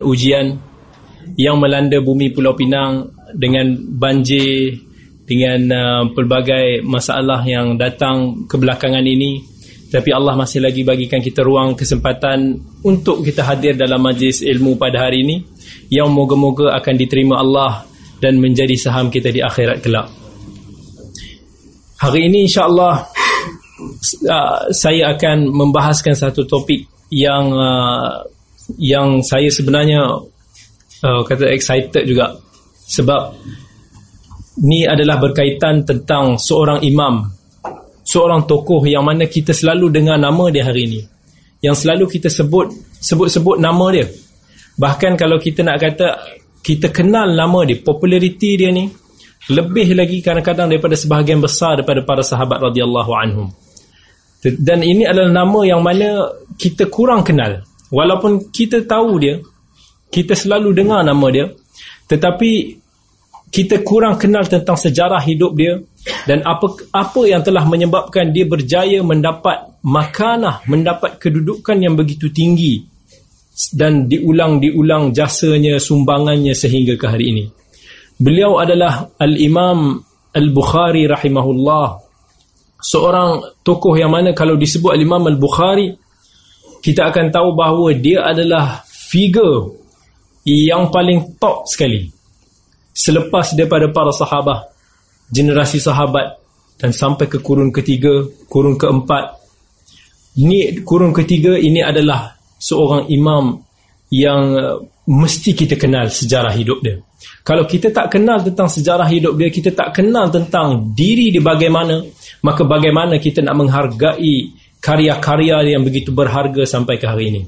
ujian yang melanda bumi Pulau Pinang dengan banjir dengan uh, pelbagai masalah yang datang kebelakangan ini. Tapi Allah masih lagi bagikan kita ruang kesempatan untuk kita hadir dalam majlis ilmu pada hari ini yang moga-moga akan diterima Allah dan menjadi saham kita di akhirat kelak. Hari ini insyaAllah uh, saya akan membahaskan satu topik yang uh, yang saya sebenarnya uh, kata excited juga. Sebab ni adalah berkaitan tentang seorang imam seorang tokoh yang mana kita selalu dengar nama dia hari ini yang selalu kita sebut sebut-sebut nama dia. Bahkan kalau kita nak kata kita kenal nama dia populariti dia ni lebih lagi kadang-kadang daripada sebahagian besar daripada para sahabat radhiyallahu anhum. Dan ini adalah nama yang mana kita kurang kenal walaupun kita tahu dia kita selalu dengar nama dia tetapi kita kurang kenal tentang sejarah hidup dia dan apa apa yang telah menyebabkan dia berjaya mendapat makanah mendapat kedudukan yang begitu tinggi dan diulang-diulang jasanya sumbangannya sehingga ke hari ini. Beliau adalah al-imam al-bukhari rahimahullah seorang tokoh yang mana kalau disebut al-imam al-bukhari kita akan tahu bahawa dia adalah figure yang paling top sekali. Selepas daripada para sahabat generasi sahabat dan sampai ke kurun ketiga kurun keempat ni kurun ketiga ini adalah seorang imam yang uh, mesti kita kenal sejarah hidup dia. Kalau kita tak kenal tentang sejarah hidup dia kita tak kenal tentang diri dia bagaimana maka bagaimana kita nak menghargai karya-karya yang begitu berharga sampai ke hari ini.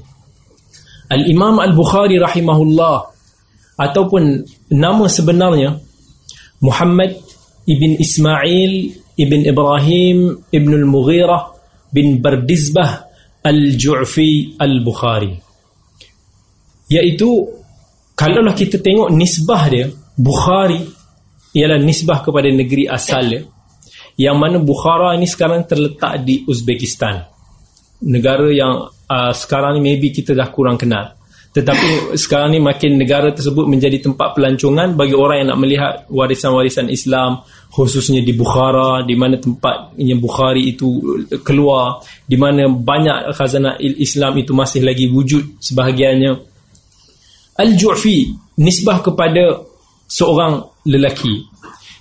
Al-Imam Al-Bukhari rahimahullah ataupun nama sebenarnya Muhammad ibn Ismail ibn Ibrahim ibn Al-Mughirah bin Bardizbah Al-Ju'fi Al-Bukhari. Iaitu kalaulah kita tengok nisbah dia Bukhari ialah nisbah kepada negeri asal dia yang mana Bukhara ini sekarang terletak di Uzbekistan. Negara yang uh, sekarang ni maybe kita dah kurang kenal. Tetapi sekarang ni makin negara tersebut menjadi tempat pelancongan bagi orang yang nak melihat warisan-warisan Islam khususnya di Bukhara di mana tempat yang Bukhari itu keluar di mana banyak khazanah Islam itu masih lagi wujud sebahagiannya. Al-Ju'fi nisbah kepada seorang lelaki.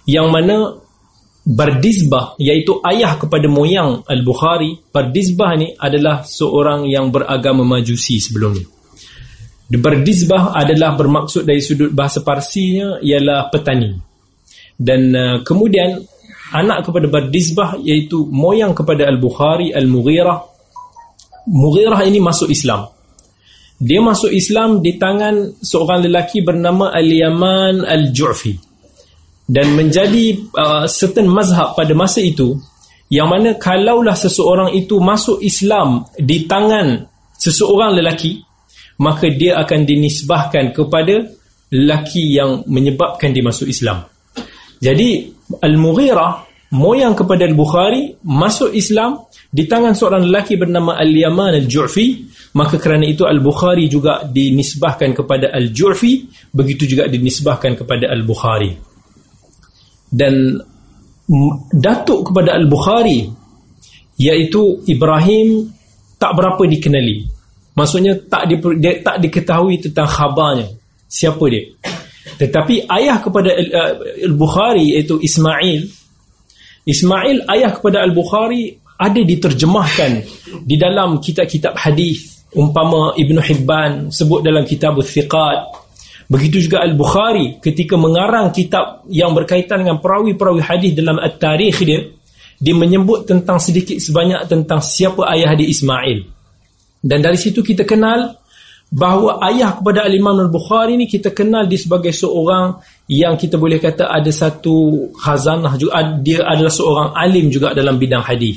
Yang mana Bardizbah iaitu ayah kepada moyang Al-Bukhari Bardizbah ni adalah seorang yang beragama majusi sebelum ni Bardizbah adalah bermaksud dari sudut bahasa Parsinya ialah petani. Dan uh, kemudian anak kepada Bardizbah iaitu moyang kepada Al-Bukhari Al-Mughirah. Mughirah ini masuk Islam. Dia masuk Islam di tangan seorang lelaki bernama Al-Yaman Al-Ju'fi dan menjadi uh, certain mazhab pada masa itu yang mana kalaulah seseorang itu masuk Islam di tangan seseorang lelaki maka dia akan dinisbahkan kepada lelaki yang menyebabkan dia masuk Islam. Jadi Al-Mughirah moyang kepada Al-Bukhari masuk Islam di tangan seorang lelaki bernama Al-Yaman Al-Ju'fi maka kerana itu Al-Bukhari juga dinisbahkan kepada Al-Ju'fi begitu juga dinisbahkan kepada Al-Bukhari dan datuk kepada Al-Bukhari iaitu Ibrahim tak berapa dikenali. Maksudnya tak di, dia tak diketahui tentang khabarnya siapa dia. Tetapi ayah kepada uh, Al-Bukhari iaitu Ismail Ismail ayah kepada Al-Bukhari ada diterjemahkan di dalam kitab-kitab hadis. Umpama Ibn Hibban sebut dalam kitab Al-Thiqat Begitu juga Al-Bukhari ketika mengarang kitab yang berkaitan dengan perawi-perawi hadis dalam At-Tarikh dia, dia menyebut tentang sedikit sebanyak tentang siapa ayah dia Ismail. Dan dari situ kita kenal bahawa ayah kepada Al-Imam Al-Bukhari ni kita kenal dia sebagai seorang yang kita boleh kata ada satu khazanah juga dia adalah seorang alim juga dalam bidang hadis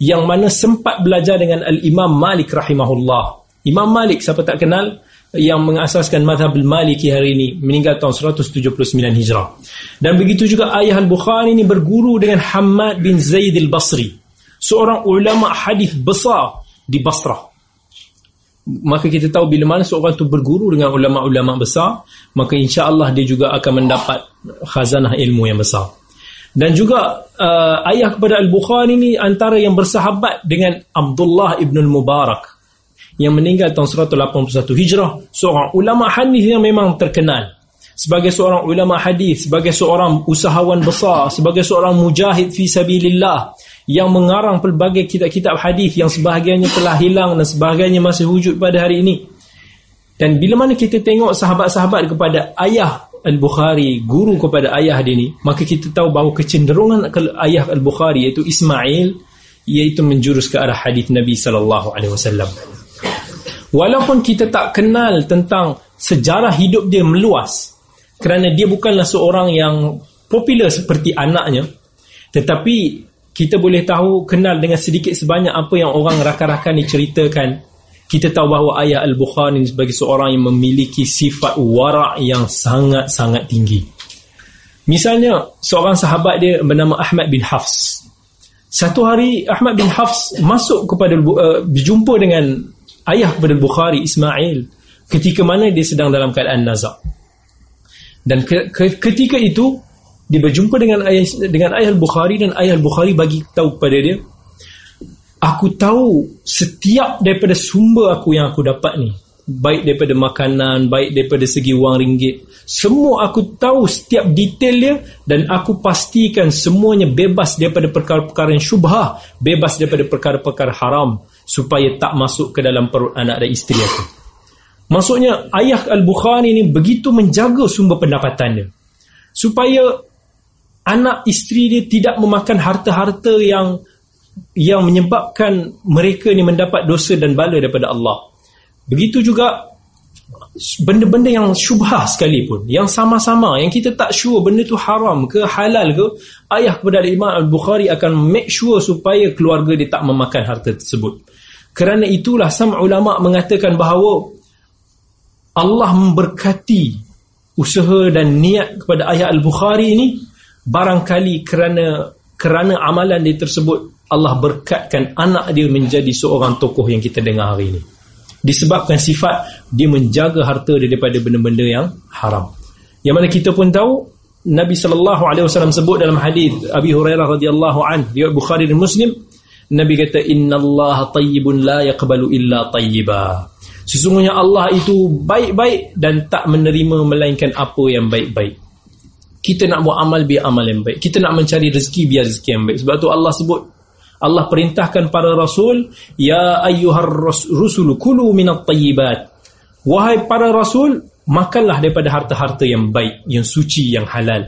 yang mana sempat belajar dengan Al-Imam Malik rahimahullah. Imam Malik siapa tak kenal yang mengasaskan madhab al-maliki hari ini meninggal tahun 179 hijrah. Dan begitu juga ayah al-Bukhari ini berguru dengan Hamad bin Zaid al-Basri seorang ulama hadis besar di Basrah. Maka kita tahu bila mana seorang tu berguru dengan ulama-ulama besar maka insya-Allah dia juga akan mendapat khazanah ilmu yang besar. Dan juga uh, ayah kepada Al-Bukhari ni antara yang bersahabat dengan Abdullah ibn Mubarak yang meninggal tahun 181 Hijrah seorang ulama hadis yang memang terkenal sebagai seorang ulama hadis sebagai seorang usahawan besar sebagai seorang mujahid fi sabilillah yang mengarang pelbagai kitab-kitab hadis yang sebahagiannya telah hilang dan sebahagiannya masih wujud pada hari ini. Dan bila mana kita tengok sahabat-sahabat kepada ayah Al-Bukhari, guru kepada ayah dia ni, maka kita tahu bahawa kecenderungan ayah Al-Bukhari iaitu Ismail iaitu menjurus ke arah hadis Nabi sallallahu alaihi wasallam. Walaupun kita tak kenal tentang sejarah hidup dia meluas kerana dia bukanlah seorang yang popular seperti anaknya tetapi kita boleh tahu kenal dengan sedikit sebanyak apa yang orang rakan-rakan ni ceritakan. Kita tahu bahawa ayah Al-Bukhari sebagai seorang yang memiliki sifat wara' yang sangat-sangat tinggi. Misalnya seorang sahabat dia bernama Ahmad bin Hafs. Satu hari Ahmad bin Hafs masuk kepada uh, berjumpa dengan ayah kepada Bukhari Ismail ketika mana dia sedang dalam keadaan nazak. Dan ke, ke, ketika itu dia berjumpa dengan ayah dengan ayah al-Bukhari dan ayah al-Bukhari bagi tahu kepada dia aku tahu setiap daripada sumber aku yang aku dapat ni baik daripada makanan baik daripada segi wang ringgit semua aku tahu setiap detail dia dan aku pastikan semuanya bebas daripada perkara-perkara yang syubhah bebas daripada perkara-perkara haram supaya tak masuk ke dalam perut anak dan isteri aku maksudnya ayah al-Bukhari ni begitu menjaga sumber pendapatan dia supaya anak isteri dia tidak memakan harta-harta yang yang menyebabkan mereka ni mendapat dosa dan bala daripada Allah. Begitu juga benda-benda yang syubhah sekalipun, yang sama-sama, yang kita tak sure benda tu haram ke halal ke, ayah kepada Imam Al-Bukhari akan make sure supaya keluarga dia tak memakan harta tersebut. Kerana itulah sama ulama mengatakan bahawa Allah memberkati usaha dan niat kepada ayah Al-Bukhari ini barangkali kerana kerana amalan dia tersebut Allah berkatkan anak dia menjadi seorang tokoh yang kita dengar hari ini. Disebabkan sifat dia menjaga harta dia daripada benda-benda yang haram. Yang mana kita pun tahu Nabi sallallahu alaihi wasallam sebut dalam hadis Abi Hurairah radhiyallahu an riwayat Bukhari dan Muslim Nabi kata innallaha tayyibun la yaqbalu illa tayyiba. Sesungguhnya Allah itu baik-baik dan tak menerima melainkan apa yang baik-baik. Kita nak buat amal biar amal yang baik. Kita nak mencari rezeki biar rezeki yang baik. Sebab tu Allah sebut Allah perintahkan para rasul ya ayyuhar rusul kulu minat tayyibat. Wahai para rasul makanlah daripada harta-harta yang baik yang suci yang halal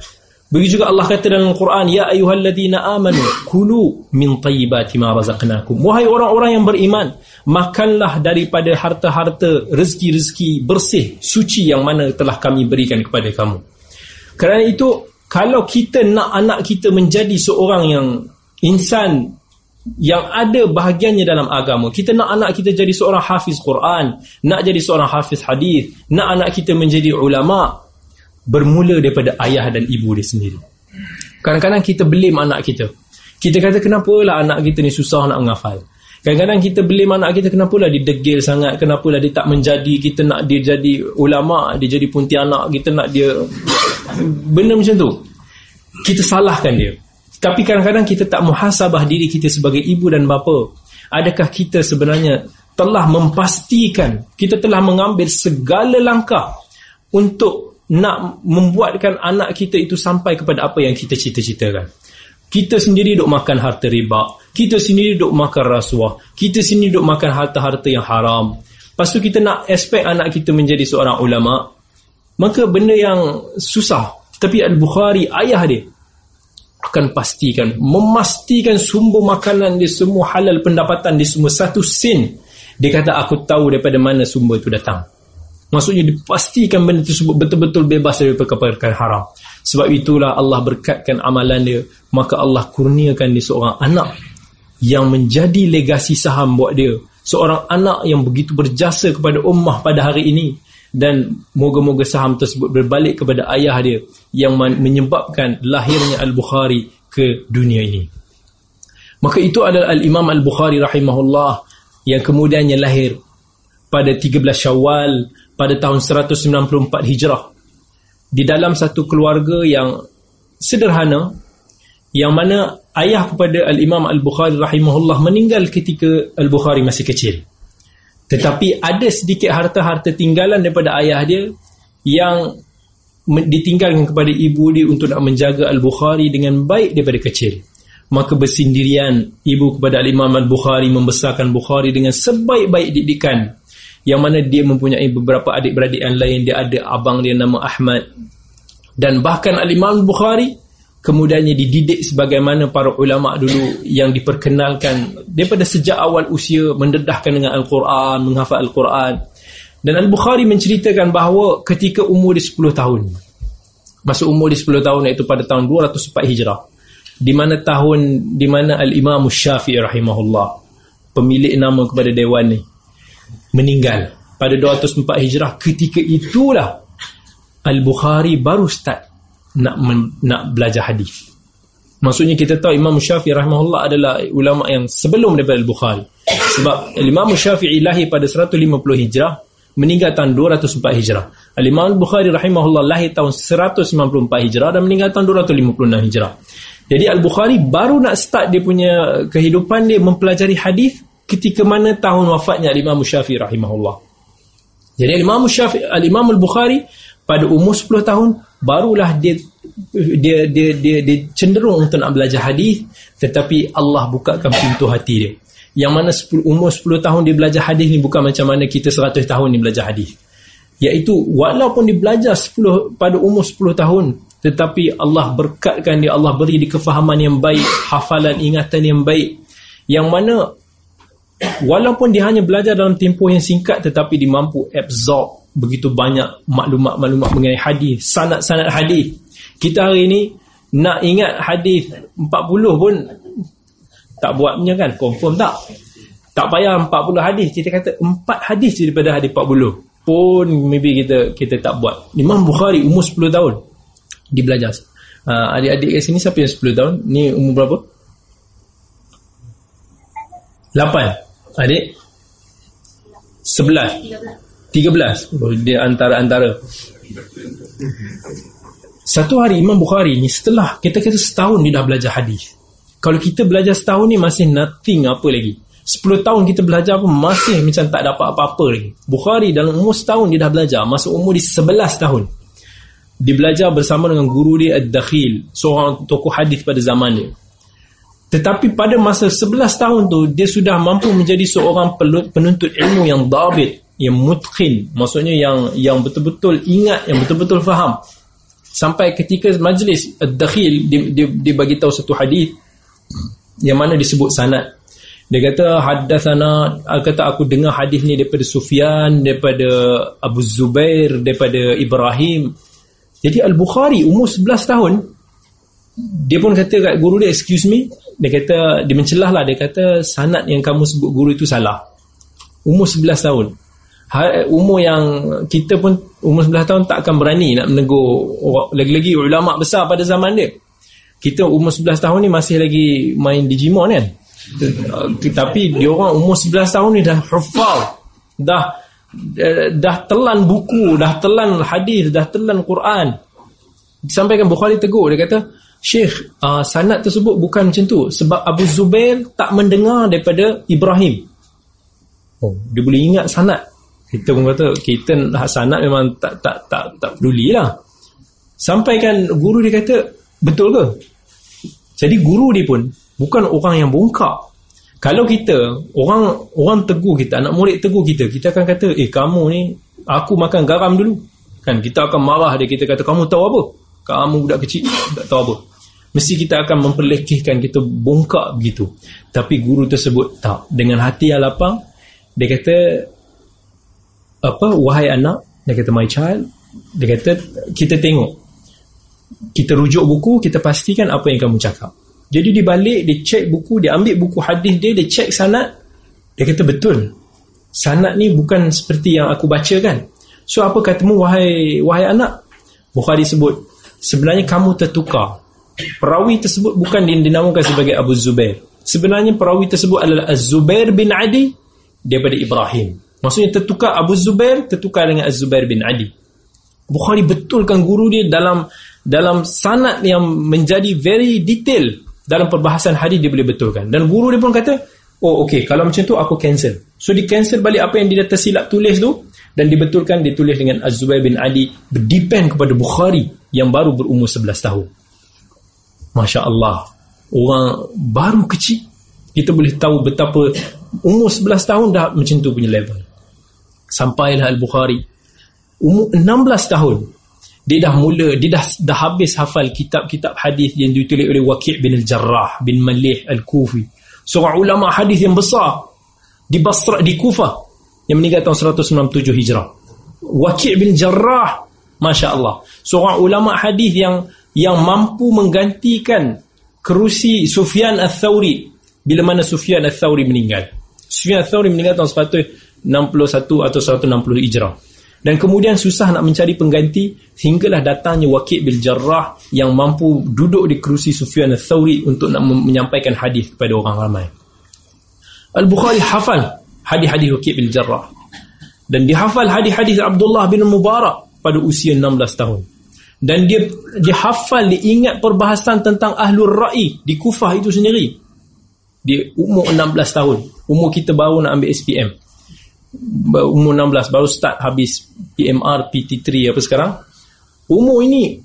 begitu juga Allah kata dalam Al-Quran ya ayyuhalladzina amanu kulu min tayyibati ma razaqnakum wahai orang-orang yang beriman makanlah daripada harta-harta rezeki-rezeki bersih suci yang mana telah kami berikan kepada kamu kerana itu kalau kita nak anak kita menjadi seorang yang insan yang ada bahagiannya dalam agama. Kita nak anak kita jadi seorang hafiz Quran, nak jadi seorang hafiz hadis, nak anak kita menjadi ulama bermula daripada ayah dan ibu dia sendiri. Kadang-kadang kita belim anak kita. Kita kata kenapa lah anak kita ni susah nak menghafal. Kadang-kadang kita beli anak kita kenapa lah dia degil sangat, kenapa lah dia tak menjadi, kita nak dia jadi ulama, dia jadi puntianak, kita nak dia benda macam tu. Kita salahkan dia. Tapi kadang-kadang kita tak muhasabah diri kita sebagai ibu dan bapa. Adakah kita sebenarnya telah memastikan, kita telah mengambil segala langkah untuk nak membuatkan anak kita itu sampai kepada apa yang kita cita-citakan. Kita sendiri duk makan harta riba. Kita sendiri duk makan rasuah. Kita sendiri duk makan harta-harta yang haram. Lepas tu kita nak expect anak kita menjadi seorang ulama. Maka benda yang susah. Tapi Al-Bukhari, ayah dia, akan pastikan, memastikan sumber makanan dia semua halal pendapatan dia semua satu sen. Dia kata aku tahu daripada mana sumber itu datang. Maksudnya dipastikan benda tersebut betul-betul bebas daripada perkara haram. Sebab itulah Allah berkatkan amalan dia, maka Allah kurniakan dia seorang anak yang menjadi legasi saham buat dia. Seorang anak yang begitu berjasa kepada ummah pada hari ini dan moga-moga saham tersebut berbalik kepada ayah dia yang menyebabkan lahirnya Al-Bukhari ke dunia ini. Maka itu adalah Al-Imam Al-Bukhari rahimahullah yang kemudiannya lahir pada 13 Syawal pada tahun 194 Hijrah. Di dalam satu keluarga yang sederhana yang mana ayah kepada Al-Imam Al-Bukhari rahimahullah meninggal ketika Al-Bukhari masih kecil. Tetapi ada sedikit harta-harta tinggalan daripada ayah dia yang ditinggalkan kepada ibu dia untuk nak menjaga Al-Bukhari dengan baik daripada kecil. Maka bersendirian ibu kepada Al-Imam Al-Bukhari membesarkan Bukhari dengan sebaik-baik didikan yang mana dia mempunyai beberapa adik-beradik yang lain dia ada abang dia nama Ahmad. Dan bahkan Al-Imam Bukhari kemudiannya dididik sebagaimana para ulama dulu yang diperkenalkan daripada sejak awal usia mendedahkan dengan Al-Quran menghafal Al-Quran. Dan Al-Bukhari menceritakan bahawa ketika umur dia 10 tahun masa umur dia 10 tahun iaitu pada tahun 204 Hijrah di mana tahun di mana Al-Imam Syafi'i rahimahullah pemilik nama kepada dewan ni meninggal pada 204 Hijrah ketika itulah Al-Bukhari baru start nak men, nak belajar hadis. Maksudnya kita tahu Imam Syafi'i rahimahullah adalah ulama yang sebelum daripada Al-Bukhari. Sebab Imam Syafi'i lahir pada 150 Hijrah, meninggal tahun 204 Hijrah. Al-Imam Al-Bukhari rahimahullah lahir tahun 194 Hijrah dan meninggal tahun 256 Hijrah. Jadi Al-Bukhari baru nak start dia punya kehidupan dia mempelajari hadis ketika mana tahun wafatnya Imam Syafi'i rahimahullah. Jadi Imam Syafi'i Al-Imam Al-Bukhari pada umur 10 tahun barulah dia dia dia dia, dia cenderung untuk nak belajar hadis tetapi Allah bukakan pintu hati dia. Yang mana 10, umur 10 tahun dia belajar hadis ni bukan macam mana kita 100 tahun ni belajar hadis. Iaitu walaupun dia belajar 10 pada umur 10 tahun tetapi Allah berkatkan dia Allah beri dia kefahaman yang baik, hafalan ingatan yang baik yang mana walaupun dia hanya belajar dalam tempoh yang singkat tetapi dia mampu absorb begitu banyak maklumat-maklumat mengenai hadis sanad-sanad hadis. Kita hari ini nak ingat hadis 40 pun tak buatnya kan? Confirm tak? Tak payah 40 hadis. Kita kata 4 hadis daripada hadis 40 pun maybe kita kita tak buat. Imam Bukhari umur 10 tahun. Dia belajar. Uh, adik-adik kat sini siapa yang 10 tahun? Ni umur berapa? 8 Adik? Sebelas? Tiga belas? Oh, dia antara-antara. Satu hari Imam Bukhari ni setelah kita kata setahun dia dah belajar hadis. Kalau kita belajar setahun ni masih nothing apa lagi. Sepuluh tahun kita belajar pun masih macam tak dapat apa-apa lagi. Bukhari dalam umur setahun dia dah belajar. Masa umur dia sebelas tahun. Dia belajar bersama dengan guru dia Ad-Dakhil. Seorang tokoh hadis pada zaman dia. Tetapi pada masa 11 tahun tu dia sudah mampu menjadi seorang penuntut ilmu yang dabit, yang mutqin, maksudnya yang yang betul-betul ingat, yang betul-betul faham. Sampai ketika majlis ad-dakhil dia, dia, dia bagi tahu satu hadis yang mana disebut sanad. Dia kata hadatsana kata aku dengar hadis ni daripada Sufyan, daripada Abu Zubair, daripada Ibrahim. Jadi Al-Bukhari umur 11 tahun dia pun kata kat guru dia excuse me dia kata dia mencelah lah dia kata sanat yang kamu sebut guru itu salah. Umur 11 tahun. Ha, umur yang kita pun umur 11 tahun tak akan berani nak menegur lagi-lagi ulama besar pada zaman dia. Kita umur 11 tahun ni masih lagi main Digimon kan? Tapi dia orang umur 11 tahun ni dah hafal dah dah telan buku dah telan hadis dah telan Quran. Disampaikan Bukhari tegur dia kata Syekh, uh, sanad tersebut bukan macam tu sebab Abu Zubair tak mendengar daripada Ibrahim. Oh, dia boleh ingat sanad. Kita pun kata kita nak sanad memang tak tak tak tak pedulilah. Sampai kan guru dia kata, betul ke? Jadi guru dia pun bukan orang yang bongkak. Kalau kita orang orang tegur kita, anak murid tegur kita, kita akan kata, "Eh, kamu ni aku makan garam dulu." Kan kita akan marah dia, kita kata, "Kamu tahu apa?" Kamu budak kecil tak tahu apa mesti kita akan memperlekehkan kita bongkak begitu. Tapi guru tersebut tak. Dengan hati yang lapang dia kata apa? Wahai anak dia kata my child. Dia kata kita tengok. Kita rujuk buku kita pastikan apa yang kamu cakap. Jadi dia balik dia cek buku dia ambil buku hadis dia dia cek sanad. Dia kata betul. Sanad ni bukan seperti yang aku baca kan so apa katamu wahai wahai anak? Bukhari sebut sebenarnya kamu tertukar perawi tersebut bukan dinamakan sebagai Abu Zubair sebenarnya perawi tersebut adalah Az-Zubair bin Adi daripada Ibrahim Maksudnya tertukar Abu Zubair tertukar dengan Az-Zubair bin Adi. Bukhari betulkan guru dia dalam dalam sanad yang menjadi very detail dalam perbahasan hadis dia boleh betulkan. Dan guru dia pun kata, "Oh okey, kalau macam tu aku cancel." So di cancel balik apa yang dia tersilap tulis tu dan dibetulkan ditulis dengan Az-Zubair bin Adi berdepend kepada Bukhari yang baru berumur 11 tahun. Masya Allah Orang baru kecil Kita boleh tahu betapa Umur 11 tahun dah macam tu punya level. Sampailah Al-Bukhari Umur 16 tahun Dia dah mula Dia dah, dah habis hafal kitab-kitab hadis Yang ditulis oleh Waqi' bin Al-Jarrah Bin Malih Al-Kufi. Seorang ulama hadis yang besar Di Basra, di Kufah Yang meninggal tahun 197 Hijrah. Waqi' bin Jarrah Masya Allah Seorang ulama hadis yang Yang mampu menggantikan Kerusi Sufyan Al-Thawri Bila mana Sufyan Al-Thawri meninggal Sufyan Al-Thawri meninggal tahun 61 atau 160 Hijrah. Dan kemudian susah nak mencari pengganti hinggalah datangnya Waqi' bil Jarrah yang mampu duduk di kerusi Sufyan al-Thawri untuk nak menyampaikan hadis kepada orang ramai. Al-Bukhari hafal hadis-hadis Waqi' bil Jarrah. Dan dihafal hadis-hadis Abdullah bin Mubarak pada usia 16 tahun. Dan dia dia hafal, dia ingat perbahasan tentang Ahlul Ra'i di Kufah itu sendiri. Dia umur 16 tahun. Umur kita baru nak ambil SPM umur 16 baru start habis PMR PT3 apa sekarang umur ini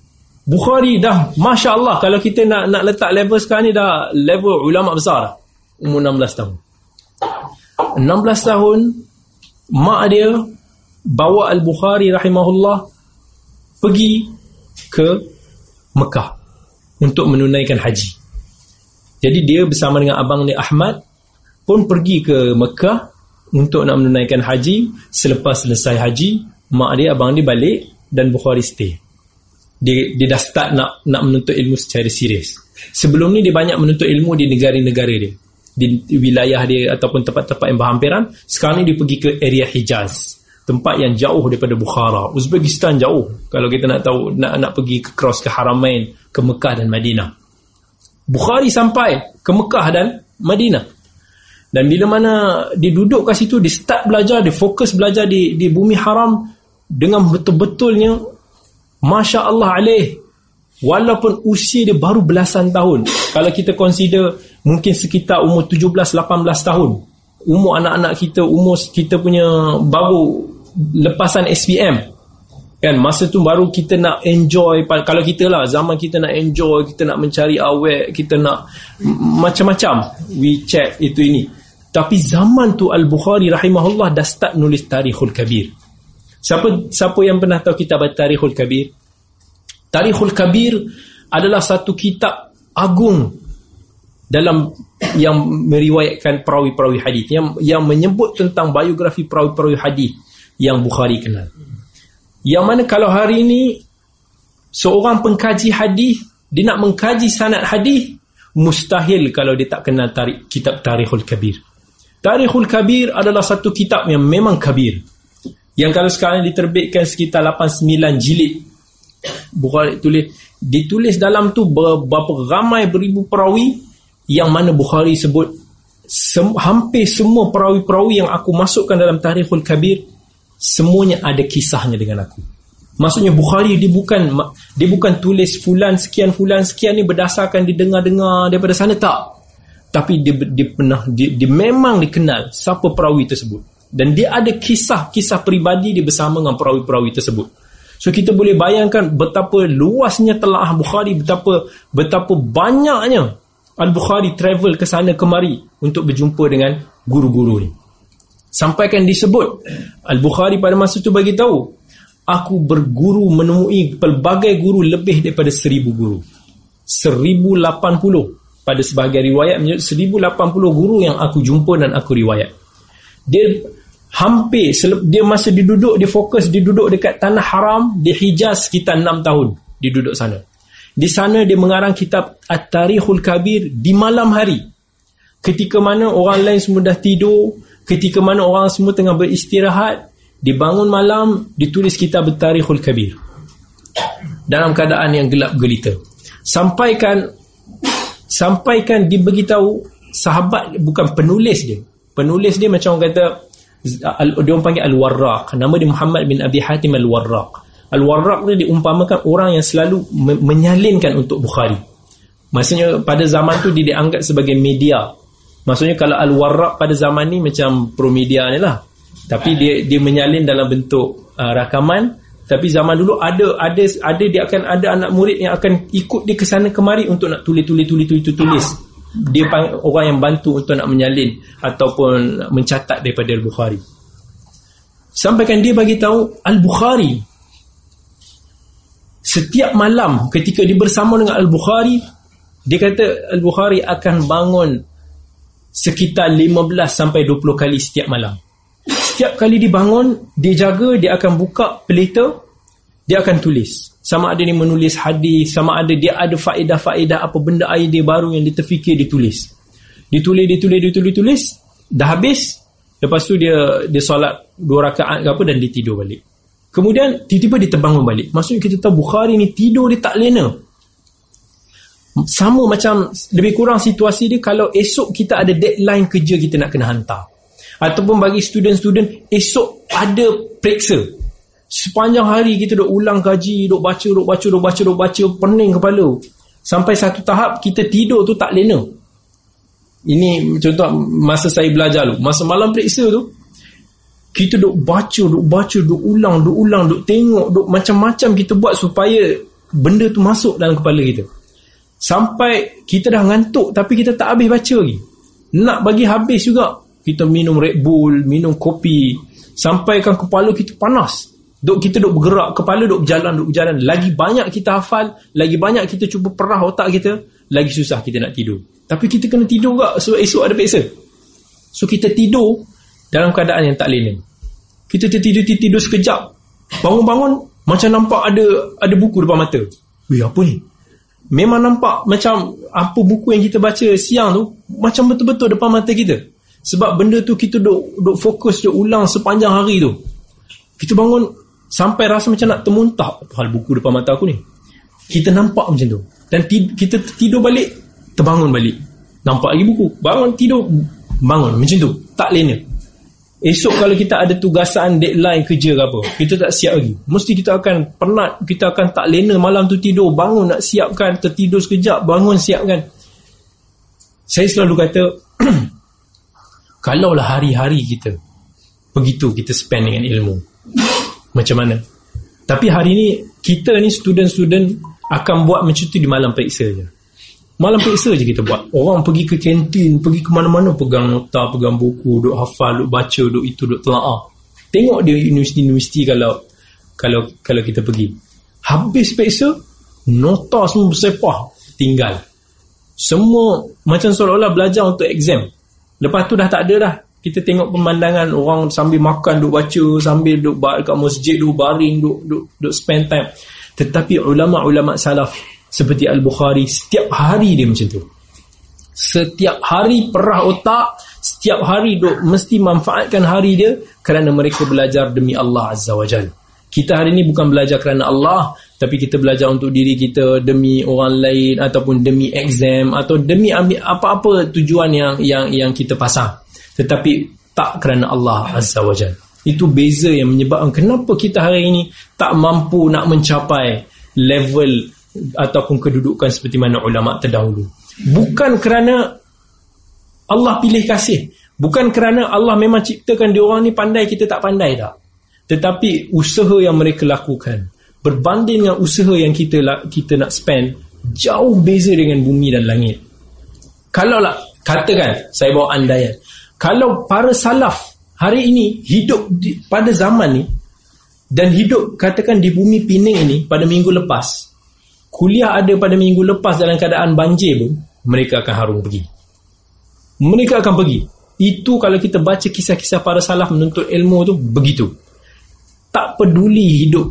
Bukhari dah Masya Allah kalau kita nak nak letak level sekarang ni dah level ulama besar umur 16 tahun 16 tahun mak dia bawa Al-Bukhari rahimahullah pergi ke Mekah untuk menunaikan haji. Jadi dia bersama dengan abang dia Ahmad pun pergi ke Mekah untuk nak menunaikan haji. Selepas selesai haji mak dia abang dia balik dan Bukhari stay. Dia, dia dah start nak nak menuntut ilmu secara serius. Sebelum ni dia banyak menuntut ilmu di negara-negara dia. Di wilayah dia ataupun tempat-tempat yang berhampiran. Sekarang ni dia pergi ke area Hijaz tempat yang jauh daripada Bukhara. Uzbekistan jauh. Kalau kita nak tahu nak nak pergi ke cross ke Haramain ke Mekah dan Madinah. Bukhari sampai ke Mekah dan Madinah. Dan bila mana dia duduk kat situ, dia start belajar, dia fokus belajar di di bumi haram dengan betul-betulnya Masya Allah alaih walaupun usia dia baru belasan tahun. Kalau kita consider mungkin sekitar umur 17-18 tahun. Umur anak-anak kita umur kita punya baru lepasan SPM kan masa tu baru kita nak enjoy kalau kita lah zaman kita nak enjoy kita nak mencari awet kita nak macam-macam we check itu ini tapi zaman tu Al-Bukhari rahimahullah dah start nulis Tarikhul Kabir. Siapa siapa yang pernah tahu kitab Tarikhul Kabir? Tarikhul Kabir adalah satu kitab agung dalam yang meriwayatkan perawi-perawi hadis yang yang menyebut tentang biografi perawi-perawi hadis yang Bukhari kenal. Yang mana kalau hari ini seorang pengkaji hadis dia nak mengkaji sanad hadis mustahil kalau dia tak kenal tarikh kitab Tarikhul Kabir. Tarikhul Kabir adalah satu kitab yang memang kabir. Yang kalau sekarang diterbitkan sekitar 8-9 jilid. Bukhari tulis ditulis dalam tu berapa ramai beribu perawi yang mana Bukhari sebut sem, hampir semua perawi-perawi yang aku masukkan dalam Tarikhul Kabir semuanya ada kisahnya dengan aku. Maksudnya Bukhari dia bukan dia bukan tulis fulan sekian fulan sekian ni berdasarkan didengar-dengar daripada sana tak. Tapi dia, dia pernah dia, dia memang dikenal siapa perawi tersebut. Dan dia ada kisah-kisah peribadi dia bersama dengan perawi-perawi tersebut. So kita boleh bayangkan betapa luasnya telah Bukhari betapa betapa banyaknya Al-Bukhari travel ke sana kemari untuk berjumpa dengan guru-guru ni sampaikan disebut Al-Bukhari pada masa itu bagi tahu aku berguru menemui pelbagai guru lebih daripada seribu guru. Seribu lapan puluh. Pada sebahagian riwayat menyebut 1080 guru yang aku jumpa dan aku riwayat. Dia hampir dia masa diduduk dia fokus dia duduk dekat tanah haram di Hijaz sekitar 6 tahun dia duduk sana. Di sana dia mengarang kitab At-Tarikhul Kabir di malam hari. Ketika mana orang lain semua dah tidur ketika mana orang semua tengah beristirahat dibangun malam ditulis kitab At-Tarikhul Kabir. Dalam keadaan yang gelap gelita. Sampaikan sampaikan diberitahu sahabat bukan penulis dia. Penulis dia macam orang kata dia orang panggil Al-Warraq. Nama dia Muhammad bin Abi Hatim Al-Warraq. Al-Warraq ni diumpamakan orang yang selalu menyalinkan untuk Bukhari. Maksudnya pada zaman tu dia dianggap sebagai media maksudnya kalau Al-Warraq pada zaman ni macam pro media ni lah. Tapi dia dia menyalin dalam bentuk uh, rakaman. Tapi zaman dulu ada ada ada dia akan ada anak murid yang akan ikut dia ke sana kemari untuk nak tulis tulis tulis tulis tulis dia orang yang bantu untuk nak menyalin ataupun mencatat daripada Al-Bukhari. Sampaikan dia bagi tahu Al-Bukhari. Setiap malam ketika dia bersama dengan Al-Bukhari dia kata Al-Bukhari akan bangun sekitar 15 sampai 20 kali setiap malam. Setiap kali dibangun dia jaga dia akan buka pelita dia akan tulis. Sama ada dia menulis hadis sama ada dia ada faedah-faedah apa benda idea baru yang dia terfikir ditulis ditulis ditulis ditulis tulis dah habis. Lepas tu dia dia solat dua rakaat ke apa dan dia tidur balik. Kemudian tiba-tiba dia terbangun balik. Maksudnya kita tahu Bukhari ni tidur dia tak lena sama macam lebih kurang situasi dia kalau esok kita ada deadline kerja kita nak kena hantar. Ataupun bagi student-student esok ada periksa. Sepanjang hari kita duk ulang kaji duk baca duk baca duk baca duk baca pening kepala. Sampai satu tahap kita tidur tu tak lena. Ini contoh masa saya belajar tu masa malam periksa tu kita duk baca duk baca duk ulang duk ulang duk tengok duk macam-macam kita buat supaya benda tu masuk dalam kepala kita sampai kita dah ngantuk tapi kita tak habis baca lagi nak bagi habis juga kita minum Red Bull, minum kopi sampaikan kepala kita panas. Duk kita duk bergerak, kepala duk berjalan, duk berjalan. Lagi banyak kita hafal, lagi banyak kita cuba perah otak kita, lagi susah kita nak tidur. Tapi kita kena tidur juga sebab esok ada peksa. So kita tidur dalam keadaan yang tak lena. Kita tertidur tidur sekejap. Bangun-bangun macam nampak ada ada buku depan mata. Weh apa ni? Memang nampak macam apa buku yang kita baca siang tu macam betul-betul depan mata kita. Sebab benda tu kita duk, duk fokus, duk ulang sepanjang hari tu. Kita bangun sampai rasa macam nak termuntah. Apa hal buku depan mata aku ni? Kita nampak macam tu. Dan kita tidur balik, terbangun balik. Nampak lagi buku. Bangun, tidur, bangun. Macam tu. Tak lena. Esok kalau kita ada tugasan deadline kerja ke apa, kita tak siap lagi. Mesti kita akan penat, kita akan tak lena malam tu tidur, bangun nak siapkan, tertidur sekejap, bangun siapkan. Saya selalu kata, kalaulah hari-hari kita begitu kita spend dengan ilmu macam mana tapi hari ni kita ni student-student akan buat macam tu di malam periksa je malam periksa je kita buat. Orang pergi ke kantin pergi ke mana-mana pegang nota pegang buku duk hafal duk baca duk itu duk telaah. Tengok dia universiti-universiti kalau kalau kalau kita pergi. Habis periksa nota semua bersepah tinggal. Semua macam seolah-olah belajar untuk exam. Lepas tu dah tak ada dah. Kita tengok pemandangan orang sambil makan duk baca, sambil duk kat masjid duk baring, duk duk duk spend time. Tetapi ulama-ulama salaf seperti Al-Bukhari setiap hari dia macam tu. Setiap hari perah otak, setiap hari duk mesti manfaatkan hari dia kerana mereka belajar demi Allah Azza wa Jalla. Kita hari ni bukan belajar kerana Allah, tapi kita belajar untuk diri kita demi orang lain ataupun demi exam atau demi ambil apa-apa tujuan yang yang yang kita pasang. Tetapi tak kerana Allah Azza wa Jal. Itu beza yang menyebabkan kenapa kita hari ini tak mampu nak mencapai level ataupun kedudukan seperti mana ulama terdahulu. Bukan kerana Allah pilih kasih. Bukan kerana Allah memang ciptakan dia orang ni pandai kita tak pandai tak. Tetapi usaha yang mereka lakukan berbanding dengan usaha yang kita kita nak spend jauh beza dengan bumi dan langit. Kalau lah katakan saya bawa andaian. Kalau para salaf hari ini hidup di, pada zaman ni dan hidup katakan di bumi Pening ini pada minggu lepas. Kuliah ada pada minggu lepas dalam keadaan banjir pun mereka akan harung pergi. Mereka akan pergi. Itu kalau kita baca kisah-kisah para salaf menuntut ilmu tu begitu. Tak peduli hidup.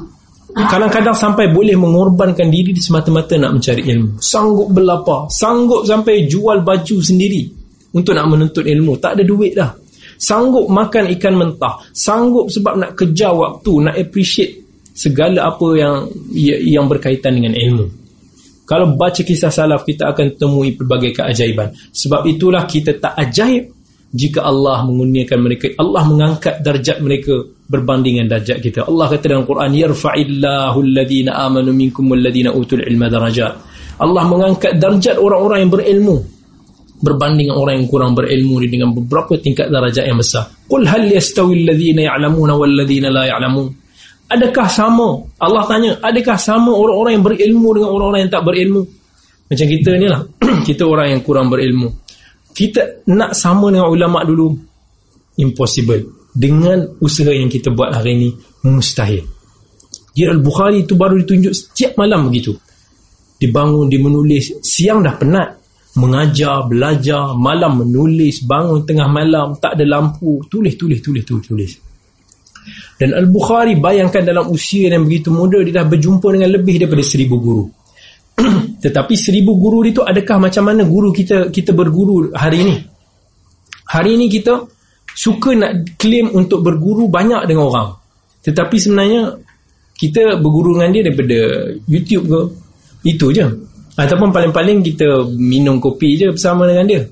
Kadang-kadang sampai boleh mengorbankan diri semata-mata nak mencari ilmu. Sanggup berlapar. Sanggup sampai jual baju sendiri untuk nak menuntut ilmu. Tak ada duit dah. Sanggup makan ikan mentah. Sanggup sebab nak kejar waktu nak appreciate segala apa yang yang berkaitan dengan ilmu kalau baca kisah salaf kita akan temui pelbagai keajaiban. Sebab itulah kita tak ajaib jika Allah mengurniakan mereka. Allah mengangkat darjat mereka berbanding dengan darjat kita. Allah kata dalam Quran yarfa'illahu alladhina amanu minkum walladhina utul ilma darajat. Allah mengangkat darjat orang-orang yang berilmu berbanding orang yang kurang berilmu dengan beberapa tingkat darajat yang besar. Qul hal yastawi alladhina ya'lamuna walladhina la ya'lamun adakah sama? Allah tanya adakah sama orang-orang yang berilmu dengan orang-orang yang tak berilmu? Macam kita ni lah. Kita orang yang kurang berilmu. Kita nak sama dengan ulama dulu? Impossible. Dengan usaha yang kita buat hari ini mustahil. Jadi Al-Bukhari itu baru ditunjuk setiap malam begitu. Dibangun, dia menulis siang dah penat. Mengajar, belajar malam menulis, bangun tengah malam tak ada lampu, tulis, tulis, tulis tulis, tulis. Dan Al-Bukhari bayangkan dalam usia yang begitu muda dia dah berjumpa dengan lebih daripada seribu guru. Tetapi seribu guru itu adakah macam mana guru kita kita berguru hari ini? Hari ini kita suka nak claim untuk berguru banyak dengan orang. Tetapi sebenarnya kita berguru dengan dia daripada YouTube ke? Itu je. Ataupun paling-paling kita minum kopi je bersama dengan dia.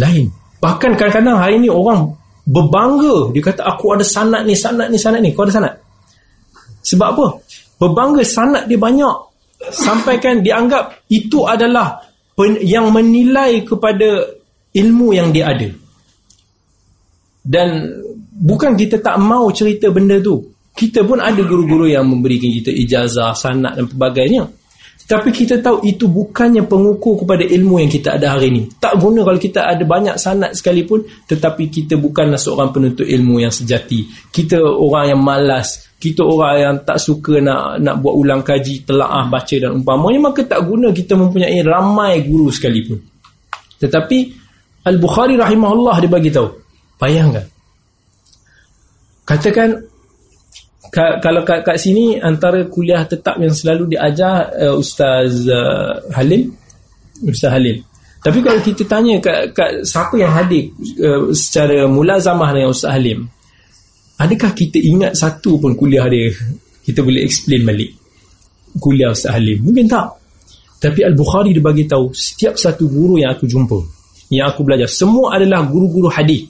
Lain. Bahkan kadang-kadang hari ni orang berbangga. Dia kata aku ada sanat ni sanat ni sanat ni. Kau ada sanat? Sebab apa? Berbangga sanat dia banyak. Sampaikan dianggap itu adalah yang menilai kepada ilmu yang dia ada. Dan bukan kita tak mau cerita benda tu. Kita pun ada guru-guru yang memberikan kita ijazah sanat dan pelbagainya tapi kita tahu itu bukannya pengukur kepada ilmu yang kita ada hari ini tak guna kalau kita ada banyak sanat sekalipun tetapi kita bukanlah seorang penuntut ilmu yang sejati kita orang yang malas kita orang yang tak suka nak nak buat ulang kaji, telaah, baca dan umpamanya maka tak guna kita mempunyai ramai guru sekalipun. Tetapi Al-Bukhari rahimahullah dia bagi tahu. Bayangkan. Katakan kalau kat, kat sini antara kuliah tetap yang selalu diajar uh, Ustaz uh, Halim Ustaz Halim tapi kalau kita tanya kat, kat siapa yang hadir uh, secara mulazamah dengan Ustaz Halim Adakah kita ingat satu pun kuliah dia Kita boleh explain balik Kuliah Ustaz Halim? Mungkin tak. Tapi Al-Bukhari dia bagi tahu Setiap satu guru yang aku jumpa Yang aku belajar Semua adalah guru-guru hadis.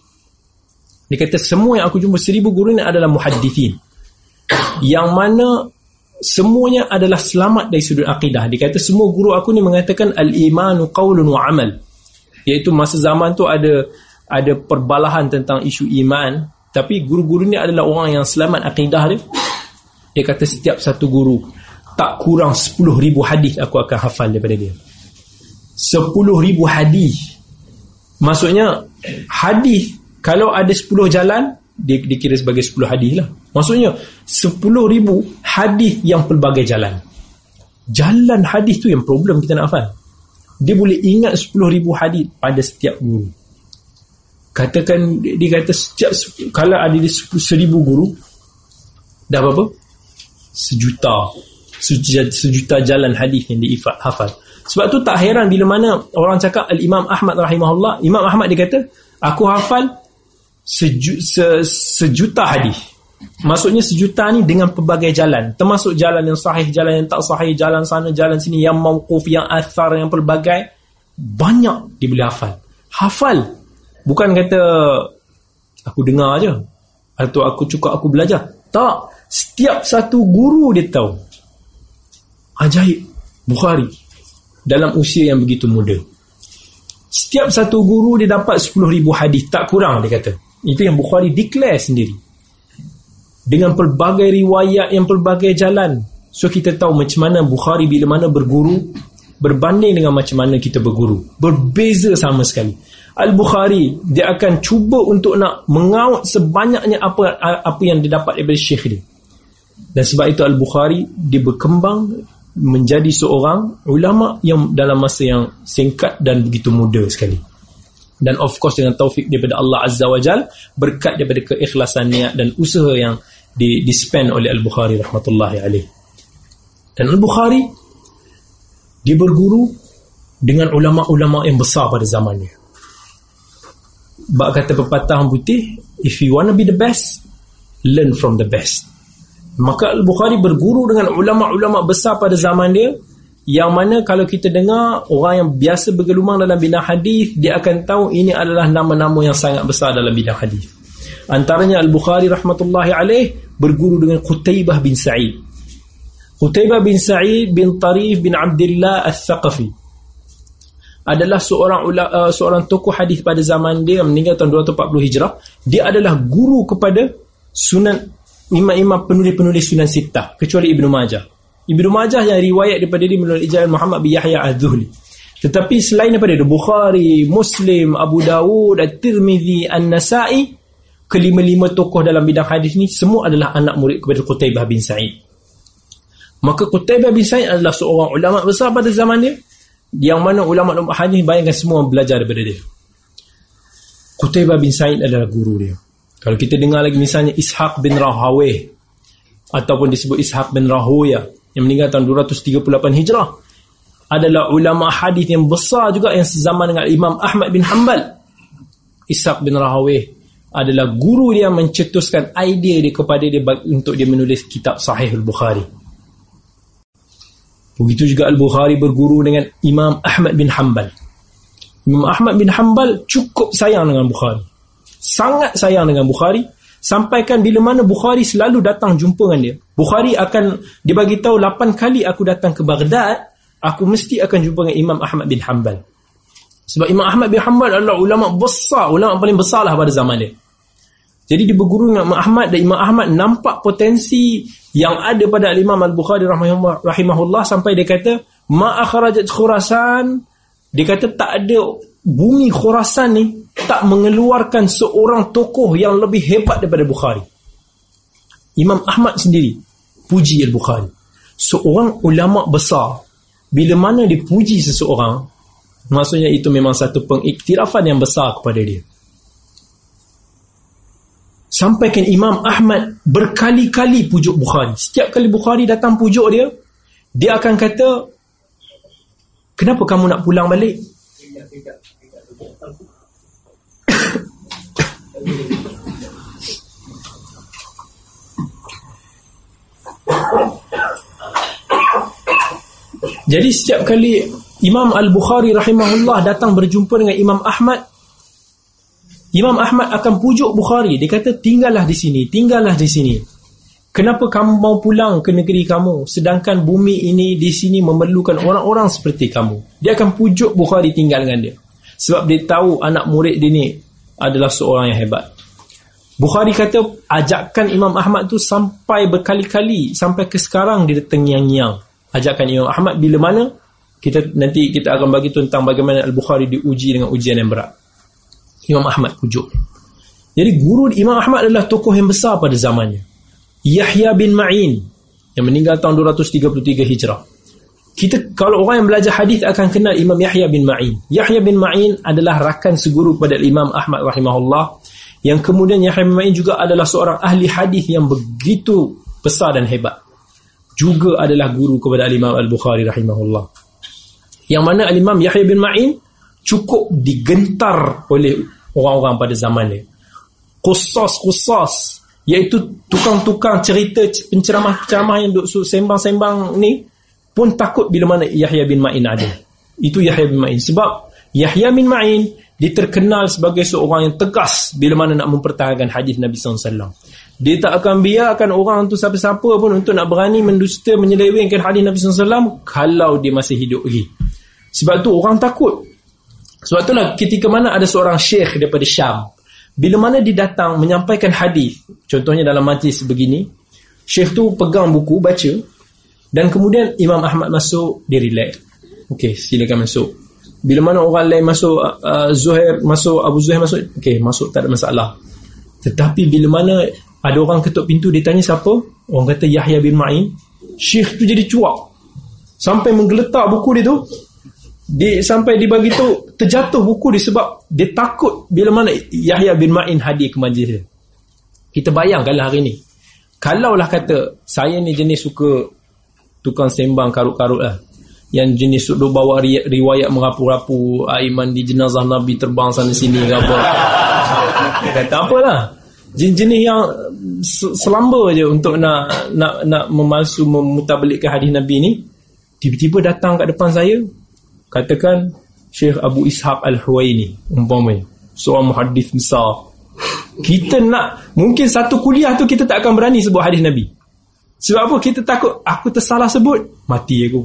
Dia kata semua yang aku jumpa Seribu guru ini adalah muhadithin Yang mana Semuanya adalah selamat dari sudut akidah Dia kata semua guru aku ni mengatakan Al-imanu qawlun wa amal Iaitu masa zaman tu ada Ada perbalahan tentang isu iman tapi guru-guru ni adalah orang yang selamat akidah dia. Dia kata setiap satu guru tak kurang 10 ribu hadis aku akan hafal daripada dia. 10 ribu hadis. Maksudnya hadis kalau ada 10 jalan dia dikira sebagai 10 hadis lah. Maksudnya 10 ribu hadis yang pelbagai jalan. Jalan hadis tu yang problem kita nak hafal. Dia boleh ingat 10 ribu hadis pada setiap guru katakan dia kata setiap kalau ada di seribu guru dah berapa sejuta sejuta, sejuta jalan hadis yang diifat hafal sebab tu tak heran bila mana orang cakap al-Imam Ahmad rahimahullah Imam Ahmad dia kata aku hafal seju, se, sejuta hadis. Maksudnya sejuta ni dengan pelbagai jalan. Termasuk jalan yang sahih jalan yang tak sahih jalan sana jalan sini yang mauquf yang athar yang pelbagai. Banyak dia boleh hafal. Hafal. Bukan kata aku dengar aja atau aku cukup aku belajar. Tak, setiap satu guru dia tahu. Ajaib. Bukhari. Dalam usia yang begitu muda. Setiap satu guru dia dapat 10,000 hadis. Tak kurang dia kata. Itu yang Bukhari declare sendiri. Dengan pelbagai riwayat yang pelbagai jalan. So kita tahu macam mana Bukhari bila mana berguru berbanding dengan macam mana kita berguru. Berbeza sama sekali. Al-Bukhari dia akan cuba untuk nak mengaut sebanyaknya apa apa yang didapat daripada syekh dia. Dan sebab itu Al-Bukhari dia berkembang menjadi seorang ulama yang dalam masa yang singkat dan begitu muda sekali. Dan of course dengan taufik daripada Allah Azza wa Jal berkat daripada keikhlasan niat dan usaha yang di, di spend oleh Al-Bukhari rahmatullahi alaih. Dan Al-Bukhari dia berguru dengan ulama-ulama yang besar pada zamannya bak kata pepatah putih if you want to be the best learn from the best maka Al-Bukhari berguru dengan ulama-ulama besar pada zaman dia yang mana kalau kita dengar orang yang biasa bergelumang dalam bidang hadis dia akan tahu ini adalah nama-nama yang sangat besar dalam bidang hadis. Antaranya Al-Bukhari rahmatullahi alaih berguru dengan Qutaibah bin Sa'id. Qutaibah bin Sa'id bin Tarif bin Abdullah Al-Thaqafi adalah seorang uh, seorang tokoh hadis pada zaman dia meninggal tahun 240 Hijrah. Dia adalah guru kepada sunan imam-imam penulis-penulis sunan sitah kecuali Ibnu Majah Ibnu Majah yang riwayat daripada dia melalui ijazah Muhammad bin Yahya Az-Zuhli tetapi selain daripada itu Bukhari, Muslim, Abu Dawud, At-Tirmizi, An-Nasai kelima-lima tokoh dalam bidang hadis ni semua adalah anak murid kepada Qutaibah bin Sa'id Maka Qutaibah bin Sa'id adalah seorang ulama besar pada zaman dia yang mana ulama-ulama hadis bayangkan semua belajar daripada dia. Qutaibah bin Sa'id adalah guru dia. Kalau kita dengar lagi misalnya Ishaq bin Rahawih ataupun disebut Ishaq bin Rahuya yang meninggal tahun 238 Hijrah adalah ulama hadis yang besar juga yang sezaman dengan Imam Ahmad bin Hanbal. Ishaq bin Rahawih adalah guru dia mencetuskan idea dia kepada dia untuk dia menulis kitab Sahih Al-Bukhari. Begitu juga Al-Bukhari berguru dengan Imam Ahmad bin Hanbal. Imam Ahmad bin Hanbal cukup sayang dengan Bukhari. Sangat sayang dengan Bukhari. Sampaikan bila mana Bukhari selalu datang jumpa dengan dia. Bukhari akan dibagi tahu 8 kali aku datang ke Baghdad, aku mesti akan jumpa dengan Imam Ahmad bin Hanbal. Sebab Imam Ahmad bin Hanbal adalah ulama besar, ulama paling besar lah pada zaman dia. Jadi dia berguru dengan Imam Ahmad dan Imam Ahmad nampak potensi yang ada pada Imam Al-Bukhari rahimahullah sampai dia kata ma akhrajat Khurasan dia kata tak ada bumi Khurasan ni tak mengeluarkan seorang tokoh yang lebih hebat daripada Bukhari Imam Ahmad sendiri puji Al-Bukhari seorang ulama besar bila mana dipuji seseorang maksudnya itu memang satu pengiktirafan yang besar kepada dia Sampaikan Imam Ahmad berkali-kali pujuk Bukhari. Setiap kali Bukhari datang pujuk dia, dia akan kata, kenapa kamu nak pulang balik? Jadi setiap kali Imam Al-Bukhari rahimahullah datang berjumpa dengan Imam Ahmad Imam Ahmad akan pujuk Bukhari. Dia kata, tinggallah di sini, tinggallah di sini. Kenapa kamu mau pulang ke negeri kamu? Sedangkan bumi ini di sini memerlukan orang-orang seperti kamu. Dia akan pujuk Bukhari tinggal dengan dia. Sebab dia tahu anak murid dia ni adalah seorang yang hebat. Bukhari kata, ajakkan Imam Ahmad tu sampai berkali-kali, sampai ke sekarang dia tengyang-nyang. Ajakkan Imam Ahmad bila mana? Kita nanti kita akan bagi tentang bagaimana Al-Bukhari diuji dengan ujian yang berat. Imam Ahmad pujuk jadi guru Imam Ahmad adalah tokoh yang besar pada zamannya Yahya bin Ma'in yang meninggal tahun 233 Hijrah. Kita kalau orang yang belajar hadis akan kenal Imam Yahya bin Ma'in. Yahya bin Ma'in adalah rakan seguru pada Imam Ahmad rahimahullah. Yang kemudian Yahya bin Ma'in juga adalah seorang ahli hadis yang begitu besar dan hebat. Juga adalah guru kepada Imam Al-Bukhari rahimahullah. Yang mana Imam Yahya bin Ma'in cukup digentar oleh orang-orang pada zaman ni. Iaitu tukang-tukang cerita penceramah-penceramah yang duk sembang-sembang ni pun takut bila mana Yahya bin Ma'in ada. Itu Yahya bin Ma'in sebab Yahya bin Ma'in diterkenal sebagai seorang yang tegas bila mana nak mempertahankan hadis Nabi SAW. Dia tak akan biarkan orang tu siapa-siapa pun untuk nak berani mendusta, menyelewengkan hadis Nabi SAW kalau dia masih hidup lagi. Sebab tu orang takut sebab itulah ketika mana ada seorang syekh daripada Syam bila mana dia datang menyampaikan hadis contohnya dalam majlis begini syekh tu pegang buku baca dan kemudian Imam Ahmad masuk dia relax. Okey, silakan masuk. Bila mana orang lain masuk uh, Zuhair masuk Abu Zuhair masuk okey, masuk tak ada masalah. Tetapi bila mana ada orang ketuk pintu dia tanya siapa? Orang kata Yahya bin Ma'in. Syekh tu jadi cuak. Sampai menggeletak buku dia tu di sampai dibagi tu terjatuh buku dia sebab dia takut bila mana Yahya bin Ma'in hadir ke majlis dia. Kita bayangkanlah hari ni. Kalaulah kata saya ni jenis suka tukang sembang karut-karut lah. Yang jenis suka bawa riwayat merapu-rapu Aiman di jenazah Nabi terbang sana sini ke apa. Kata apalah. Jenis-jenis yang selamba je untuk nak nak nak memalsu memutabelikkan hadis Nabi ni tiba-tiba datang kat depan saya katakan Syekh Abu Ishaq Al-Huwaini umpamanya seorang muhaddis besar. Kita nak mungkin satu kuliah tu kita tak akan berani sebut hadis Nabi. Sebab apa? Kita takut aku tersalah sebut mati aku.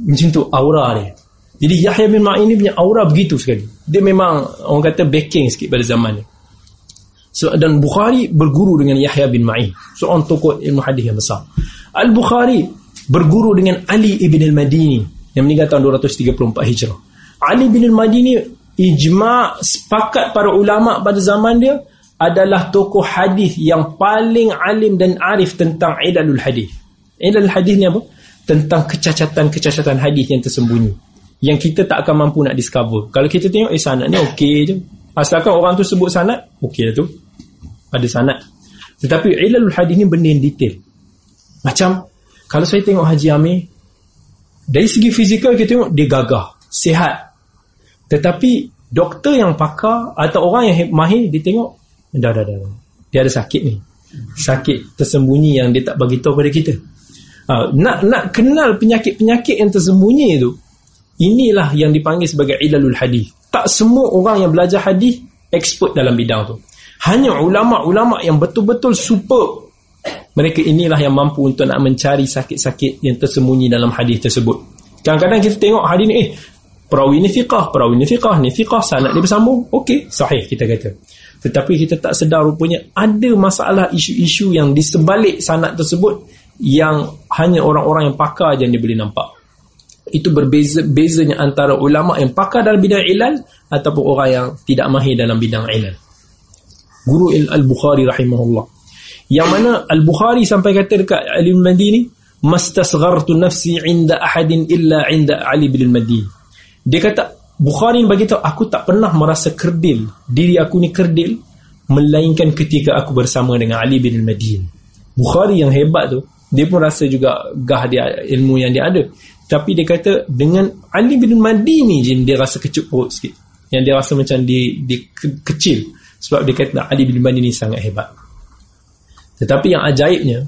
Macam tu aura dia. Jadi Yahya bin Ma'in ni punya aura begitu sekali. Dia memang orang kata backing sikit pada zaman ni. So, dan Bukhari berguru dengan Yahya bin Ma'in seorang tokoh ilmu hadis yang besar. Al-Bukhari berguru dengan Ali ibn al-Madini yang meninggal tahun 234 Hijrah. Ali ibn al-Madini ijma' sepakat para ulama pada zaman dia adalah tokoh hadis yang paling alim dan arif tentang ilalul hadis. Ilalul hadis ni apa? Tentang kecacatan-kecacatan hadis yang tersembunyi. Yang kita tak akan mampu nak discover. Kalau kita tengok, eh sanat ni okey je. Asalkan orang tu sebut sanat, okey lah tu. Ada sanat. Tetapi ilalul hadis ni benda yang detail. Macam kalau saya tengok Haji Amir dari segi fizikal kita tengok dia gagah sihat. Tetapi doktor yang pakar atau orang yang mahir dia tengok dah dah dah dia ada sakit ni. Sakit tersembunyi yang dia tak bagi tahu pada kita. Ha, nak nak kenal penyakit-penyakit yang tersembunyi tu inilah yang dipanggil sebagai ilalul hadis. Tak semua orang yang belajar hadis expert dalam bidang tu. Hanya ulama-ulama yang betul-betul super mereka inilah yang mampu untuk nak mencari sakit-sakit yang tersembunyi dalam hadis tersebut. Kadang-kadang kita tengok hadis ni, eh, perawi ni fiqah, perawi ni fiqah, ni fiqah, sanad dia bersambung. Okey, sahih kita kata. Tetapi kita tak sedar rupanya ada masalah isu-isu yang di sebalik sanad tersebut yang hanya orang-orang yang pakar je yang dia boleh nampak. Itu berbeza bezanya antara ulama yang pakar dalam bidang ilal ataupun orang yang tidak mahir dalam bidang ilal. Guru Al-Bukhari rahimahullah yang mana Al-Bukhari sampai kata dekat Ali bin Madini mastasghartu nafsi inda ahadin illa inda Ali bin Madini dia kata Bukhari bagi tahu aku tak pernah merasa kerdil. Diri aku ni kerdil melainkan ketika aku bersama dengan Ali bin Madini Bukhari yang hebat tu dia pun rasa juga gah dia ilmu yang dia ada. Tapi dia kata dengan Ali bin Madini je dia rasa kecup perut sikit. Yang dia rasa macam dia, dia kecil. Sebab dia kata Ali bin Madini sangat hebat tetapi yang ajaibnya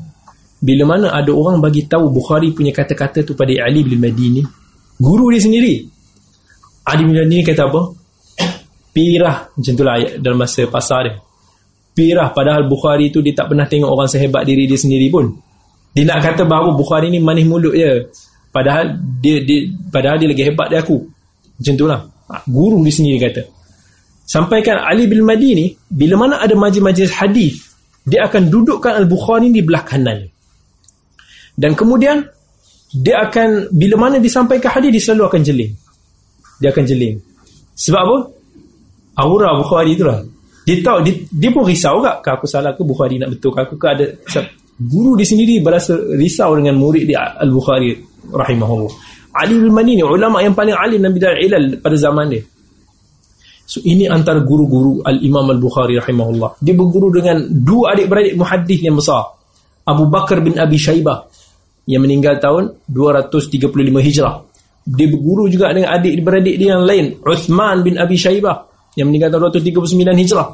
bila mana ada orang bagi tahu Bukhari punya kata-kata tu pada Ali bin Madini, guru dia sendiri. Ali bin Madini kata apa? Pirah macam itulah ayat dalam masa pasar dia. Pirah padahal Bukhari tu dia tak pernah tengok orang sehebat diri dia sendiri pun. Dia nak kata bahawa Bukhari ni manis mulut je. Padahal dia dia padahal dia lagi hebat dari aku. Macam itulah. Guru dia sendiri kata. Sampaikan Ali bin Madini bila mana ada majlis-majlis hadis dia akan dudukkan Al-Bukhari di belah kanan. Dan kemudian dia akan bila mana disampaikan hadis dia selalu akan jeling. Dia akan jeling. Sebab apa? aura Bukhari tu lah. Dia tahu dia, dia pun risau ke aku salah ke Bukhari nak betul aku ke ada guru di sendiri berasa risau dengan murid dia Al-Bukhari rahimahullah. Ali bin Mani ni ulama yang paling alim dan bidang ilal pada zaman dia So ini antara guru-guru Al-Imam Al-Bukhari rahimahullah. Dia berguru dengan dua adik-beradik muhaddis yang besar. Abu Bakar bin Abi Shaybah yang meninggal tahun 235 Hijrah. Dia berguru juga dengan adik-beradik dia yang lain. Uthman bin Abi Shaybah yang meninggal tahun 239 Hijrah.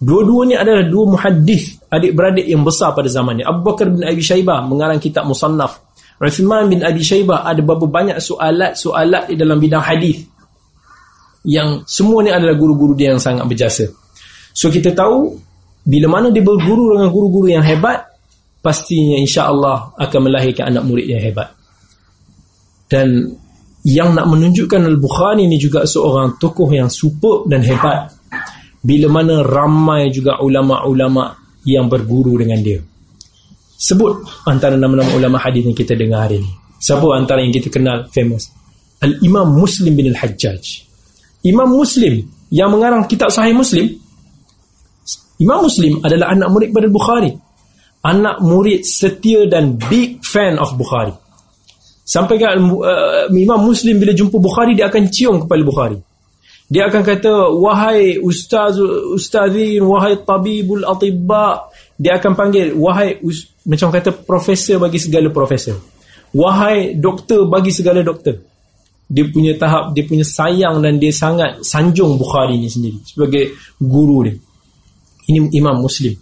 Dua-duanya adalah dua muhaddis adik-beradik yang besar pada zamannya. Abu Bakar bin Abi Shaybah mengarang kitab Musannaf. Uthman bin Abi Shaybah ada berapa banyak soalat-soalat di dalam bidang hadis yang semua ni adalah guru-guru dia yang sangat berjasa. So kita tahu bila mana dia berguru dengan guru-guru yang hebat, pastinya insya-Allah akan melahirkan anak murid yang hebat. Dan yang nak menunjukkan Al-Bukhari ni juga seorang tokoh yang super dan hebat. Bila mana ramai juga ulama-ulama yang berguru dengan dia. Sebut antara nama-nama ulama hadis yang kita dengar hari ni. Siapa antara yang kita kenal famous? Al-Imam Muslim bin Al-Hajjaj. Imam Muslim yang mengarang kitab Sahih Muslim Imam Muslim adalah anak murid pada Bukhari. Anak murid setia dan big fan of Bukhari. Sampai ke uh, Imam Muslim bila jumpa Bukhari dia akan cium kepala Bukhari. Dia akan kata wahai ustaz ustazin wahai tabibul atibba. Dia akan panggil wahai macam kata profesor bagi segala profesor. Wahai doktor bagi segala doktor dia punya tahap dia punya sayang dan dia sangat sanjung Bukhari ni sendiri sebagai guru dia. Ini Imam Muslim.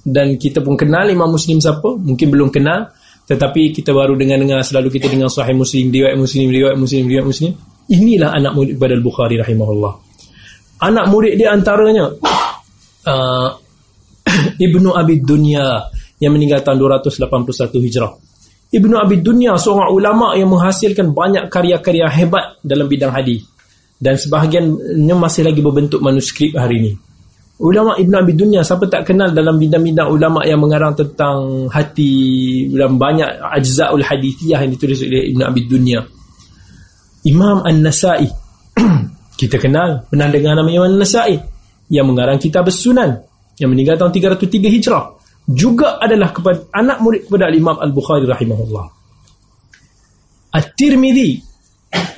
Dan kita pun kenal Imam Muslim siapa? Mungkin belum kenal tetapi kita baru dengar-dengar selalu kita dengar sahih muslim riwayat muslim riwayat muslim riwayat muslim. Inilah anak murid kepada al-Bukhari rahimahullah. Anak murid dia antaranya uh, Ibnu Abi Dunya yang meninggal tahun 281 Hijrah Ibnu Abi Dunya seorang ulama yang menghasilkan banyak karya-karya hebat dalam bidang hadis dan sebahagiannya masih lagi berbentuk manuskrip hari ini Ulama Ibn Abi Dunya siapa tak kenal dalam bidang-bidang ulama yang mengarang tentang hati dalam banyak ajza'ul hadithiyah yang ditulis oleh Ibn Abi Dunya. Imam An-Nasai. Kita kenal, pernah dengar nama Imam An-Nasai yang mengarang kitab Sunan yang meninggal tahun 303 Hijrah. Juga adalah kepada anak murid kepada Imam Al-Bukhari rahimahullah. At-Tirmidhi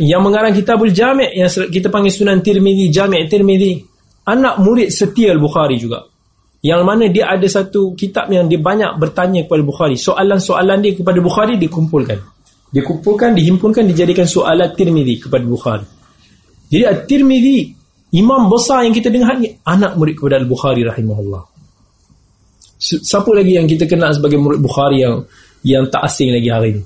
yang mengarang kitabul Jami' yang kita panggil Sunan Tirmidhi, Jami' Tirmidhi anak murid setia Al-Bukhari juga. Yang mana dia ada satu kitab yang dia banyak bertanya kepada Bukhari. Soalan-soalan dia kepada Bukhari dikumpulkan. Dikumpulkan, dihimpunkan, dijadikan soalan Tirmidhi kepada Bukhari. Jadi At-Tirmidhi imam besar yang kita dengar ni anak murid kepada Al-Bukhari rahimahullah siapa lagi yang kita kenal sebagai murid Bukhari yang yang tak asing lagi hari ini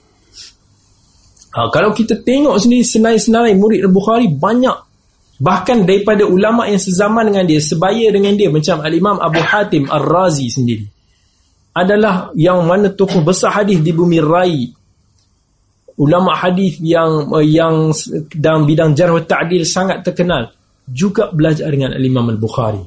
ha, kalau kita tengok sendiri senai-senai murid Al-Bukhari banyak Bahkan daripada ulama yang sezaman dengan dia, sebaya dengan dia macam Al-Imam Abu Hatim Ar-Razi sendiri. Adalah yang mana tokoh besar hadis di bumi rai. Ulama hadis yang yang dalam bidang jarh ta'dil sangat terkenal juga belajar dengan Al-Imam Al-Bukhari.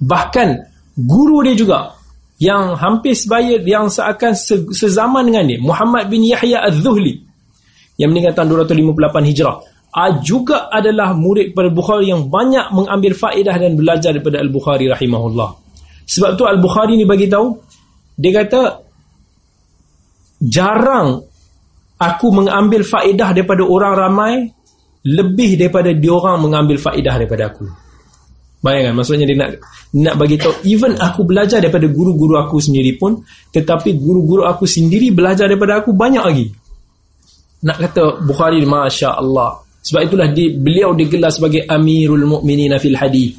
Bahkan guru dia juga yang hampir sebaya yang seakan sezaman dengan dia, Muhammad bin Yahya Az-Zuhli yang meninggal tahun 258 Hijrah uh, juga adalah murid kepada Bukhari yang banyak mengambil faedah dan belajar daripada Al-Bukhari rahimahullah. Sebab tu Al-Bukhari ni bagi tahu dia kata jarang aku mengambil faedah daripada orang ramai lebih daripada diorang mengambil faedah daripada aku. Bayangkan maksudnya dia nak nak bagi tahu even aku belajar daripada guru-guru aku sendiri pun tetapi guru-guru aku sendiri belajar daripada aku banyak lagi. Nak kata Bukhari masya-Allah sebab itulah di, beliau digelar sebagai Amirul Mukminin fil Hadis.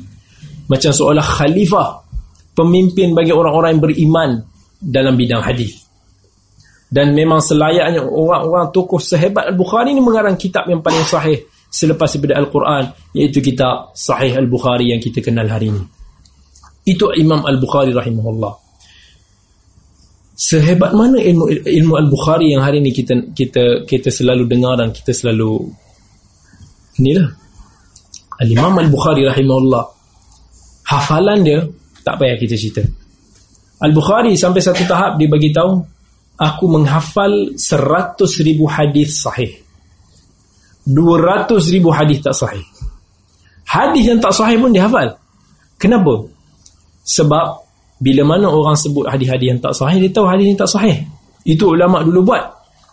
Macam seolah khalifah, pemimpin bagi orang-orang yang beriman dalam bidang hadis. Dan memang selayaknya orang-orang tokoh sehebat Al-Bukhari ini mengarang kitab yang paling sahih selepas daripada Al-Quran iaitu kitab Sahih Al-Bukhari yang kita kenal hari ini. Itu Imam Al-Bukhari rahimahullah. Sehebat mana ilmu ilmu Al-Bukhari yang hari ini kita kita kita selalu dengar dan kita selalu inilah Al-Imam Al-Bukhari rahimahullah hafalan dia tak payah kita cerita Al-Bukhari sampai satu tahap dia bagi tahu aku menghafal 100 ribu hadis sahih 200 ribu hadis tak sahih. Hadis yang tak sahih pun dia hafal kenapa? sebab bila mana orang sebut hadis-hadis yang tak sahih dia tahu hadis yang tak sahih. Itu ulama dulu buat.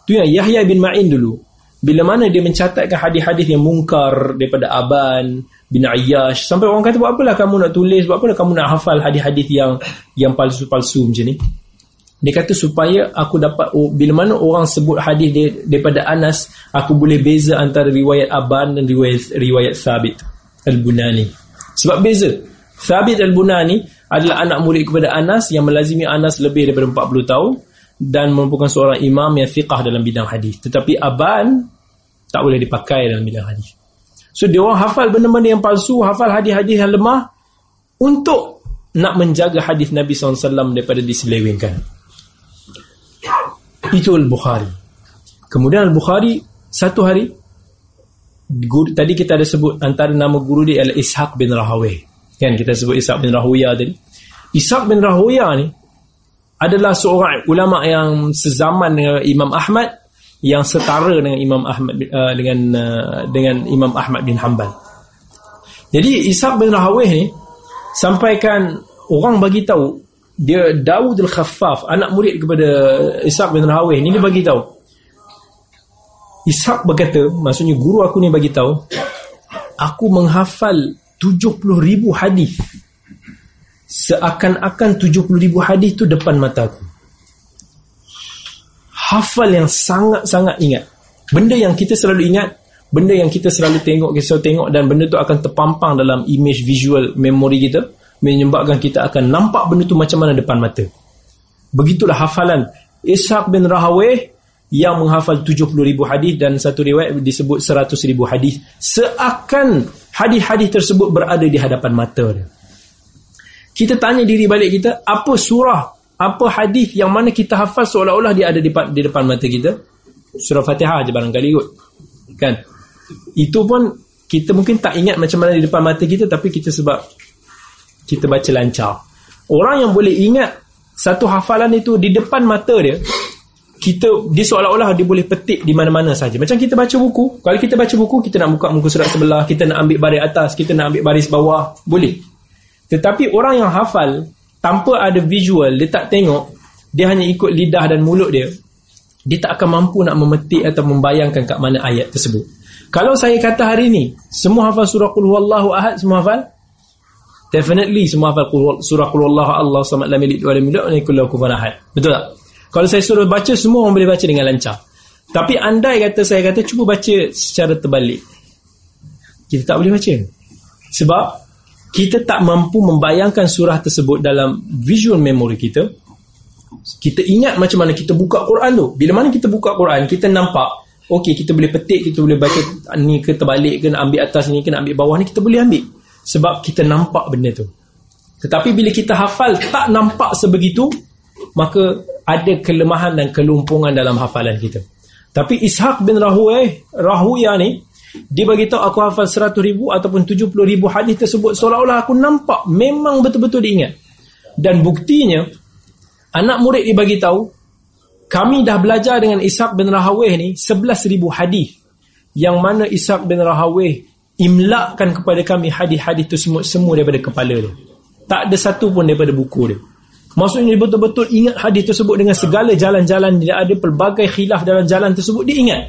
Tu yang Yahya bin Ma'in dulu. Bila mana dia mencatatkan hadis-hadis yang mungkar daripada Aban bin Ayyash sampai orang kata buat apalah kamu nak tulis? Buat apalah kamu nak hafal hadis-hadis yang yang palsu-palsu macam ni dia kata supaya aku dapat oh, bila mana orang sebut hadis dia, daripada Anas aku boleh beza antara riwayat Aban dan riwayat riwayat Thabit Al-Bunani sebab beza Thabit Al-Bunani adalah anak murid kepada Anas yang melazimi Anas lebih daripada 40 tahun dan merupakan seorang imam yang fiqah dalam bidang hadis. Tetapi aban tak boleh dipakai dalam bidang hadis. So dia orang hafal benda-benda yang palsu, hafal hadis-hadis yang lemah untuk nak menjaga hadis Nabi SAW daripada diselewengkan. Itu Al-Bukhari. Kemudian Al-Bukhari satu hari guru, tadi kita ada sebut antara nama guru dia adalah Ishaq bin Rahawih. Kan kita sebut Ishaq bin Rahawiyah tadi. Ishaq bin Rahawiyah ni adalah seorang ulama yang sezaman dengan Imam Ahmad yang setara dengan Imam Ahmad uh, dengan uh, dengan Imam Ahmad bin Hanbal. Jadi Ishaq bin Rahawih ni sampaikan orang bagi tahu dia Dawud al-Khaffaf anak murid kepada Ishaq bin Rahawih ni dia bagi tahu. Ishaq berkata maksudnya guru aku ni bagi tahu aku menghafal 70 ribu hadis. Seakan-akan 70 ribu hadis tu depan mata aku. Hafal yang sangat-sangat ingat. Benda yang kita selalu ingat benda yang kita selalu tengok kita selalu tengok dan benda tu akan terpampang dalam image visual memory kita menyebabkan kita akan nampak benda tu macam mana depan mata. Begitulah hafalan Ishaq bin Rahawih yang menghafal 70 ribu hadis dan satu riwayat disebut 100 ribu hadis. Seakan hadis-hadis tersebut berada di hadapan mata dia. Kita tanya diri balik kita apa surah apa hadis yang mana kita hafal seolah-olah dia ada di, di depan mata kita? Surah fatihah je barangkali kot. Kan? Itu pun kita mungkin tak ingat macam mana di depan mata kita tapi kita sebab kita baca lancar orang yang boleh ingat satu hafalan itu di depan mata dia kita dia seolah-olah dia boleh petik di mana-mana saja. Macam kita baca buku, kalau kita baca buku kita nak buka muka surat sebelah, kita nak ambil baris atas, kita nak ambil baris bawah, boleh. Tetapi orang yang hafal tanpa ada visual, dia tak tengok, dia hanya ikut lidah dan mulut dia, dia tak akan mampu nak memetik atau membayangkan kat mana ayat tersebut. Kalau saya kata hari ni, semua hafal surah Qul Huwallahu Ahad, semua hafal? Definitely semua hafal surah Qul Huwallahu Allah Samad Lam Yalid wa Lam Yulad wa Lam Yakul Lahu Ahad. Betul tak? Kalau saya suruh baca semua orang boleh baca dengan lancar. Tapi andai kata saya kata cuba baca secara terbalik. Kita tak boleh baca. Sebab kita tak mampu membayangkan surah tersebut dalam visual memory kita. Kita ingat macam mana kita buka Quran tu. Bila mana kita buka Quran, kita nampak okey kita boleh petik, kita boleh baca ni ke terbalik ke nak ambil atas ni ke nak ambil bawah ni kita boleh ambil. Sebab kita nampak benda tu. Tetapi bila kita hafal tak nampak sebegitu, maka ada kelemahan dan kelumpungan dalam hafalan kita. Tapi Ishaq bin Rahuwah, Rahuya ni, dia beritahu aku hafal 100 ribu ataupun 70 ribu hadis tersebut seolah-olah aku nampak memang betul-betul diingat. Dan buktinya, anak murid dia bagi tahu kami dah belajar dengan Ishaq bin Rahawih ni 11 ribu hadis yang mana Ishaq bin Rahawih imlakkan kepada kami hadis-hadis itu semua, daripada kepala dia. Tak ada satu pun daripada buku dia. Maksudnya dia betul-betul ingat hadis tersebut dengan segala jalan-jalan dia ada pelbagai khilaf dalam jalan tersebut dia ingat.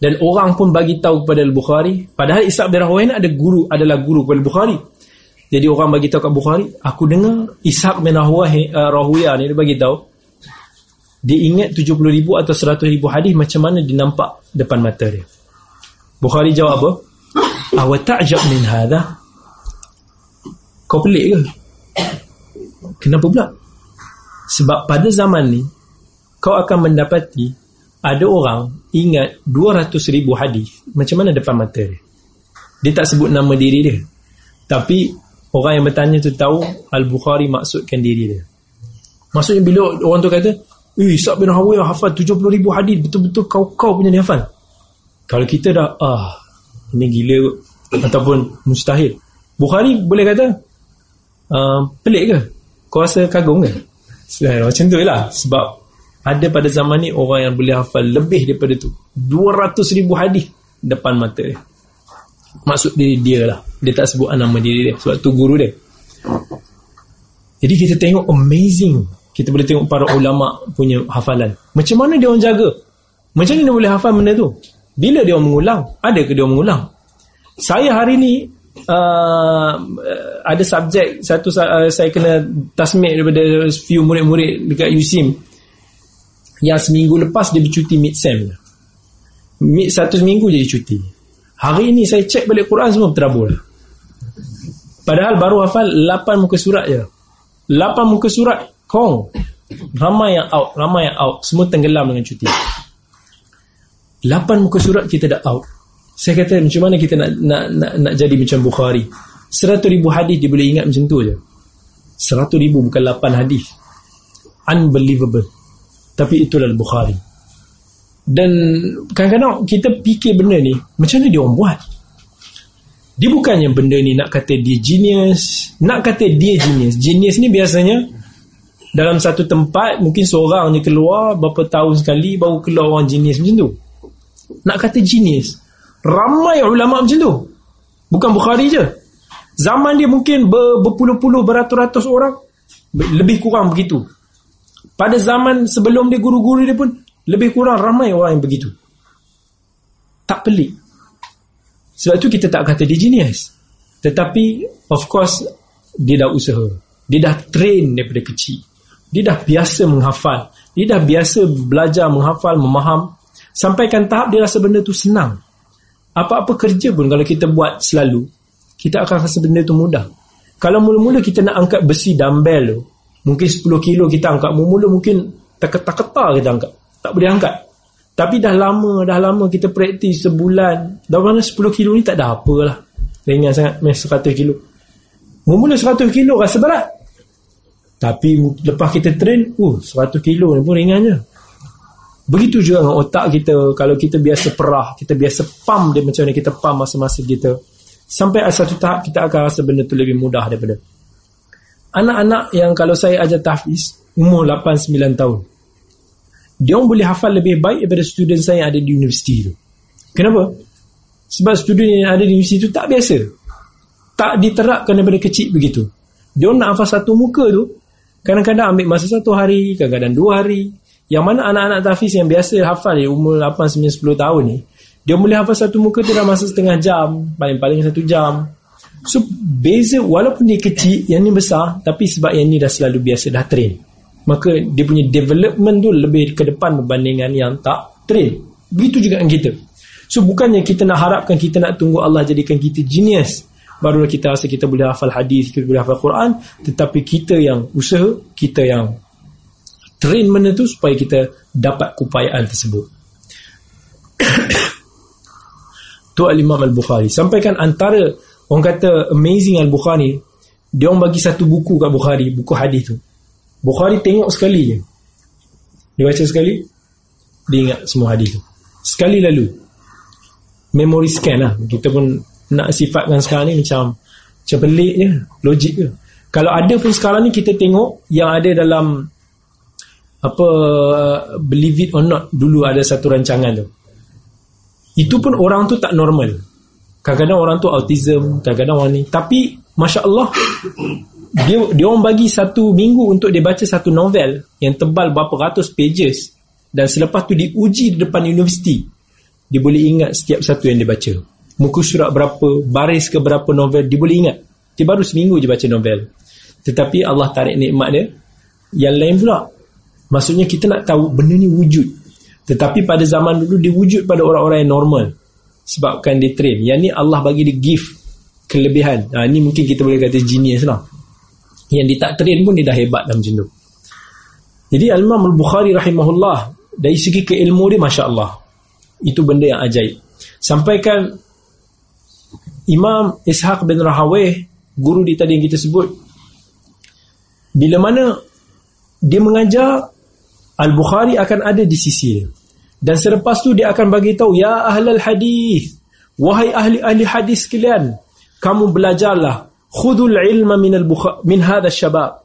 Dan orang pun bagi tahu kepada Al-Bukhari, padahal Ishaq bin Rahuwain ada guru adalah guru kepada Al-Bukhari. Jadi orang bagi tahu kepada Bukhari, aku dengar Ishaq bin Rahuwain uh, ni dia bagi tahu dia ingat 70 ribu atau 100 ribu hadis macam mana dia nampak depan mata dia. Bukhari jawab apa? Awa ta'jab min hadha? Kau pelik ke? Kenapa pula? Sebab pada zaman ni kau akan mendapati ada orang ingat 200 ribu hadis macam mana depan mata dia. Dia tak sebut nama diri dia. Tapi orang yang bertanya tu tahu Al-Bukhari maksudkan diri dia. Maksudnya bila orang tu kata, "Eh, Sa'd bin Hawiyah hafal 70 ribu hadis, betul-betul kau-kau punya dia hafal." Kalau kita dah ah, ini gila ataupun mustahil. Bukhari boleh kata, uh, pelik ke? Kau rasa kagum ke? Macam tu lah. Sebab ada pada zaman ni Orang yang boleh hafal lebih daripada tu. 200 ribu hadis Depan mata dia. Maksud diri dia lah. Dia tak sebut nama diri dia Sebab tu guru dia. Jadi kita tengok amazing. Kita boleh tengok para ulama' punya hafalan. Macam mana dia orang jaga? Macam mana dia boleh hafal benda tu Bila dia mengulang? Ada ke dia mengulang? Saya hari ni uh, ada subjek satu uh, saya kena tasmik daripada few murid-murid dekat USIM yang seminggu lepas dia bercuti mid-sem. Mid satu seminggu jadi cuti. Hari ini saya cek balik Quran semua terabur padahal baru hafal 8 muka surat je. 8 muka surat kong. Ramai yang out ramai yang out. Semua tenggelam dengan cuti 8 muka surat kita dah out saya kata macam mana kita nak nak nak, nak jadi macam Bukhari. Seratus ribu hadis dia boleh ingat macam tu je. Seratus ribu bukan lapan hadis. Unbelievable. Tapi itulah Bukhari. Dan kadang-kadang kita fikir benda ni, macam mana dia orang buat? Dia bukannya benda ni nak kata dia genius. Nak kata dia genius. Genius ni biasanya dalam satu tempat, mungkin seorang ni keluar berapa tahun sekali baru keluar orang genius macam tu. Nak kata genius. Ramai ulama macam tu. Bukan Bukhari je. Zaman dia mungkin ber, berpuluh-puluh, beratus-ratus orang. Lebih kurang begitu. Pada zaman sebelum dia guru-guru dia pun, lebih kurang ramai orang yang begitu. Tak pelik. Sebab tu kita tak kata dia genius. Tetapi, of course, dia dah usaha. Dia dah train daripada kecil. Dia dah biasa menghafal. Dia dah biasa belajar menghafal, memaham. Sampaikan tahap dia rasa benda tu senang. Apa-apa kerja pun kalau kita buat selalu kita akan rasa benda tu mudah. Kalau mula-mula kita nak angkat besi dumbbell tu mungkin 10 kilo kita angkat. Mula-mula mungkin terketar-ketar kita angkat. Tak boleh angkat. Tapi dah lama dah lama kita praktis sebulan dah mana 10 kilo ni tak ada apalah. Ringan sangat main 100 kilo. Mula 100 kilo rasa berat. Tapi lepas kita train uh 100 kilo ni pun ringannya begitu juga dengan otak kita kalau kita biasa perah kita biasa pump dia macam mana kita pump masa-masa kita sampai ada satu tahap kita akan rasa benda tu lebih mudah daripada anak-anak yang kalau saya ajar tahfiz umur 8-9 tahun dia boleh hafal lebih baik daripada student saya yang ada di universiti tu. Kenapa? Sebab student yang ada di universiti tu tak biasa. Tak diterapkan daripada kecil begitu. Dia nak hafal satu muka tu, kadang-kadang ambil masa satu hari, kadang-kadang dua hari. Yang mana anak-anak tafiz yang biasa hafal ni, umur 8, 9, 10 tahun ni, dia boleh hafal satu muka tu dalam masa setengah jam, paling-paling satu jam. So, beza walaupun dia kecil, yang ni besar, tapi sebab yang ni dah selalu biasa, dah train. Maka dia punya development tu lebih ke depan berbandingan yang tak train. Begitu juga dengan kita. So bukannya kita nak harapkan kita nak tunggu Allah jadikan kita genius barulah kita rasa kita boleh hafal hadis kita boleh hafal Quran tetapi kita yang usaha kita yang train mana tu supaya kita dapat kupayaan tersebut. Tu al-Imam al-Bukhari. Sampaikan antara orang kata amazing al-Bukhari dia orang bagi satu buku kat Bukhari buku hadis tu. Bukhari tengok sekali je. Dia baca sekali dia ingat semua hadis tu. Sekali lalu. Memory scan lah. Kita pun nak sifatkan sekarang ni macam macam pelik je logik je. Kalau ada pun sekarang ni kita tengok yang ada dalam apa believe it or not dulu ada satu rancangan tu. Itu pun orang tu tak normal. Kadang-kadang orang tu autism kadang-kadang orang ni. Tapi Masya Allah dia dia orang bagi satu minggu untuk dia baca satu novel yang tebal berapa ratus pages. Dan selepas tu diuji di depan universiti. Dia boleh ingat setiap satu yang dia baca. Muka surat berapa baris ke berapa novel dia boleh ingat. Dia baru seminggu je baca novel. Tetapi Allah tarik nikmat dia. Yang lain pula maksudnya kita nak tahu benda ni wujud. Tetapi pada zaman dulu dia wujud pada orang-orang yang normal. Sebabkan dia train. Yang ni Allah bagi dia gift kelebihan. Ha, ni mungkin kita boleh kata genius lah. Yang dia tak train pun dia dah hebat dalam macam tu. Jadi Al-Imam Al-Bukhari rahimahullah dari segi keilmu dia Masya Allah itu benda yang ajaib. Sampaikan Imam Ishaq bin Rahawih guru di tadi yang kita sebut bila mana dia mengajar Al-Bukhari akan ada di sisi dia. Dan selepas tu dia akan bagi tahu ya ahlal hadis wahai ahli-ahli hadis sekalian kamu belajarlah khudul ilma min al min hadha syabab.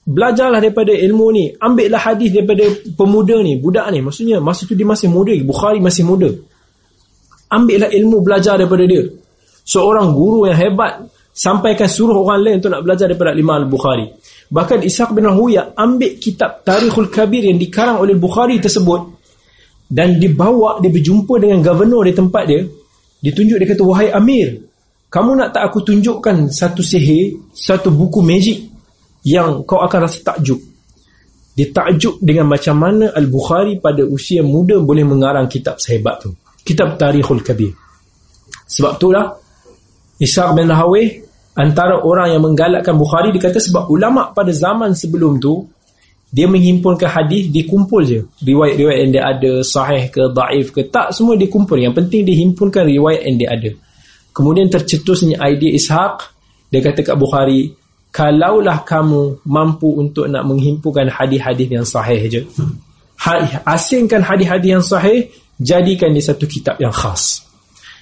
Belajarlah daripada ilmu ni ambillah hadis daripada pemuda ni budak ni. Maksudnya masa tu dia masih muda Bukhari masih muda. Ambillah ilmu belajar daripada dia. Seorang guru yang hebat sampaikan suruh orang lain untuk nak belajar daripada Imam Al-Bukhari bahkan Ishaq bin Rahuya ambil kitab Tarikhul Kabir yang dikarang oleh Bukhari tersebut dan dibawa dia berjumpa dengan governor di tempat dia ditunjuk dia kata wahai Amir kamu nak tak aku tunjukkan satu sihir, satu buku magic yang kau akan rasa takjub. Dia takjub dengan macam mana Al-Bukhari pada usia muda boleh mengarang kitab sehebat tu. Kitab Tarikhul Kabir. Sebab itulah Ishaq bin Rahawih antara orang yang menggalakkan Bukhari dikata sebab ulama pada zaman sebelum tu dia menghimpunkan hadis dia kumpul je. Riwayat-riwayat yang dia ada sahih ke daif ke tak semua dia kumpul. Yang penting dia himpunkan riwayat yang dia ada. Kemudian tercetusnya idea Ishaq dia kata kat Bukhari kalaulah kamu mampu untuk nak menghimpunkan hadis-hadis yang sahih je asingkan hadis-hadis yang sahih jadikan dia satu kitab yang khas.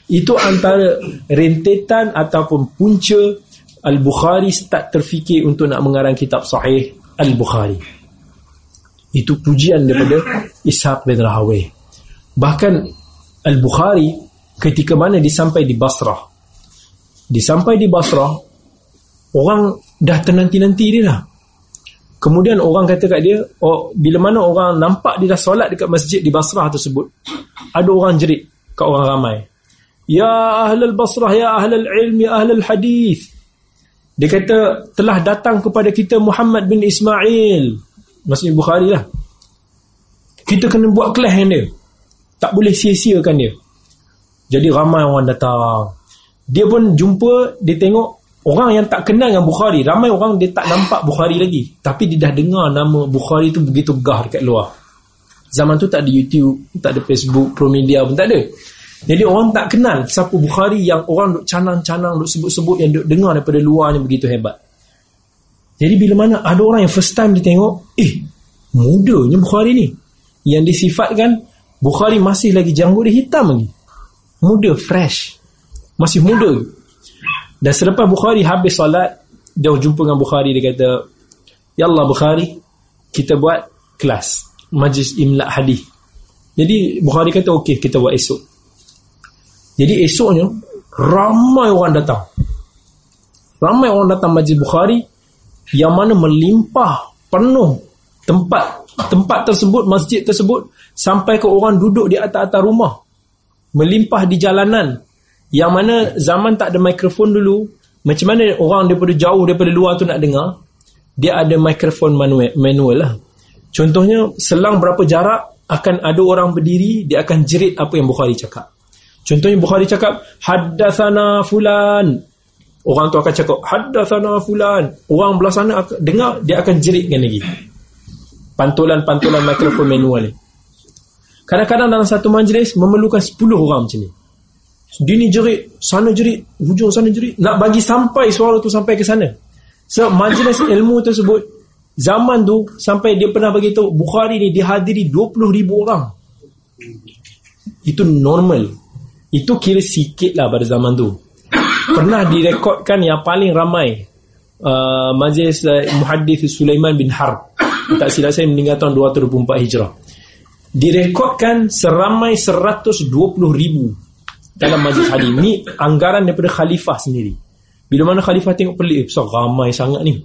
Itu antara rentetan ataupun punca Al-Bukhari start terfikir untuk nak mengarang kitab sahih Al-Bukhari. Itu pujian daripada Ishaq bin Rahawih bahkan Al-Bukhari ketika mana disampai di Basrah disampai di Basrah orang dah tenanti-nanti dia dah. Kemudian orang kata kat dia oh, bila mana orang nampak dia dah solat dekat masjid di Basrah tersebut ada orang jerit kat orang ramai. Ya ahlul Basrah, ya ahlul ilm, ya ahlul hadis. Dia kata telah datang kepada kita Muhammad bin Ismail. Maksudnya Bukhari lah. Kita kena buat kelas dengan dia. Tak boleh sia-siakan dia. Jadi ramai orang datang. Dia pun jumpa, dia tengok orang yang tak kenal dengan Bukhari ramai orang dia tak nampak Bukhari lagi tapi dia dah dengar nama Bukhari tu begitu gah dekat luar zaman tu tak ada YouTube tak ada Facebook pro media pun tak ada jadi orang tak kenal siapa Bukhari yang orang duk canang-canang duk sebut-sebut yang duk dengar daripada luar ni begitu hebat. Jadi bila mana ada orang yang first time dia tengok eh mudanya Bukhari ni. Yang disifatkan Bukhari masih lagi janggut dia hitam lagi. Muda fresh. Masih muda. Dan selepas Bukhari habis solat dia jumpa dengan Bukhari dia kata Ya Allah Bukhari kita buat kelas majlis imla hadis jadi Bukhari kata okey kita buat esok jadi esoknya ramai orang datang. Ramai orang datang majlis Bukhari yang mana melimpah penuh tempat tempat tersebut masjid tersebut sampai ke orang duduk di atas-atas rumah. Melimpah di jalanan. Yang mana zaman tak ada mikrofon dulu macam mana orang daripada jauh daripada luar tu nak dengar dia ada mikrofon manual, manual lah. Contohnya selang berapa jarak akan ada orang berdiri dia akan jerit apa yang Bukhari cakap contohnya Bukhari cakap haddathana fulan orang tu akan cakap haddathana fulan orang belah sana akan, dengar dia akan jeritkan lagi pantulan-pantulan mikrofon manual ni Kadang-kadang dalam satu majlis memerlukan 10 orang macam ni. Dini jerit, sana jerit, hujung sana jerit. Nak bagi sampai suara tu sampai ke sana. So majlis ilmu tersebut zaman tu sampai dia pernah bagi tahu Bukhari ni dihadiri 20 ribu orang. Itu normal. Itu kira sikit lah pada zaman tu. Pernah direkodkan yang paling ramai uh, majlis uh, muhaddith Sulaiman bin Harb. Tak silap saya meninggal tahun 224 Hijrah. Direkodkan seramai 120 ribu dalam majlis hadis ni anggaran daripada khalifah sendiri. Bila mana khalifah tengok pelik so ramai sangat ni.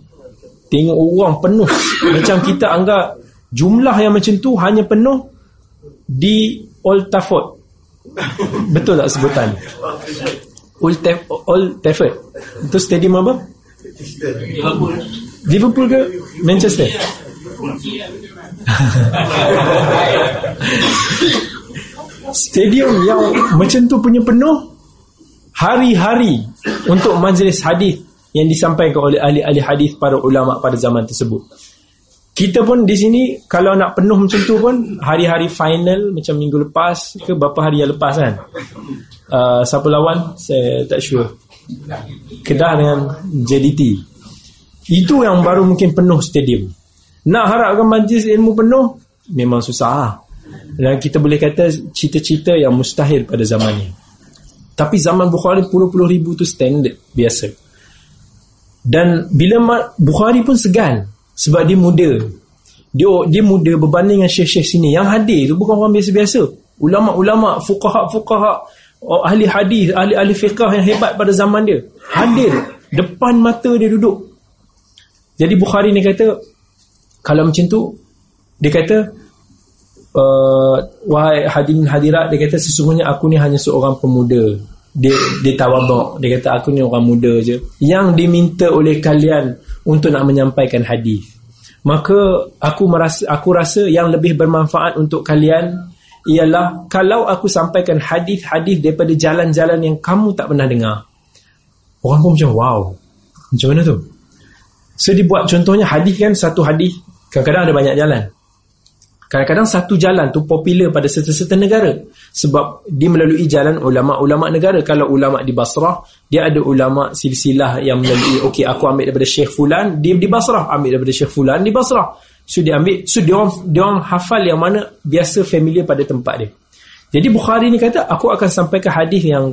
Tengok orang penuh. Macam kita anggap jumlah yang macam tu hanya penuh di Old Trafford betul tak sebutan? Old, Taf Old Trafford. Itu stadium apa? Liverpool ke Manchester? Stadium yang macam tu punya penuh hari-hari untuk majlis hadis yang disampaikan oleh ahli-ahli hadis para ulama pada zaman tersebut. Kita pun di sini kalau nak penuh macam tu pun hari-hari final macam minggu lepas ke berapa hari yang lepas kan. Uh, siapa lawan? Saya tak sure. Kedah dengan JDT. Itu yang baru mungkin penuh stadium. Nak harapkan majlis ilmu penuh memang susah lah. Dan kita boleh kata cita-cita yang mustahil pada zaman ni. Tapi zaman Bukhari puluh-puluh ribu tu standard biasa. Dan bila Bukhari pun segan sebab dia muda. Dia dia muda berbanding dengan syekh-syekh sini. Yang hadir tu bukan orang biasa-biasa. Ulama-ulama, fuqaha-fuqaha, oh, ahli hadis, ahli-ahli fiqah yang hebat pada zaman dia. Hadir depan mata dia duduk. Jadi Bukhari ni kata kalau macam tu dia kata uh, wahai hadirin hadirat dia kata sesungguhnya aku ni hanya seorang pemuda dia dia tawaduk dia kata aku ni orang muda je. Yang diminta oleh kalian untuk nak menyampaikan hadis. Maka aku merasa aku rasa yang lebih bermanfaat untuk kalian ialah kalau aku sampaikan hadis-hadis daripada jalan-jalan yang kamu tak pernah dengar. Orang pun macam wow macam mana tu? So dibuat contohnya hadis kan satu hadis. Kadang-kadang ada banyak jalan. Kadang-kadang satu jalan tu popular pada serta-serta negara. Sebab dia melalui jalan ulama'-ulama' negara. Kalau ulama' di Basrah, dia ada ulama' silsilah yang melalui, okey aku ambil daripada Syekh Fulan, dia di Basrah. Ambil daripada Syekh Fulan di Basrah. So dia ambil, so dia orang, dia orang hafal yang mana biasa familiar pada tempat dia. Jadi Bukhari ni kata, aku akan sampaikan hadis yang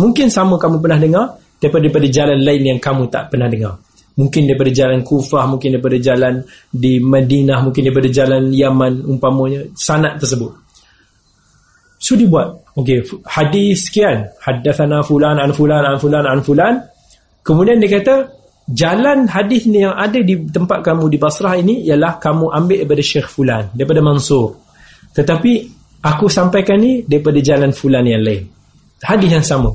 mungkin sama kamu pernah dengar daripada, daripada jalan lain yang kamu tak pernah dengar mungkin daripada jalan Kufah mungkin daripada jalan di Madinah mungkin daripada jalan Yaman umpamanya sanad tersebut. So dibuat okey hadis sekian. Hadatsana fulan an fulan an fulan an fulan. Kemudian dia kata jalan hadis ni yang ada di tempat kamu di Basrah ini ialah kamu ambil daripada Syekh fulan daripada Mansur. Tetapi aku sampaikan ni daripada jalan fulan yang lain. Hadis yang sama.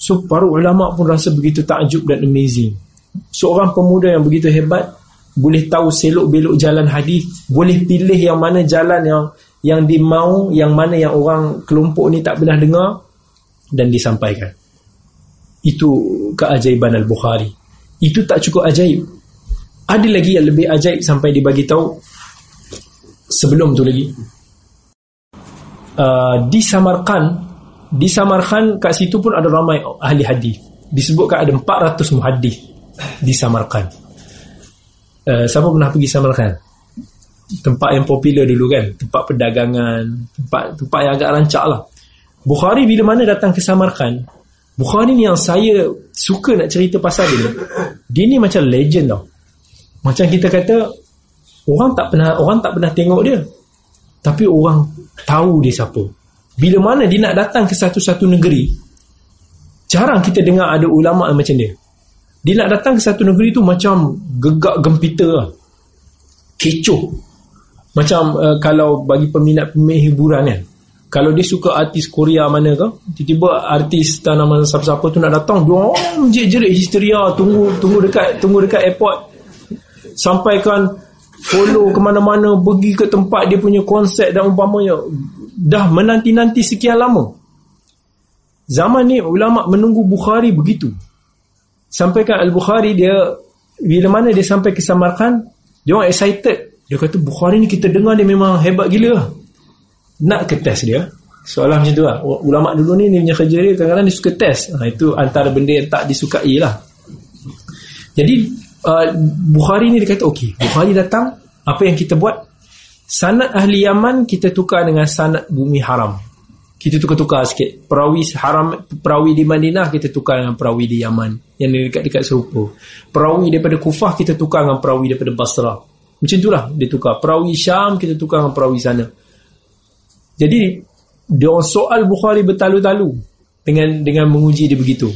So para ulama pun rasa begitu takjub dan amazing seorang pemuda yang begitu hebat boleh tahu selok belok jalan hadis boleh pilih yang mana jalan yang yang dimau yang mana yang orang kelompok ni tak pernah dengar dan disampaikan. Itu keajaiban Al-Bukhari. Itu tak cukup ajaib. Ada lagi yang lebih ajaib sampai dibagi tahu sebelum tu lagi. Uh, di Samarkand di Samarkand kat situ pun ada ramai ahli hadis. Disebutkan ada 400 muhadis di Samarkand uh, siapa pernah pergi Samarkand tempat yang popular dulu kan? Tempat perdagangan tempat tempat yang agak rancak lah. Bukhari bila mana datang ke Samarkand Bukhari ni yang saya suka nak cerita pasal dia dia ni macam legend tau. Macam kita kata orang tak pernah orang tak pernah tengok dia. Tapi orang tahu dia siapa. Bila mana dia nak datang ke satu-satu negeri jarang kita dengar ada ulama macam dia dia nak datang ke satu negeri tu macam gegak gempita lah. kecoh. Macam uh, kalau bagi peminat-peminat hiburan kan. Kalau dia suka artis Korea mana ke tiba-tiba artis tak nama siapa-siapa tu nak datang dia orang jerit histeria tunggu tunggu dekat tunggu dekat airport. Sampaikan follow ke mana-mana pergi ke tempat dia punya konsep dan umpamanya. Dah menanti-nanti sekian lama. Zaman ni ulama menunggu Bukhari begitu sampaikan Al-Bukhari dia bila mana dia sampai ke Samarkand dia orang excited. Dia kata Bukhari ni kita dengar dia memang hebat gila. Lah nak ke test dia? Soalan macam tu lah. Ulama dulu ni ni punya kerja dia kadang-kadang dia suka test. Ha, itu antara benda yang tak disukai lah. Jadi uh, Bukhari ni dia kata ok Bukhari datang. Apa yang kita buat? Sanat ahli Yaman kita tukar dengan sanat bumi haram kita tukar-tukar sikit perawi haram perawi di Madinah kita tukar dengan perawi di Yaman yang dekat-dekat serupa perawi daripada Kufah kita tukar dengan perawi daripada Basrah macam itulah dia tukar perawi Syam kita tukar dengan perawi sana jadi dia soal Bukhari bertalu-talu dengan dengan menguji dia begitu.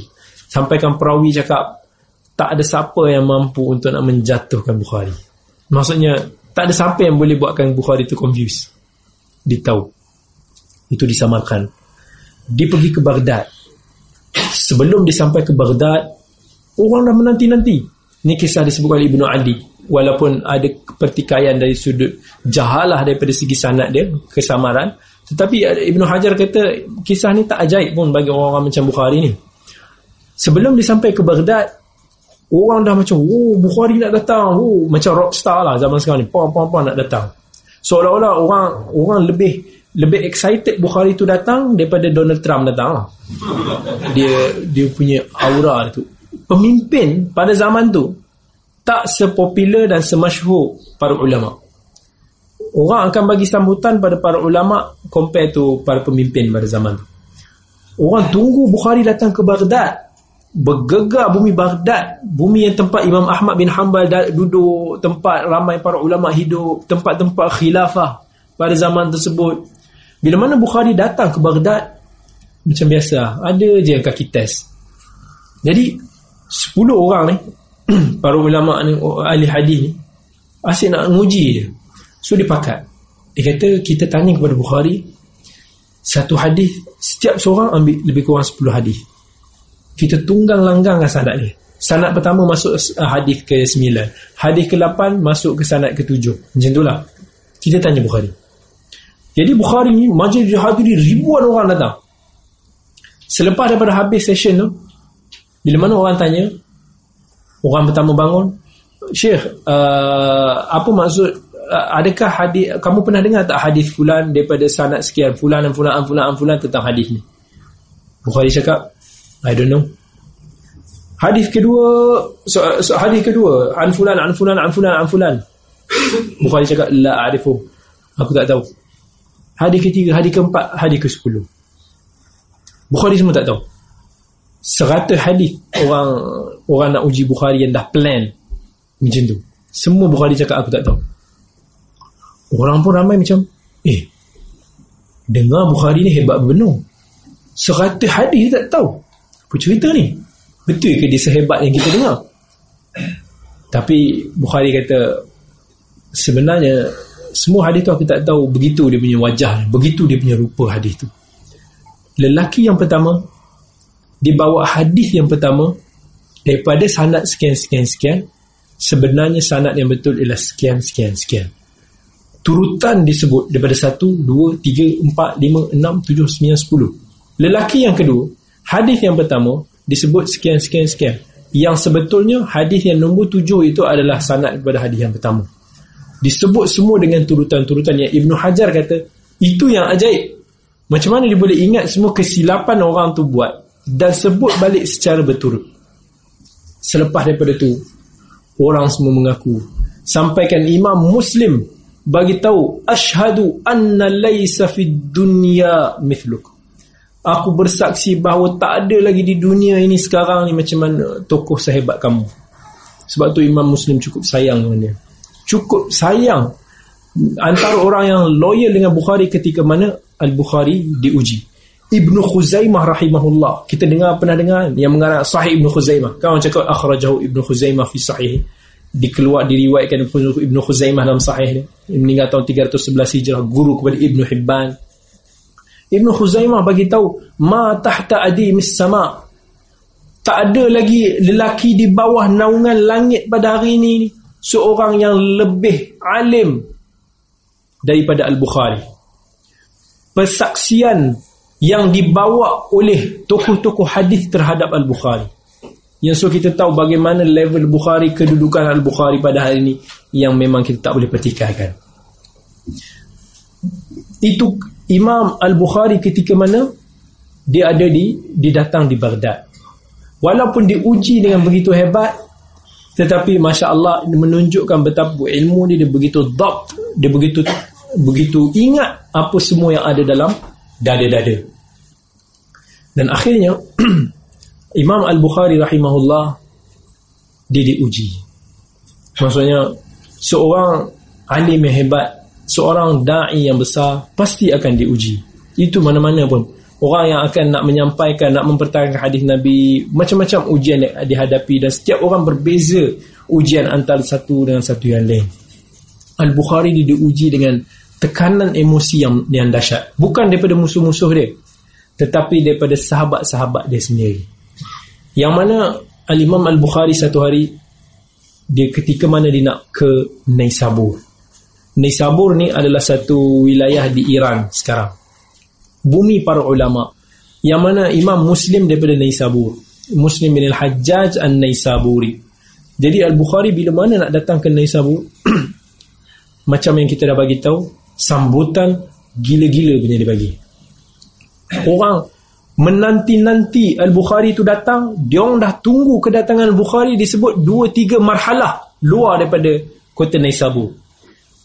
Sampaikan perawi cakap tak ada siapa yang mampu untuk nak menjatuhkan Bukhari. Maksudnya tak ada siapa yang boleh buatkan Bukhari itu confused. Dia tahu. Itu disamakan. Dia pergi ke Baghdad. Sebelum dia sampai ke Baghdad, orang dah menanti-nanti. Ini kisah disebut oleh Ibnu Adi. Walaupun ada pertikaian dari sudut jahalah daripada segi sanad dia, kesamaran. Tetapi Ibn Hajar kata kisah ni tak ajaib pun bagi orang-orang macam Bukhari ni. Sebelum dia sampai ke Baghdad, orang dah macam, oh Bukhari nak datang. Oh, macam rockstar lah zaman sekarang ni. Pam, pam, pam nak datang. Seolah-olah orang orang lebih lebih excited Bukhari tu datang daripada Donald Trump datang lah. Dia dia punya aura tu. Pemimpin pada zaman tu tak sepopular dan semasyhur para ulama orang akan bagi sambutan pada para ulama compare tu para pemimpin pada zaman tu orang tunggu Bukhari datang ke Baghdad bergegar bumi Baghdad bumi yang tempat Imam Ahmad bin Hanbal duduk tempat ramai para ulama hidup tempat-tempat khilafah pada zaman tersebut bila mana Bukhari datang ke Baghdad macam biasa ada je yang kaki test. Jadi 10 orang ni para ulama ni ahli hadis ni asyik nak nguji je So dia pakat. Dia kata kita tanya kepada Bukhari Satu hadis Setiap seorang ambil lebih kurang 10 hadis. Kita tunggang langgang dengan sanad ni Sanad pertama masuk uh, hadis ke-9 Hadis ke-8 masuk ke sanad ke-7 Macam itulah Kita tanya Bukhari Jadi Bukhari ni Majlis dihadiri ribuan orang datang. Selepas daripada habis session tu Bila mana orang tanya Orang pertama bangun Syekh uh, Apa maksud Uh, adakah hadis kamu pernah dengar tak hadis fulan daripada sanad sekian fulan dan fulan fulan fulan tentang hadis ni? Bukhari cakap I don't know. Hadis kedua so, so, hadis kedua an fulan an fulan an fulan an fulan. Bukhari cakap la arifu. Aku tak tahu hadis ketiga hadis keempat hadis ke-10 Bukhari semua tak tahu. Seratus hadis orang orang nak uji Bukhari yang dah plan macam tu. Semua Bukhari cakap aku tak tahu. Orang pun ramai macam Eh Dengar Bukhari ni hebat benar. Seratus hadis tak tahu. Apa cerita ni? Betul ke dia sehebat yang kita dengar? Tapi Bukhari kata Sebenarnya Semua hadis tu aku tak tahu Begitu dia punya wajah Begitu dia punya rupa hadis tu. Lelaki yang pertama Dia bawa hadis yang pertama Daripada sanat sekian-sekian-sekian Sebenarnya sanat yang betul ialah sekian-sekian-sekian turutan disebut daripada 1, 2, 3, 4, 5, 6, 7, 9, 10 lelaki yang kedua hadis yang pertama disebut sekian sekian sekian. Yang sebetulnya hadis yang nombor tujuh itu adalah sanad kepada hadis yang pertama disebut semua dengan turutan-turutan. Yang Ibnu Hajar kata itu yang ajaib. Macam mana dia boleh ingat semua kesilapan orang tu buat dan sebut balik secara berturut? Selepas daripada tu orang semua mengaku. Sampaikan imam muslim bagi tahu asyhadu anna laysa fid dunya mithluk Aku bersaksi bahawa tak ada lagi di dunia ini sekarang ni macam mana tokoh sehebat kamu. Sebab tu Imam Muslim cukup sayang dengan dia. Cukup sayang antara orang yang loyal dengan Bukhari ketika mana Al-Bukhari diuji. Ibnu Khuzaimah rahimahullah. Kita dengar pernah dengar yang mengarang Sahih Ibnu Khuzaimah. Kan orang cakap akhrajahu Ibnu Khuzaimah fi sahih. Dikeluar diriwayatkan Ibnu Khuzaimah dalam sahih ni. Meninggal tahun 311 Hijrah, guru kepada Ibnu Hibban. Ibn Khuzaimah bagi tahu ma tahta adi mis sama tak ada lagi lelaki di bawah naungan langit pada hari ini seorang yang lebih alim daripada Al-Bukhari. Persaksian yang dibawa oleh tokoh-tokoh hadis terhadap Al-Bukhari. Yang so kita tahu bagaimana level Bukhari kedudukan Al-Bukhari pada hari ini yang memang kita tak boleh pertikaikan. Itu Imam Al-Bukhari ketika mana? Dia ada di didatang di Baghdad. Walaupun diuji dengan begitu hebat tetapi masya-Allah menunjukkan betapa ilmu dia, dia begitu dapt, dia begitu begitu ingat apa semua yang ada dalam dada-dada. Dan akhirnya Imam Al-Bukhari rahimahullah dia diuji. Maksudnya seorang alim yang hebat seorang da'i yang besar pasti akan diuji itu mana-mana pun orang yang akan nak menyampaikan nak mempertahankan hadis Nabi macam-macam ujian yang dihadapi. Dan setiap orang berbeza ujian antara satu dengan satu yang lain. Al-Bukhari dia diuji dengan tekanan emosi yang, yang dahsyat. Bukan daripada musuh-musuh dia tetapi daripada sahabat-sahabat dia sendiri. Yang mana Al-Imam Al-Bukhari satu hari dia ketika mana dia nak ke Naisabur. Nisabur ni adalah satu wilayah di Iran sekarang. Bumi para ulama. Yang mana Imam Muslim daripada Nisabur. Muslim bin Al-Hajjaj An-Nisaburi. Jadi Al-Bukhari bila mana nak datang ke Nisabur, macam yang kita dah bagi tahu, sambutan gila-gila punya dia bagi. Orang menanti-nanti Al-Bukhari tu datang, dia orang dah tunggu kedatangan Al-Bukhari disebut 2 3 marhalah luar daripada kota Nisabur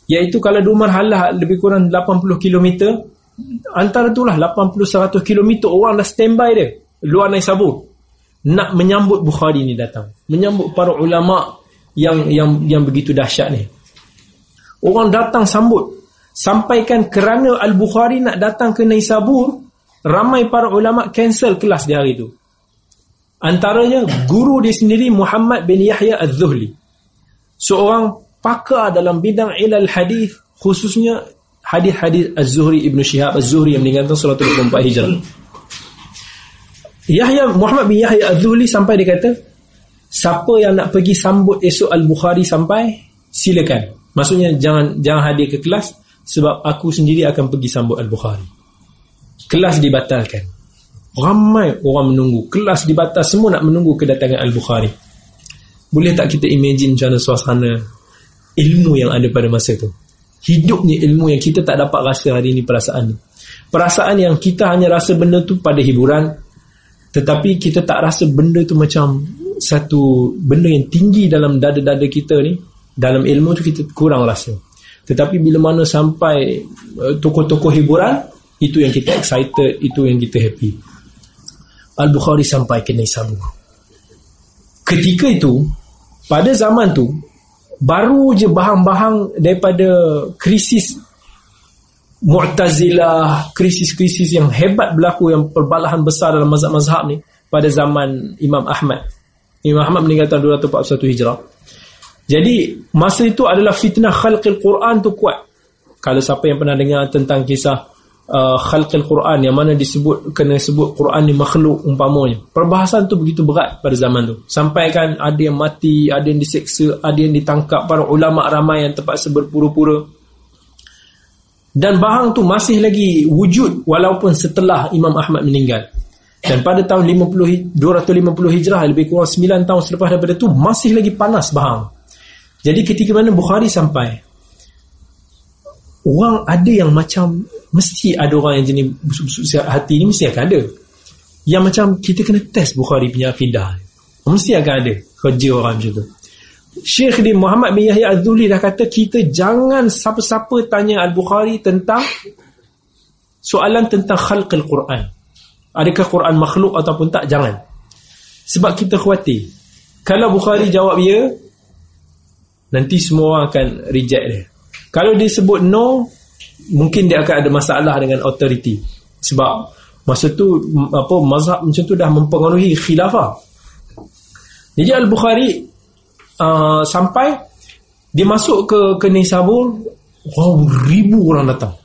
iaitu kalau dua marhalah lebih kurang 80 km antara itulah 80-100 km orang dah standby dia. Luar Naisabur nak menyambut Bukhari ni datang. Menyambut para ulama yang yang yang begitu dahsyat ni. Orang datang sambut. Sampaikan kerana Al-Bukhari nak datang ke Naisabur ramai para ulama cancel kelas di hari itu antaranya guru dia sendiri Muhammad bin Yahya Az-Zuhli. Seorang pakar dalam bidang ilal hadis khususnya hadis-hadis Az-Zuhri Ibn Shihab Az-Zuhri yang meninggal tahun 124 Hijrah. Yahya Muhammad bin Yahya Az-Zuhri sampai dia kata siapa yang nak pergi sambut esok Al-Bukhari sampai silakan. Maksudnya jangan jangan hadir ke kelas sebab aku sendiri akan pergi sambut Al-Bukhari. Kelas dibatalkan. Ramai orang menunggu. Kelas dibatal semua nak menunggu kedatangan Al-Bukhari. Boleh tak kita imagine macam mana suasana ilmu yang ada pada masa itu hidupnya ilmu yang kita tak dapat rasa hari ini perasaan ni perasaan yang kita hanya rasa benda tu pada hiburan tetapi kita tak rasa benda tu macam satu benda yang tinggi dalam dada-dada kita ni dalam ilmu tu kita kurang rasa. Tetapi bila mana sampai uh, tokoh-tokoh hiburan itu yang kita excited itu yang kita happy. Al-Bukhari sampai ke Nisabur ketika itu pada zaman tu baru je bahang-bahang daripada krisis Mu'tazilah, krisis-krisis yang hebat berlaku yang perbalahan besar dalam mazhab-mazhab ni pada zaman Imam Ahmad. Imam Ahmad meninggal tahun 241 Hijrah. Jadi masa itu adalah fitnah khalqil Quran tu kuat. Kalau siapa yang pernah dengar tentang kisah uh, khalqil Quran yang mana disebut kena sebut Quran ni makhluk umpamanya. Perbahasan tu begitu berat pada zaman tu. Sampai kan ada yang mati, ada yang diseksa, ada yang ditangkap para ulama ramai yang terpaksa berpura-pura. Dan bahang tu masih lagi wujud walaupun setelah Imam Ahmad meninggal. dan pada tahun 50 250 Hijrah lebih kurang 9 tahun selepas daripada itu masih lagi panas bahang jadi ketika mana Bukhari sampai orang ada yang macam mesti ada orang yang jenis busuk-busuk hati ni mesti akan ada yang macam kita kena test Bukhari punya akidah mesti akan ada kerja orang macam tu Syekh di Muhammad bin Yahya Az-Zuli dah kata kita jangan siapa-siapa tanya Al-Bukhari tentang soalan tentang khalqil Quran. Adakah Quran makhluk ataupun tak? Jangan. Sebab kita khawatir. Kalau Bukhari jawab ya, nanti semua orang akan reject dia. Kalau dia sebut no, mungkin dia akan ada masalah dengan authority. Sebab masa tu apa mazhab macam tu dah mempengaruhi khilafah. Jadi Al-Bukhari uh, sampai dia masuk ke ke Nisabur wow ribu orang datang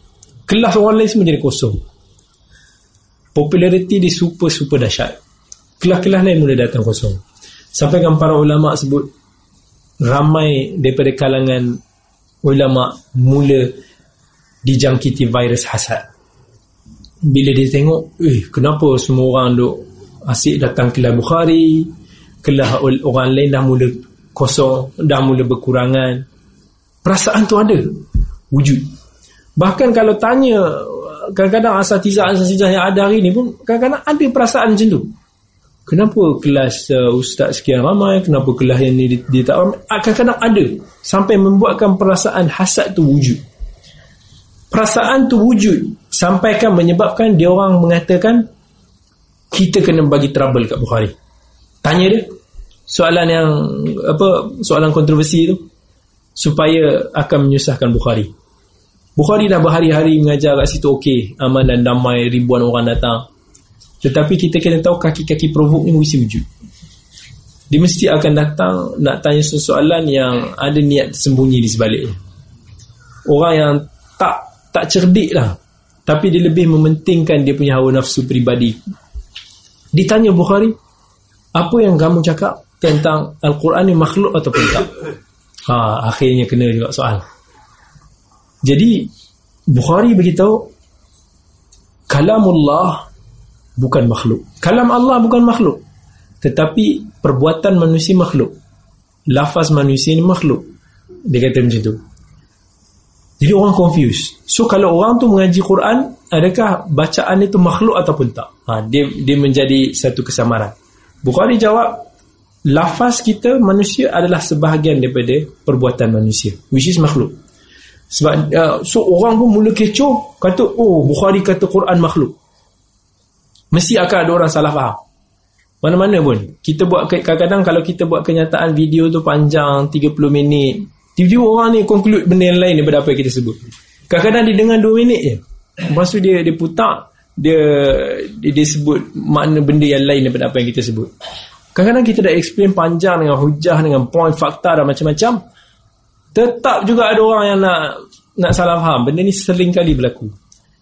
kelas orang lain semua jadi kosong populariti dia super super dahsyat kelas-kelas lain mula datang kosong sampai kan para ulama sebut ramai daripada kalangan ulama mula dijangkiti virus hasad. Bila dia tengok eh kenapa semua orang duk asyik datang kelas Bukhari? Kelas orang lain dah mula kosong dah mula berkurangan. Perasaan tu ada. Wujud. Bahkan kalau tanya kadang-kadang asatizah-asatizah yang ada hari ni pun kadang-kadang ada perasaan macam tu kenapa kelas uh, ustaz sekian ramai? Kenapa kelas yang ni dia, dia tak ramai? Ah, kadang-kadang ada. Sampai membuatkan perasaan hasad tu wujud. Perasaan tu wujud sampai kan menyebabkan dia orang mengatakan kita kena bagi trouble kat Bukhari. Tanya dia soalan yang apa soalan kontroversi tu supaya akan menyusahkan Bukhari. Bukhari dah berhari-hari mengajar kat situ okey, aman dan damai ribuan orang datang. Tetapi kita kena tahu kaki-kaki provok ni mesti wujud. Dia mesti akan datang nak tanya soalan yang ada niat sembunyi di sebaliknya. Orang yang tak tak cerdik lah. Tapi dia lebih mementingkan dia punya hawa nafsu peribadi. Ditanya Bukhari, apa yang kamu cakap tentang Al-Quran ni makhluk ataupun tak ha, akhirnya kena juga soal jadi Bukhari beritahu kalamullah bukan makhluk. Kalam Allah bukan makhluk. Tetapi perbuatan manusia makhluk. Lafaz manusia ni makhluk. Dia kata macam tu. Jadi orang confused. So kalau orang tu mengaji Quran adakah bacaan itu makhluk ataupun tak? Ha, dia dia menjadi satu kesamaran. Bukhari jawab lafaz kita manusia adalah sebahagian daripada perbuatan manusia which is makhluk. Sebab uh, so orang pun mula kecoh kata oh Bukhari kata Quran makhluk mesti akan ada orang salah faham mana-mana pun kita buat kadang-kadang kalau kita buat kenyataan video tu panjang 30 minit tiba-tiba orang ni conclude benda yang lain daripada apa yang kita sebut kadang-kadang dia dengar 2 minit je lepas tu dia, dia putar dia, dia, dia sebut makna benda yang lain daripada apa yang kita sebut Kadang-kadang kita dah explain panjang dengan hujah, dengan point, fakta dan macam-macam. Tetap juga ada orang yang nak nak salah faham. Benda ni sering kali berlaku.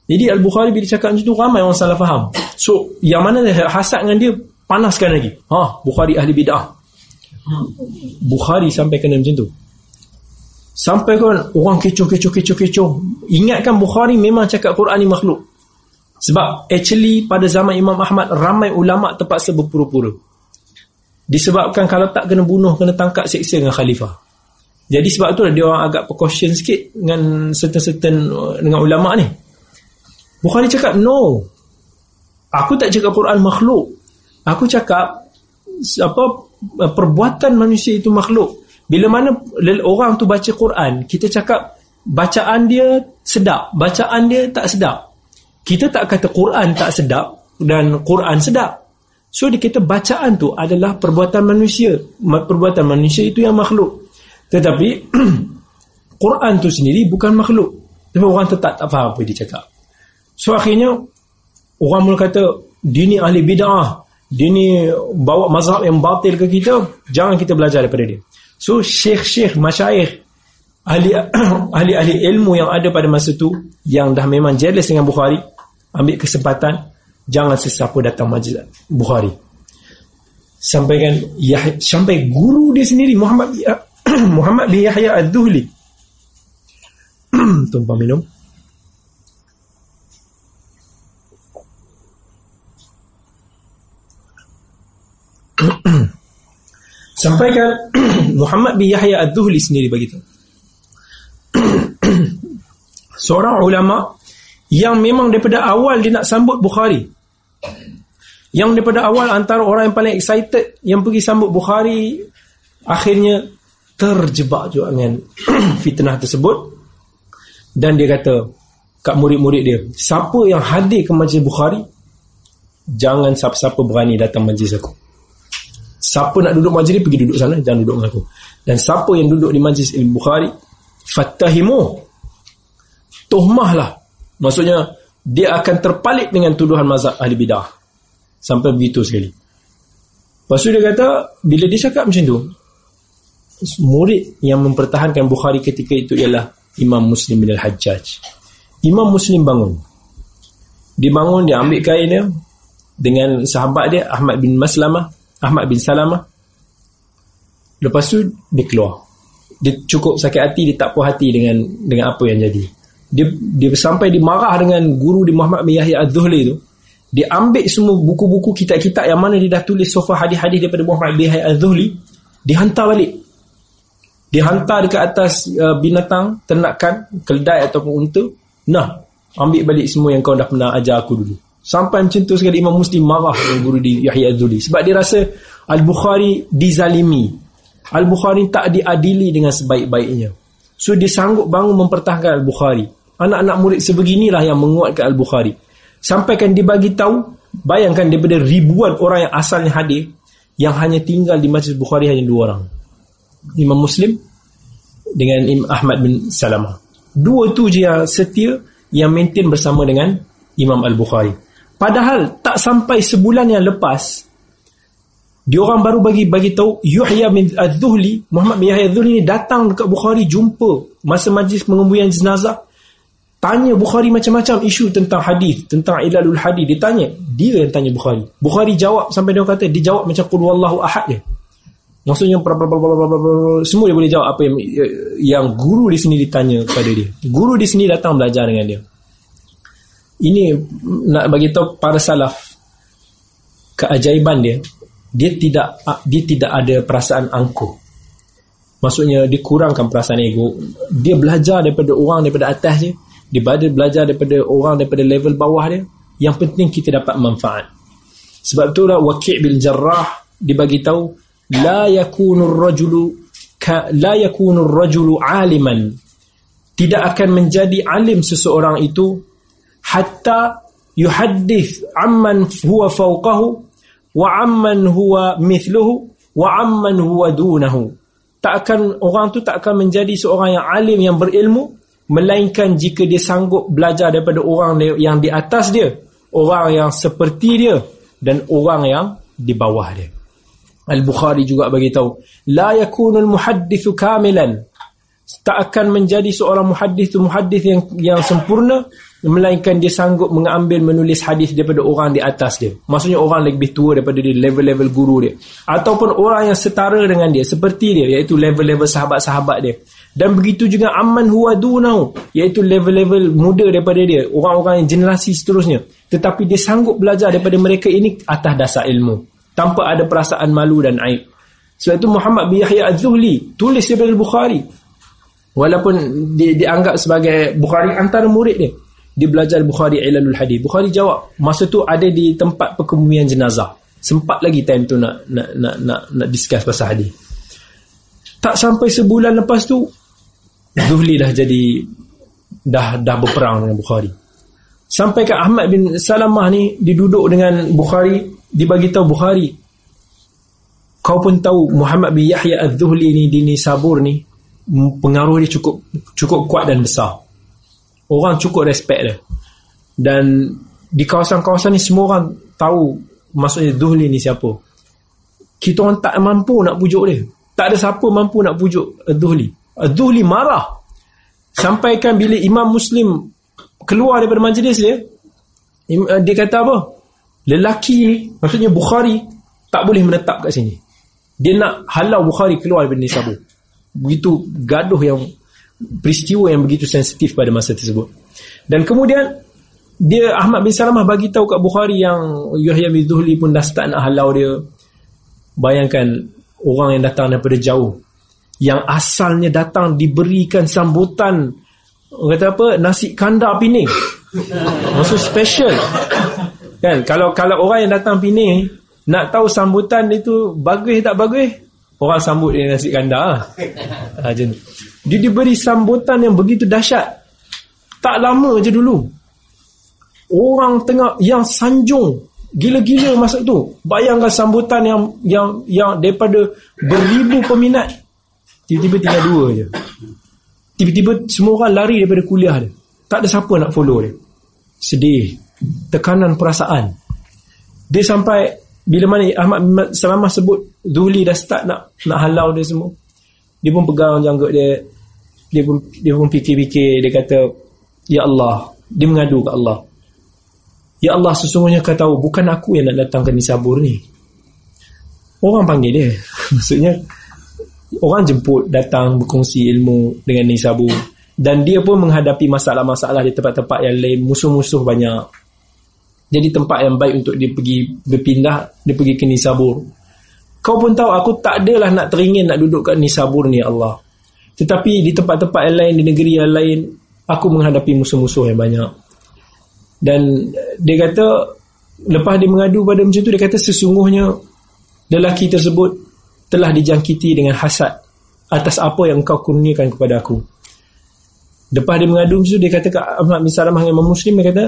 Jadi Al-Bukhari bila cakap macam tu, ramai orang salah faham. So, yang mana hasad dengan dia, panaskan lagi. Ha, Bukhari ahli bid'ah. Bukhari sampai kena macam tu. Sampai kan orang kecoh, kecoh, kecoh, kecoh. Ingatkan Bukhari memang cakap Quran ni makhluk. Sebab actually pada zaman Imam Ahmad, ramai ulama' terpaksa berpura-pura disebabkan kalau tak kena bunuh kena tangkap seksa dengan khalifah jadi sebab tu dia orang agak precaution sikit dengan certain-certain uh, dengan ulama ni Bukhari cakap no aku tak cakap Quran makhluk aku cakap apa perbuatan manusia itu makhluk bila mana orang tu baca Quran kita cakap bacaan dia sedap bacaan dia tak sedap kita tak kata Quran tak sedap dan Quran sedap So dia kata bacaan tu adalah perbuatan manusia. Perbuatan manusia itu yang makhluk. Tetapi Quran tu sendiri bukan makhluk. Tapi orang tetap tak faham apa dia cakap. So akhirnya orang mula kata dia ni ahli bid'ah. Dia ni bawa mazhab yang batil ke kita. Jangan kita belajar daripada dia. So syekh-syekh, masyaikh ahli ahli-ahli ilmu yang ada pada masa tu yang dah memang jealous dengan Bukhari ambil kesempatan jangan sesiapa datang majlis Bukhari sampaikan Yahya, sampai guru dia sendiri Muhammad Muhammad bin Yahya Ad-Duhli tumpah minum sampaikan Muhammad bin Yahya Ad-Dhuhli sendiri begitu seorang ulama yang memang daripada awal dia nak sambut Bukhari. Yang daripada awal antara orang yang paling excited yang pergi sambut Bukhari akhirnya terjebak juga dengan fitnah tersebut. Dan dia kata kat murid-murid dia siapa yang hadir ke majlis Bukhari jangan siapa-siapa berani datang majlis aku siapa nak duduk majlis pergi duduk sana jangan duduk dengan aku. Dan siapa yang duduk di majlis ilmu Bukhari fattahimu. Tuhmahlah. Maksudnya dia akan terpalit dengan tuduhan mazhab ahli bidah. Sampai begitu sekali. Lepas tu dia kata bila dia cakap macam tu murid yang mempertahankan Bukhari ketika itu ialah Imam Muslim bin Al-Hajjaj. Imam Muslim bangun. Dia bangun, dia ambil kain dia dengan sahabat dia Ahmad bin Maslamah, Ahmad bin Salamah. Lepas tu dia keluar. Dia cukup sakit hati, dia tak puas hati dengan dengan apa yang jadi. Dia dia sampai dimarah dengan guru di Muhammad bin Yahya Az-Zuhli tu. Dia ambil semua buku-buku kitab-kitab yang mana dia dah tulis sofa hadis-hadis daripada Muhammad bin Yahya Az-Zuhli, dihantar balik dihantar dekat atas uh, binatang ternakan keldai ataupun unta nah ambil balik semua yang kau dah pernah ajar aku dulu sampai macam tu sekali Imam Muslim marah dengan guru di Yahya Az-Zuli sebab dia rasa Al-Bukhari dizalimi. Al-Bukhari tak diadili dengan sebaik-baiknya. So dia sanggup bangun mempertahankan Al-Bukhari. Anak-anak murid sebeginilah yang menguatkan Al-Bukhari. Sampai kan dia bagi tahu bayangkan daripada ribuan orang yang asalnya hadir yang hanya tinggal di Masjid Bukhari hanya dua orang. Imam Muslim dengan Imam Ahmad bin Salamah. Dua tu je yang setia yang maintain bersama dengan Imam Al-Bukhari. Padahal tak sampai sebulan yang lepas dia orang baru bagi bagi tahu Yuhya bin Az-Zuhli, Muhammad bin Yahya Az-Zuhli ni datang dekat Bukhari jumpa masa majlis pengembuian jenazah. Tanya Bukhari macam-macam isu tentang hadis, tentang ilalul hadis. Dia tanya, dia yang tanya Bukhari. Bukhari jawab sampai dia kata dia jawab macam qul wallahu ahad je. Maksudnya semua dia boleh jawab apa yang yang guru di sini ditanya kepada dia. Guru di sini datang belajar dengan dia. Ini nak bagi tahu para salaf keajaiban dia dia tidak dia tidak ada perasaan angkuh. Maksudnya dia kurangkan perasaan ego. Dia belajar daripada orang daripada atas dia. Dia belajar daripada orang daripada level bawah dia. Yang penting kita dapat manfaat. Sebab itulah Waqi' bin Jarrah dibagi tahu la yakunu ar-rajulu la yakunu ar-rajulu aliman tidak akan menjadi alim seseorang itu hatta yuhaddith amman huwa fawqahu wa amman huwa mithluhu wa amman huwa dunahu tak akan orang tu tak akan menjadi seorang yang alim yang berilmu melainkan jika dia sanggup belajar daripada orang yang di atas dia orang yang seperti dia dan orang yang di bawah dia Al-Bukhari juga bagi tahu, la yakunul muhaddithu kamilan. Tak akan menjadi seorang muhaddith tu muhaddith yang yang sempurna melainkan dia sanggup mengambil menulis hadis daripada orang di atas dia. Maksudnya orang lebih tua daripada dia, level-level guru dia. Ataupun orang yang setara dengan dia, seperti dia, iaitu level-level sahabat-sahabat dia. Dan begitu juga amman huwa dunau, iaitu level-level muda daripada dia, orang-orang yang generasi seterusnya. Tetapi dia sanggup belajar daripada mereka ini atas dasar ilmu tanpa ada perasaan malu dan aib. Sebab itu Muhammad bin Yahya Az-Zuhli tulis daripada Bukhari. Walaupun dia dianggap sebagai Bukhari antara murid dia. Dia belajar Bukhari Ilalul Hadith. Bukhari jawab, masa tu ada di tempat perkebumian jenazah. Sempat lagi time tu nak nak nak nak, nak discuss pasal hadis. Tak sampai sebulan lepas tu Zuhli dah jadi dah dah berperang dengan Bukhari. Sampai ke Ahmad bin Salamah ni diduduk dengan Bukhari dibagi tahu Bukhari kau pun tahu Muhammad bin Yahya Az-Zuhli ni di Nisabur ni pengaruh dia cukup cukup kuat dan besar orang cukup respect dia. Dan di kawasan-kawasan ni semua orang tahu maksudnya Zuhli ni siapa. Kita orang tak mampu nak pujuk dia. Tak ada siapa mampu nak pujuk Az-Zuhli Az-Zuhli marah. Sampaikan bila Imam Muslim keluar daripada majlis dia dia kata apa? Lelaki ni maksudnya Bukhari tak boleh menetap kat sini. Dia nak halau Bukhari keluar daripada Nisabur begitu gaduh yang peristiwa yang begitu sensitif pada masa tersebut. Dan kemudian dia Ahmad bin Salamah bagi tahu kat Bukhari yang Yahya bin Zuhli pun dah start nak halau dia. Bayangkan orang yang datang daripada jauh yang asalnya datang diberikan sambutan kata apa nasi kandar pining. Maksud special. Kan? Kalau kalau orang yang datang pining nak tahu sambutan itu bagus tak bagus orang sambut dia nasi kandar ha, dia diberi sambutan yang begitu dahsyat. Tak lama je dulu. Orang tengah yang sanjung gila-gila masa tu. Bayangkan sambutan yang yang yang daripada beribu peminat. Tiba-tiba tinggal dua je. Tiba-tiba semua orang lari daripada kuliah dia. Tak ada siapa nak follow dia. Sedih. Tekanan perasaan. Dia sampai bila mana Ahmad Salamah sebut Zuli dah start nak nak halau dia semua dia pun pegang janggut dia dia pun dia pun fikir-fikir. Dia kata ya Allah dia mengadu ke Allah ya Allah sesungguhnya kau tahu bukan aku yang nak datang ke Nisabur ni. Orang panggil dia. Maksudnya orang jemput datang berkongsi ilmu dengan Nisabu dan dia pun menghadapi masalah-masalah di tempat-tempat yang lain musuh-musuh banyak jadi tempat yang baik untuk dia pergi berpindah dia pergi ke Nisabur. Kau pun tahu aku tak adalah nak teringin nak duduk kat Nisabur ni Allah. Tetapi di tempat-tempat yang lain di negeri yang lain aku menghadapi musuh-musuh yang banyak. Dan dia kata lepas dia mengadu pada macam tu dia kata sesungguhnya lelaki tersebut telah dijangkiti dengan hasad atas apa yang kau kurniakan kepada aku. Lepas dia mengadu tu dia kata ke Ahmad bin Salamah dengan Muslim dia kata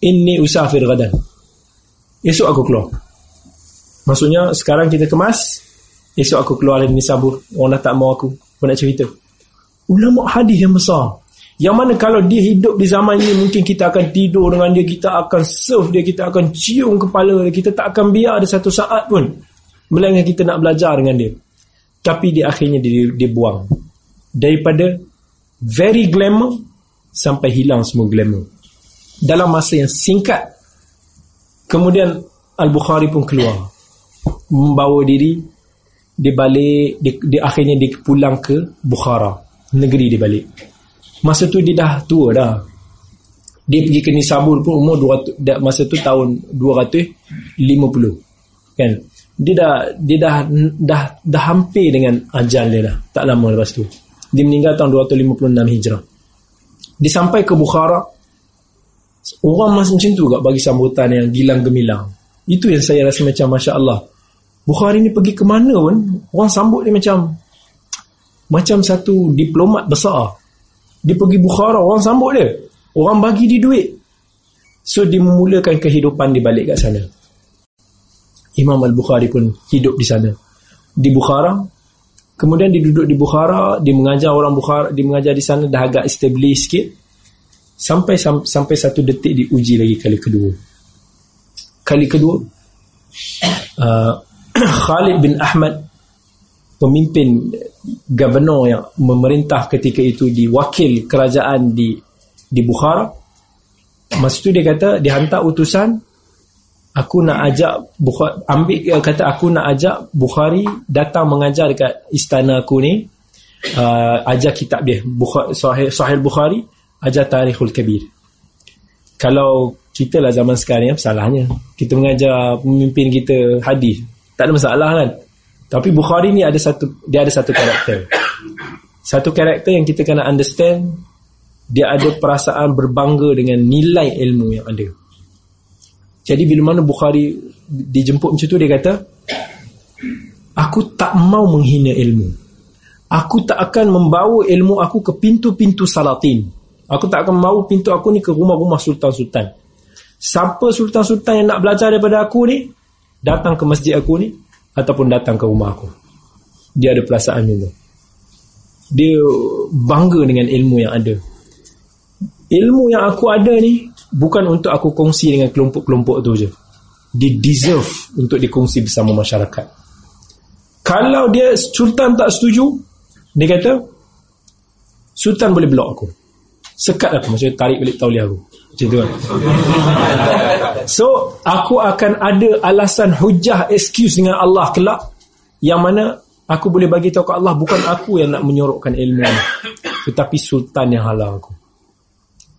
inni usafir gadan. Esok aku keluar. Maksudnya sekarang kita kemas esok aku keluar dari Nisabur. Orang dah tak mau aku. Aku nak cerita. Ulama hadis yang besar. Yang mana kalau dia hidup di zaman ini mungkin kita akan tidur dengan dia, kita akan serve dia, kita akan cium kepala dia, kita tak akan biar ada satu saat pun Melainkan kita nak belajar dengan dia. Tapi di akhirnya dia, dia buang. Daripada very glamour sampai hilang semua glamour. Dalam masa yang singkat. Kemudian Al-Bukhari pun keluar. Membawa diri. Dia balik. Dia, dia akhirnya dia pulang ke Bukhara. Negeri dia balik. Masa tu dia dah tua dah. Dia pergi ke Nisabur pun umur 200, masa tu tahun 250. Kan? dia dah dia dah dah dah hampir dengan ajal dia dah tak lama lepas tu dia meninggal tahun 256 Hijrah dia sampai ke Bukhara orang macam tu juga bagi sambutan yang gilang gemilang. Itu yang saya rasa macam Masya Allah Bukhari ni pergi ke mana pun orang sambut dia macam macam satu diplomat besar. Dia pergi Bukhara orang sambut dia. Orang bagi dia duit. So dia memulakan kehidupan di balik kat sana. Imam Al-Bukhari pun hidup di sana. Di Bukhara kemudian dia duduk di Bukhara dia mengajar orang Bukhara dia mengajar di sana dah agak establish sikit sampai sampai satu detik diuji lagi kali kedua. Kali kedua uh, Khalid bin Ahmad pemimpin governor yang memerintah ketika itu di wakil kerajaan di di Bukhara masa itu dia kata dihantar utusan aku nak ajak Bukhari, ambil kata aku nak ajak Bukhari datang mengajar dekat istana aku ni uh, ajar kitab dia Bukhari, Sahih, Sahih Bukhari ajar Tarikhul Kabir. Kalau kita lah zaman sekarang ya salahnya? Kita mengajar pemimpin kita hadis. Tak ada masalah kan? Tapi Bukhari ni ada satu dia ada satu karakter. Satu karakter yang kita kena understand dia ada perasaan berbangga dengan nilai ilmu yang ada. Jadi bila mana Bukhari dijemput macam tu dia kata aku tak mau menghina ilmu. Aku tak akan membawa ilmu aku ke pintu-pintu salatin. Aku tak akan mau pintu aku ni ke rumah-rumah sultan-sultan. Siapa sultan-sultan yang nak belajar daripada aku ni datang ke masjid aku ni ataupun datang ke rumah aku. Dia ada perasaan itu. Dia bangga dengan ilmu yang ada. Ilmu yang aku ada ni bukan untuk aku kongsi dengan kelompok-kelompok tu je dia deserve untuk dikongsi bersama masyarakat kalau dia sultan tak setuju dia kata sultan boleh blok aku sekat aku maksudnya tarik balik tauliah aku. Macam tu kan. So aku akan ada alasan hujah excuse dengan Allah kelak. Yang mana aku boleh bagi tahu ke Allah bukan aku yang nak menyorokkan ilmu tetapi sultan yang halang aku.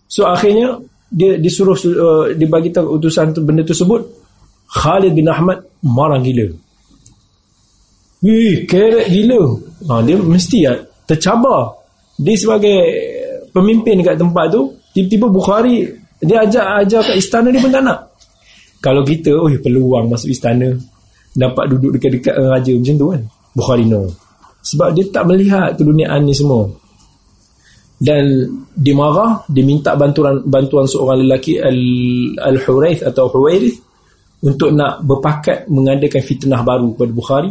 So akhirnya dia disuruh uh, dibagi tahu utusan tu benda tersebut. Khalid bin Ahmad marah gila. Wih, kerek gila. Ha, dia mesti ya, tercabar. Dia sebagai pemimpin dekat tempat tu, tiba-tiba Bukhari, dia ajak ajak ke istana dia pun tak nak. Kalau kita, oh peluang masuk istana, dapat duduk dekat-dekat raja macam tu kan. Bukhari no. Sebab dia tak melihat keduniaan ni semua. Dan dia marah, dia minta bantuan bantuan seorang lelaki Al-Huraith atau Huwairith untuk nak berpakat mengadakan fitnah baru kepada Bukhari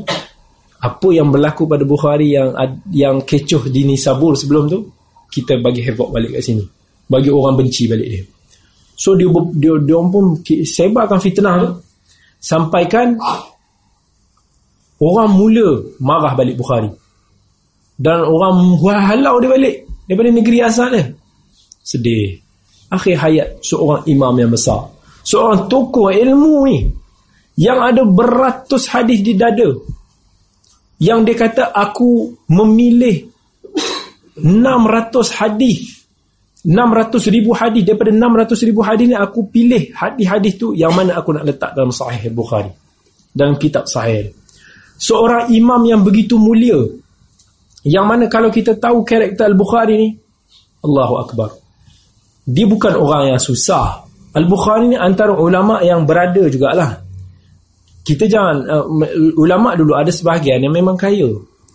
apa yang berlaku pada Bukhari yang yang kecoh di Nisabur sebelum tu kita bagi havoc balik kat sini. Bagi orang benci balik dia. So dia dia, dia pun sebarkan fitnah tu. Sampaikan orang mula marah balik Bukhari. Dan orang halau dia balik daripada negeri asal dia. Sedih. Akhir hayat seorang imam yang besar. Seorang tokoh ilmu ni yang ada beratus hadis di dada. Yang dia kata aku memilih 600 hadis. 600 ribu hadis. Daripada 600 ribu hadis ni aku pilih hadis-hadis tu yang mana aku nak letak dalam sahih Bukhari. Dalam kitab sahih. Seorang imam yang begitu mulia. Yang mana kalau kita tahu karakter Al-Bukhari ni Allahu Akbar. Dia bukan orang yang susah. Al-Bukhari ni antara ulama yang berada jugalah. Kita jangan uh, ulama dulu ada sebahagian yang memang kaya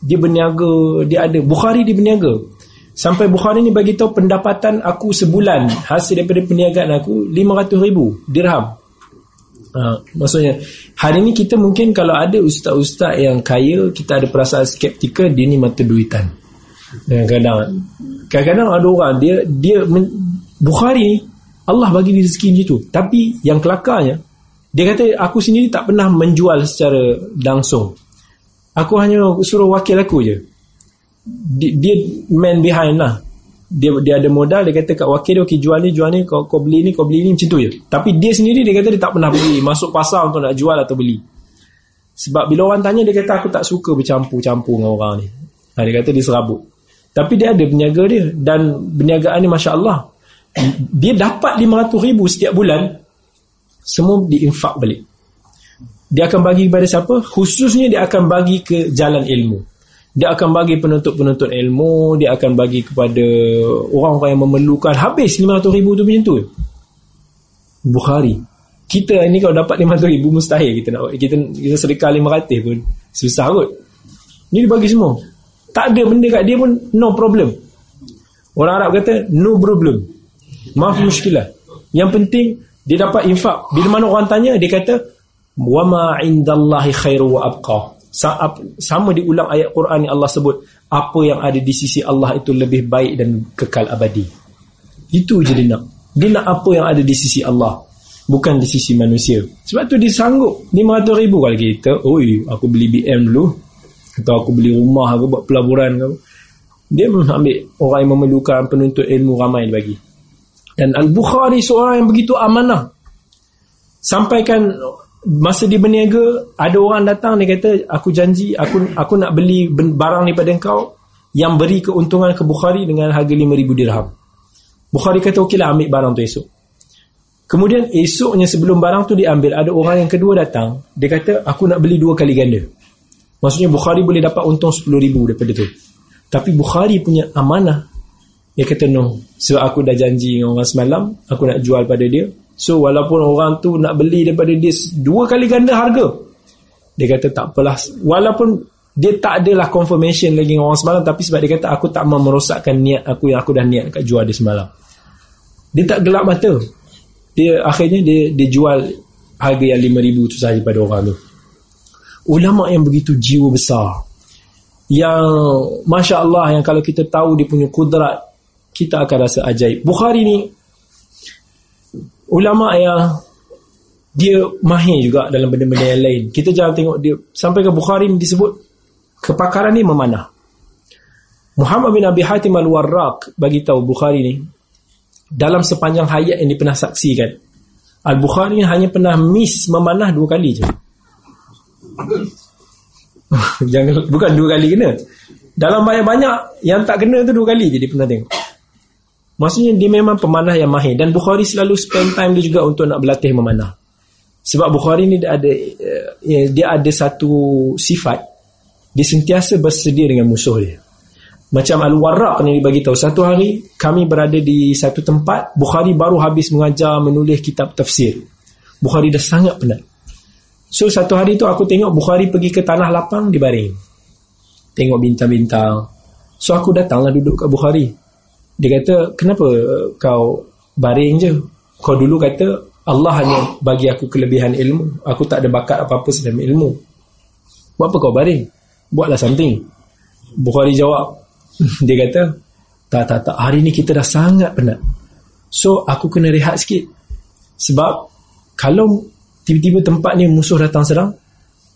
dia berniaga dia ada. Bukhari dia berniaga. Sampai Bukhari ni bagi tahu pendapatan aku sebulan hasil daripada perniagaan aku 500 ribu dirham. Uh, maksudnya hari ni kita mungkin kalau ada ustaz-ustaz yang kaya kita ada perasaan skeptikal dia ni mata duitan. Kadang-kadang. Kadang-kadang ada orang dia dia Bukhari Allah bagi dia rezeki macam tu. Tapi yang kelakarnya dia kata aku sendiri tak pernah menjual secara langsung. Aku hanya suruh wakil aku je. Dia, dia man behind lah. Dia dia ada modal dia kata kat wakil dia okey jual ni jual ni kau, kau beli ni kau beli ni macam tu je. Tapi dia sendiri dia kata dia tak pernah beli masuk pasar untuk nak jual atau beli. Sebab bila orang tanya dia kata aku tak suka bercampur-campur dengan orang ni. Ha, dia kata dia serabut. Tapi dia ada berniaga dia dan berniagaan ni masya-Allah. Dia dapat 500 ribu setiap bulan semua diinfak balik dia akan bagi kepada siapa? Khususnya dia akan bagi ke jalan ilmu. Dia akan bagi penuntut-penuntut ilmu dia akan bagi kepada orang-orang yang memerlukan habis 500 ribu tu macam tu. Bukhari. Kita ni kalau dapat 500 ribu mustahil kita nak kita, kita sedekah 500 pun susah kot. Ni dia bagi semua. Tak ada benda kat dia pun no problem. Orang Arab kata no problem. Maaf muskilah. Yang penting dia dapat infak. Bila mana orang tanya dia kata wama indallahi khairu wa abqa. Sama diulang ayat Quran yang Allah sebut apa yang ada di sisi Allah itu lebih baik dan kekal abadi. Itu je dia nak. Dia nak apa yang ada di sisi Allah bukan di sisi manusia. Sebab tu dia sanggup. 500 ribu kalau kita oi aku beli BM dulu atau aku beli rumah aku buat pelaburan ke. Dia ambil orang yang memerlukan penuntut ilmu ramai bagi. Dan Al-Bukhari seorang yang begitu amanah. Sampaikan masa dia berniaga, ada orang datang dia kata, aku janji aku aku nak beli barang daripada engkau yang beri keuntungan ke Bukhari dengan harga 5,000 dirham. Bukhari kata, okeylah ambil barang tu esok. Kemudian esoknya sebelum barang tu diambil, ada orang yang kedua datang, dia kata, aku nak beli dua kali ganda. Maksudnya Bukhari boleh dapat untung 10,000 daripada tu. Tapi Bukhari punya amanah dia kata no Sebab aku dah janji dengan orang semalam Aku nak jual pada dia So walaupun orang tu nak beli daripada dia Dua kali ganda harga. Dia kata tak apalah. Walaupun dia tak adalah confirmation lagi dengan orang semalam Tapi sebab dia kata aku tak mau merosakkan niat aku Yang aku dah niat kat jual dia semalam. Dia tak gelap mata. Dia akhirnya dia dia jual Harga yang RM5,000 tu sahaja pada orang tu. Ulama yang begitu jiwa besar yang Masya Allah yang kalau kita tahu dia punya kudrat kita akan rasa ajaib. Bukhari ni ulama yang dia mahir juga dalam benda-benda yang lain. Kita jangan tengok dia sampai ke Bukhari disebut kepakaran ni memanah. Muhammad bin Abi Hatim Al-Warraq bagi tahu Bukhari ni dalam sepanjang hayat yang dia pernah saksikan Al-Bukhari hanya pernah miss memanah dua kali je. Jangan bukan dua kali kena. Dalam banyak-banyak yang tak kena tu dua kali je dia pernah tengok. Maksudnya dia memang pemanah yang mahir. Dan Bukhari selalu spend time dia juga untuk nak berlatih memanah. Sebab Bukhari ni dia ada uh, dia ada satu sifat. Dia sentiasa bersedia dengan musuh dia. Macam Al-Warraq ni dibagi tahu satu hari kami berada di satu tempat Bukhari baru habis mengajar menulis kitab tafsir. Bukhari dah sangat penat. So satu hari tu aku tengok Bukhari pergi ke tanah lapang di baring tengok bintang-bintang. So aku datanglah duduk kat Bukhari dia kata kenapa kau baring je? Kau dulu kata Allah hanya bagi aku kelebihan ilmu. Aku tak ada bakat apa-apa sedang ilmu. Buat apa kau baring? Buatlah something. Bukhari jawab dia kata tak tak tak. Hari ni kita dah sangat penat. So aku kena rehat sikit. Sebab kalau tiba-tiba tempat ni musuh datang serang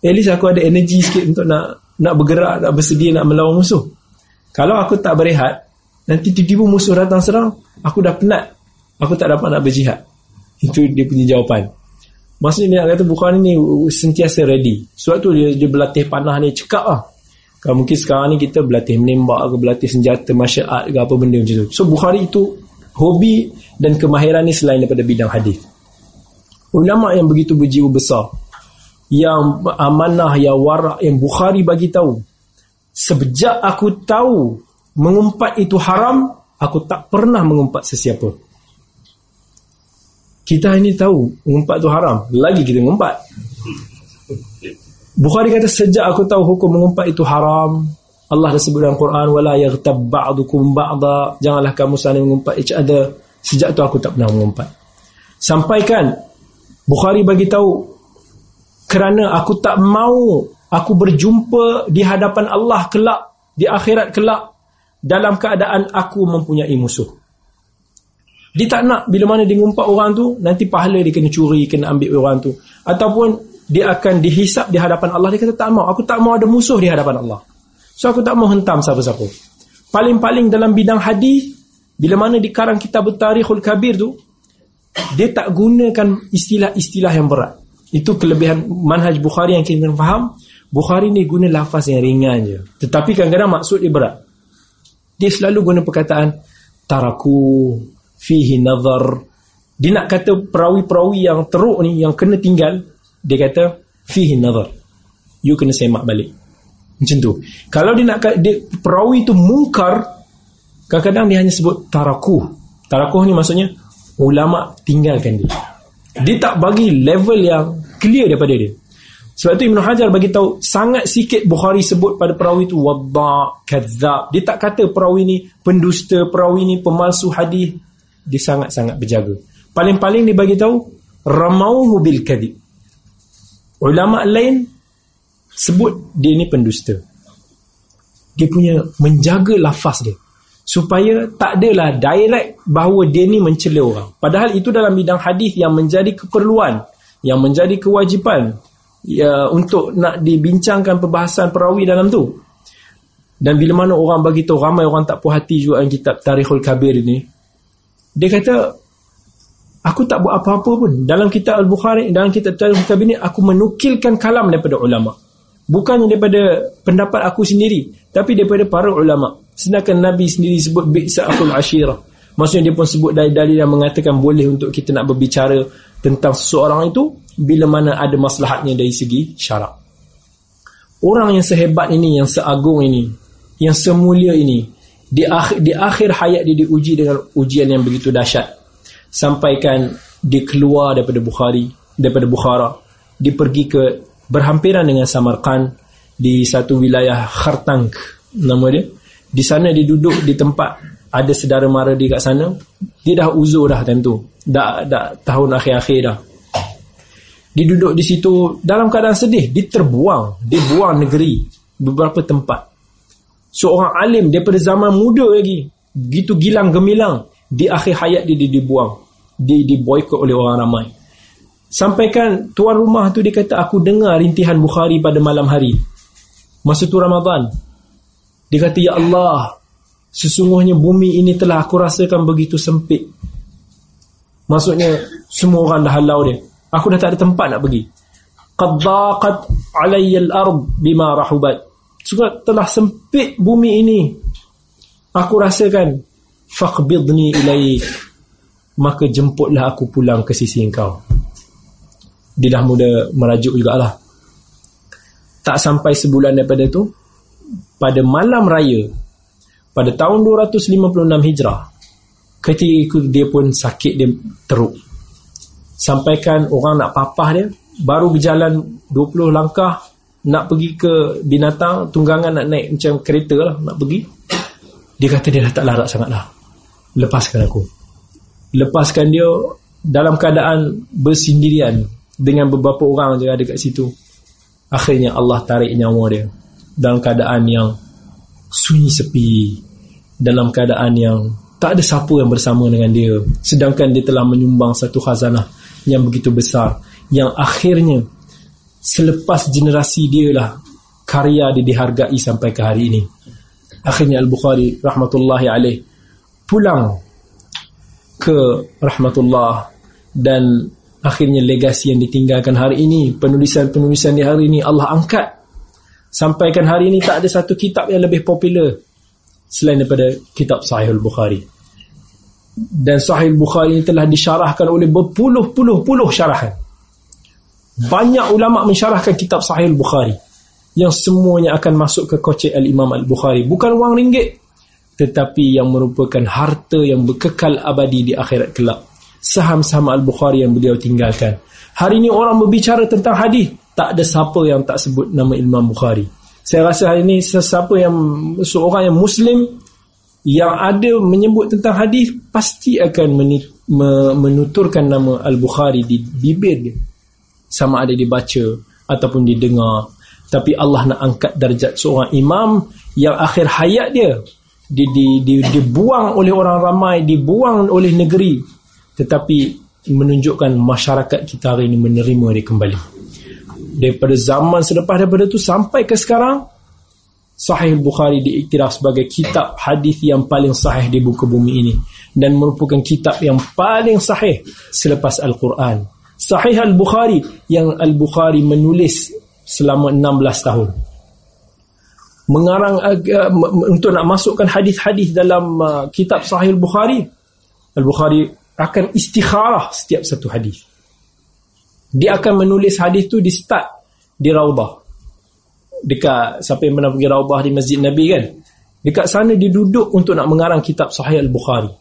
at least aku ada energi sikit untuk nak nak bergerak nak bersedia nak melawan musuh. Kalau aku tak berehat nanti tiba-tiba musuh datang serang aku dah penat. Aku tak dapat nak berjihad. Itu dia punya jawapan. Maksudnya dia kata Bukhari ni sentiasa ready. Sebab tu dia, dia berlatih panah ni cekap lah. Kalau mungkin sekarang ni kita berlatih menembak ke berlatih senjata martial art ke apa benda macam tu. So Bukhari itu hobi dan kemahiran ni selain daripada bidang hadis. Ulama yang begitu berjiwa besar yang amanah yang warak yang Bukhari bagi tahu sejak aku tahu mengumpat itu haram aku tak pernah mengumpat sesiapa. Kita ini tahu mengumpat itu haram lagi kita mengumpat. Bukhari kata sejak aku tahu hukum mengumpat itu haram Allah dah sebut dalam Quran wala yaghtab ba'dukum ba'da janganlah kamu saling mengumpat each other sejak tu aku tak pernah mengumpat. Sampaikan Bukhari bagi tahu kerana aku tak mau aku berjumpa di hadapan Allah kelak di akhirat kelak dalam keadaan aku mempunyai musuh. Dia tak nak bila mana dia ngumpat orang tu nanti pahala dia kena curi kena ambil orang tu. Ataupun dia akan dihisap di hadapan Allah. Dia kata tak mau aku tak mau ada musuh di hadapan Allah. So aku tak mau hentam siapa-siapa. Paling-paling dalam bidang hadis bila mana di karang kitab tarikhul kabir tu dia tak gunakan istilah-istilah yang berat. Itu kelebihan manhaj Bukhari yang kita faham Bukhari ni guna lafaz yang ringan je. Tetapi kadang-kadang maksud dia berat dia selalu guna perkataan taraku fihi nazar. Dia nak kata perawi-perawi yang teruk ni yang kena tinggal dia kata fihi nazar. You kena semak balik. Macam tu. Kalau dia nak dia, perawi tu mungkar kadang-kadang dia hanya sebut tarakuh tarakuh ni maksudnya ulama tinggalkan dia. Dia tak bagi level yang clear daripada dia sebab tu Ibn Hajar bagi tahu sangat sikit Bukhari sebut pada perawi tu wadda kadzab dia tak kata perawi ni pendusta perawi ni pemalsu hadis. Dia sangat-sangat berjaga. Paling-paling dia bagi tahu ramauhu bil kadhib Ulama lain sebut dia ni pendusta. Dia punya menjaga lafaz dia supaya tak adalah direct bahawa dia ni mencela orang. Padahal itu dalam bidang hadis yang menjadi keperluan, yang menjadi kewajipan ya untuk nak dibincangkan perbahasan perawi dalam tu. Dan bila mana orang bagi tahu ramai orang tak puas hati juga dengan kitab Tarikhul Kabir ni. Dia kata Aku tak buat apa-apa pun. Dalam kitab Al-Bukhari, dalam kitab Al-Bukhari ini, aku menukilkan kalam daripada ulama. Bukannya daripada pendapat aku sendiri, tapi daripada para ulama. Sedangkan Nabi sendiri sebut bi'sa'atul ashirah. Maksudnya dia pun sebut dalil-dalil yang mengatakan boleh untuk kita nak berbicara tentang seseorang itu bila mana ada maslahatnya dari segi syarak. Orang yang sehebat ini, yang seagung ini, yang semulia ini, di akhir, di akhir hayat dia diuji dengan ujian yang begitu dahsyat sampaikan dia keluar daripada Bukhari daripada Bukhara dia pergi ke berhampiran dengan Samarkand di satu wilayah Khartang nama dia di sana dia duduk di tempat ada sedara mara dia kat sana dia dah uzur dah time tu. Dah, dah tahun akhir-akhir dah. Dia duduk di situ dalam keadaan sedih dia terbuang. Dia buang negeri beberapa tempat. Seorang alim daripada zaman muda lagi gitu gilang gemilang di akhir hayat dia, dia dibuang di diboykot oleh orang ramai. Sampaikan tuan rumah tu dia kata aku dengar rintihan Bukhari pada malam hari. Masa tu Ramadan. Dia kata ya Allah sesungguhnya bumi ini telah aku rasakan begitu sempit. Maksudnya semua orang dah halau dia. Aku dah tak ada tempat nak pergi. Qad daqat alayya al-ard bima rahubat. Juga telah sempit bumi ini. Aku rasakan faqbidni ilaik. Maka jemputlah aku pulang ke sisi engkau. Dia dah mula merajuk jugalah. Tak sampai sebulan daripada tu pada malam raya pada tahun 256 Hijrah ketika itu dia pun sakit dia teruk. Sampaikan orang nak papah dia baru berjalan 20 langkah nak pergi ke binatang tunggangan nak naik macam kereta lah nak pergi. Dia kata dia dah tak larat sangat lah lepaskan aku. Lepaskan dia dalam keadaan bersendirian dengan beberapa orang je ada kat situ. Akhirnya Allah tarik nyawa dia dalam keadaan yang sunyi sepi dalam keadaan yang tak ada siapa yang bersama dengan dia. Sedangkan dia telah menyumbang satu khazanah yang begitu besar yang akhirnya selepas generasi dia lah karya dia dihargai sampai ke hari ini. Akhirnya Al-Bukhari rahmatullahi alaih pulang ke rahmatullah dan akhirnya legasi yang ditinggalkan hari ini penulisan-penulisan di hari ini Allah angkat sampaikan hari ini tak ada satu kitab yang lebih popular selain daripada kitab Sahih Al-Bukhari. Dan Sahih Al-Bukhari ini telah disyarahkan oleh berpuluh-puluh-puluh syarahan. Banyak ulama mensyarahkan kitab Sahih Bukhari yang semuanya akan masuk ke kocek Al-Imam Al-Bukhari. Bukan wang ringgit tetapi yang merupakan harta yang berkekal abadi di akhirat kelak. Saham-saham Al-Bukhari yang beliau tinggalkan. Hari ini orang berbicara tentang hadis tak ada siapa yang tak sebut nama Imam Bukhari. Saya rasa hari ini sesiapa yang seorang yang muslim yang ada menyebut tentang hadis pasti akan menuturkan nama Al-Bukhari di bibir dia. Sama ada dibaca ataupun didengar. Tapi Allah nak angkat darjat seorang imam yang akhir hayat dia. Di, di, di, dibuang oleh orang ramai dibuang oleh negeri. Tetapi menunjukkan masyarakat kita hari ini menerima dia kembali daripada zaman selepas daripada itu sampai ke sekarang Sahih Bukhari diiktiraf sebagai kitab hadis yang paling sahih di buku bumi ini dan merupakan kitab yang paling sahih selepas Al-Quran Sahih Al-Bukhari yang Al-Bukhari menulis selama 16 tahun. Mengarang uh, untuk nak masukkan hadis-hadis dalam uh, kitab Sahih Al-Bukhari, Al-Bukhari akan istikharah setiap satu hadis. Dia akan menulis hadis tu di start di Raudah. Dekat siapa yang pernah pergi Raudah di Masjid Nabi kan? Dekat sana dia duduk untuk nak mengarang kitab Sahih Al-Bukhari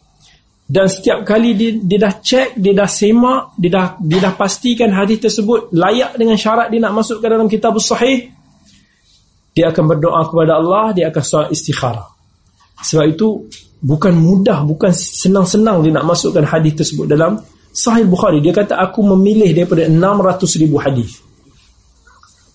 dan setiap kali dia, dia dah cek, dia dah semak, dia dah dia dah pastikan hadis tersebut layak dengan syarat dia nak masuk ke dalam kitab sahih, dia akan berdoa kepada Allah, dia akan soal istikharah. Sebab itu bukan mudah, bukan senang-senang dia nak masukkan hadis tersebut dalam Sahih Bukhari. Dia kata aku memilih daripada 600 ribu hadis.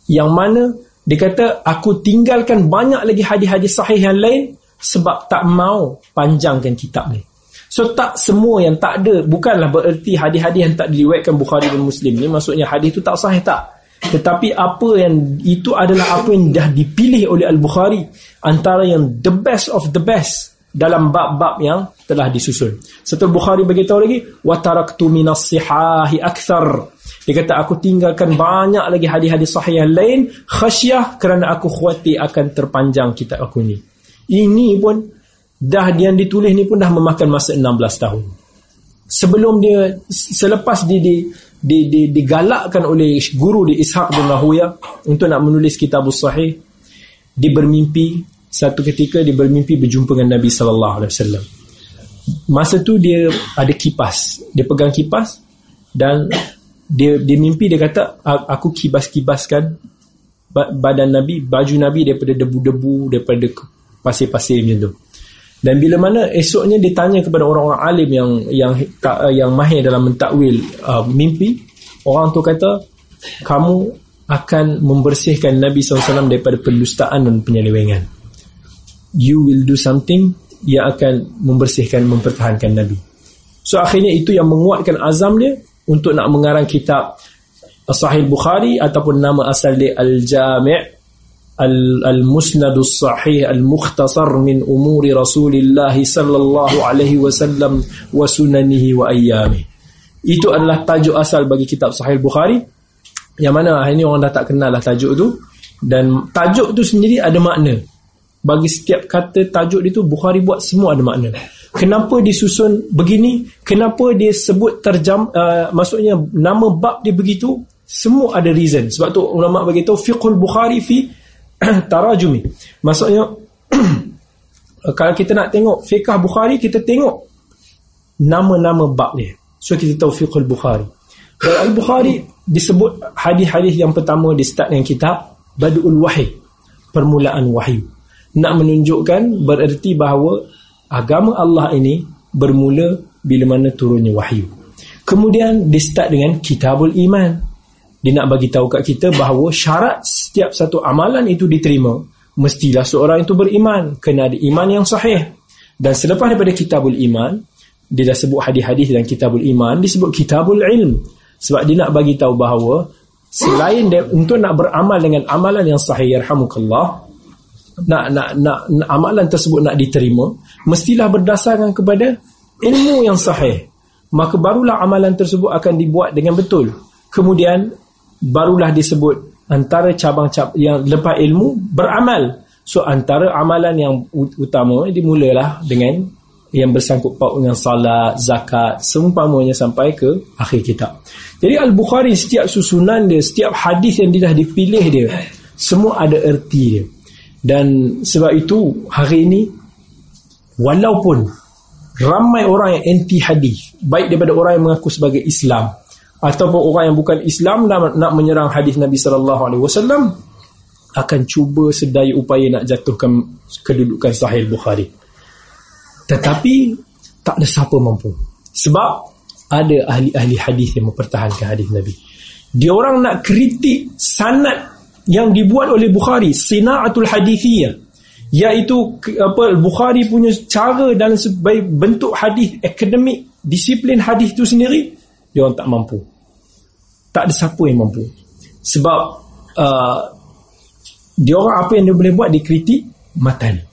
Yang mana dia kata aku tinggalkan banyak lagi hadis-hadis sahih yang lain sebab tak mau panjangkan kitab ni. So tak semua yang tak ada bukanlah bererti hadis-hadis yang tak diriwayatkan Bukhari dan Muslim ni maksudnya hadis tu tak sahih tak. Tetapi apa yang itu adalah apa yang dah dipilih oleh Al-Bukhari antara yang the best of the best dalam bab-bab yang telah disusun. Setelah Bukhari beritahu lagi taraktu minas sihahi akthar. Dia kata aku tinggalkan banyak lagi hadis-hadis sahih yang lain khasyah kerana aku khawatir akan terpanjang kitab aku ni. Ini pun dah yang ditulis ni pun dah memakan masa 16 tahun sebelum dia selepas dia di, di, di, digalakkan oleh guru di Ishaq bin Rahuya untuk nak menulis kitab sahih dia bermimpi satu ketika dia bermimpi berjumpa dengan Nabi sallallahu alaihi wasallam. Masa tu dia ada kipas. Dia pegang kipas dan dia dia mimpi dia kata aku kibas-kibaskan badan Nabi baju Nabi daripada debu-debu daripada pasir-pasir macam tu. Dan bila mana esoknya ditanya kepada orang-orang alim yang yang yang mahir dalam mentakwil uh, mimpi, orang tu kata kamu akan membersihkan Nabi SAW daripada pendustaan dan penyelewengan you will do something yang akan membersihkan mempertahankan Nabi so akhirnya itu yang menguatkan azam dia untuk nak mengarang kitab Sahih Bukhari ataupun nama asal dia Al-Jami' Al-Musnadus Sahih Al-Mukhtasar min umuri Rasulillah sallallahu alaihi wasallam wa sunanihi wa ayyami. Itu adalah tajuk asal bagi kitab Sahih Bukhari. Yang mana hari ini orang dah tak kenal lah tajuk tu dan tajuk tu sendiri ada makna bagi setiap kata tajuk itu Bukhari buat semua ada makna. Kenapa disusun begini? Kenapa dia sebut terjam uh, maksudnya nama bab dia begitu? Semua ada reason. Sebab tu ulama bagi tahu fiqhul Bukhari fi tarajumi. Maksudnya kalau kita nak tengok fiqh Bukhari kita tengok nama-nama bab dia. So kita tahu fiqh Bukhari. Kalau Al-Bukhari disebut hadis-hadis yang pertama di start dengan kitab Badul Wahyi permulaan wahyu nak menunjukkan bererti bahawa agama Allah ini bermula bila mana turunnya wahyu. Kemudian di start dengan kitabul iman. Dia nak bagi tahu kat kita bahawa syarat setiap satu amalan itu diterima mestilah seorang itu beriman kena ada iman yang sahih. Dan selepas daripada kitabul iman dia dah sebut hadis-hadis dalam kitabul iman disebut kitabul ilm. Sebab dia nak bagi tahu bahawa selain dia, untuk nak beramal dengan amalan yang sahih yarhamukallah nak, nak nak amalan tersebut nak diterima mestilah berdasarkan kepada ilmu yang sahih maka barulah amalan tersebut akan dibuat dengan betul kemudian barulah disebut antara cabang-cabang yang lepas ilmu beramal so antara amalan yang utama dimulalah dengan yang bersangkut paut dengan salat, zakat, seumpamanya sampai ke akhir kitab. Jadi Al-Bukhari setiap susunan dia, setiap hadis yang dia dah dipilih dia, semua ada erti dia. Dan sebab itu hari ini walaupun ramai orang yang anti hadis, baik daripada orang yang mengaku sebagai Islam ataupun orang yang bukan Islam nak, nak menyerang hadis Nabi sallallahu alaihi wasallam akan cuba sedaya upaya nak jatuhkan kedudukan Sahih Bukhari. Tetapi tak ada siapa mampu. Sebab ada ahli-ahli hadis yang mempertahankan hadis Nabi. Dia orang nak kritik sanad yang dibuat oleh Bukhari, sinaatul hadithiyah. Iaitu apa Bukhari punya cara dalam sebagai bentuk hadis akademik, disiplin hadis itu sendiri, dia orang tak mampu. Tak ada siapa yang mampu. Sebab uh, dia orang apa yang dia boleh buat dikritik matan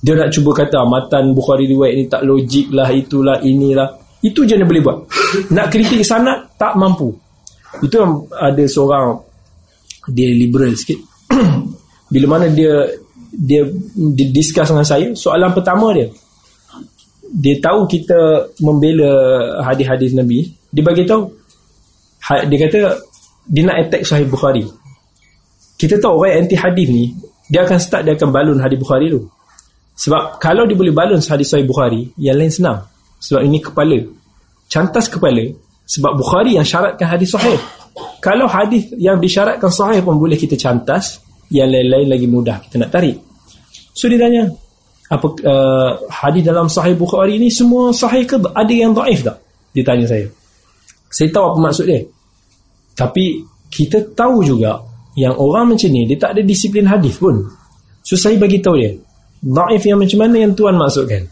dia nak cuba kata matan Bukhari riwayat ni tak logik lah itulah inilah itu je dia boleh buat nak kritik sanad tak mampu itu yang ada seorang dia liberal sikit bila mana dia dia, discuss dengan saya soalan pertama dia dia tahu kita membela hadis-hadis Nabi dia bagi tahu ha, dia kata dia nak attack Sahih Bukhari kita tahu orang anti hadis ni dia akan start dia akan balun hadis Bukhari tu sebab kalau dia boleh balance hadis Sahih Bukhari, yang lain senang. Sebab ini kepala. Cantas kepala. Sebab Bukhari yang syaratkan hadis Sahih. Kalau hadis yang disyaratkan Sahih pun boleh kita cantas, yang lain-lain lagi mudah kita nak tarik. So dia tanya, apa uh, hadis dalam Sahih Bukhari ni semua sahih ke ada yang daif tak? Dia tanya saya. Saya tahu apa maksud dia. Tapi kita tahu juga yang orang macam ni dia tak ada disiplin hadis pun. So saya bagi tahu dia, Daif yang macam mana yang tuan maksudkan?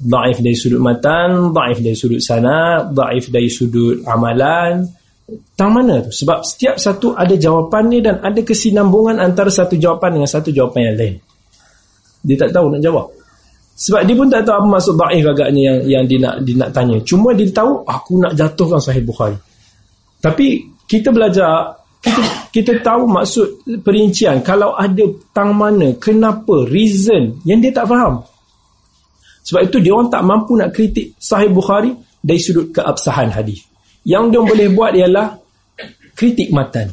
Daif dari sudut matan, daif dari sudut sana, daif dari sudut amalan. Tang mana tu? Sebab setiap satu ada jawapan ni dan ada kesinambungan antara satu jawapan dengan satu jawapan yang lain. Dia tak tahu nak jawab. Sebab dia pun tak tahu apa maksud daif agaknya yang yang dia nak dia nak tanya. Cuma dia tahu aku nak jatuhkan Sahih Bukhari. Tapi kita belajar kita kita tahu maksud perincian kalau ada tang mana kenapa reason yang dia tak faham sebab itu dia orang tak mampu nak kritik sahih Bukhari dari sudut keabsahan hadis yang dia boleh buat ialah kritik matan.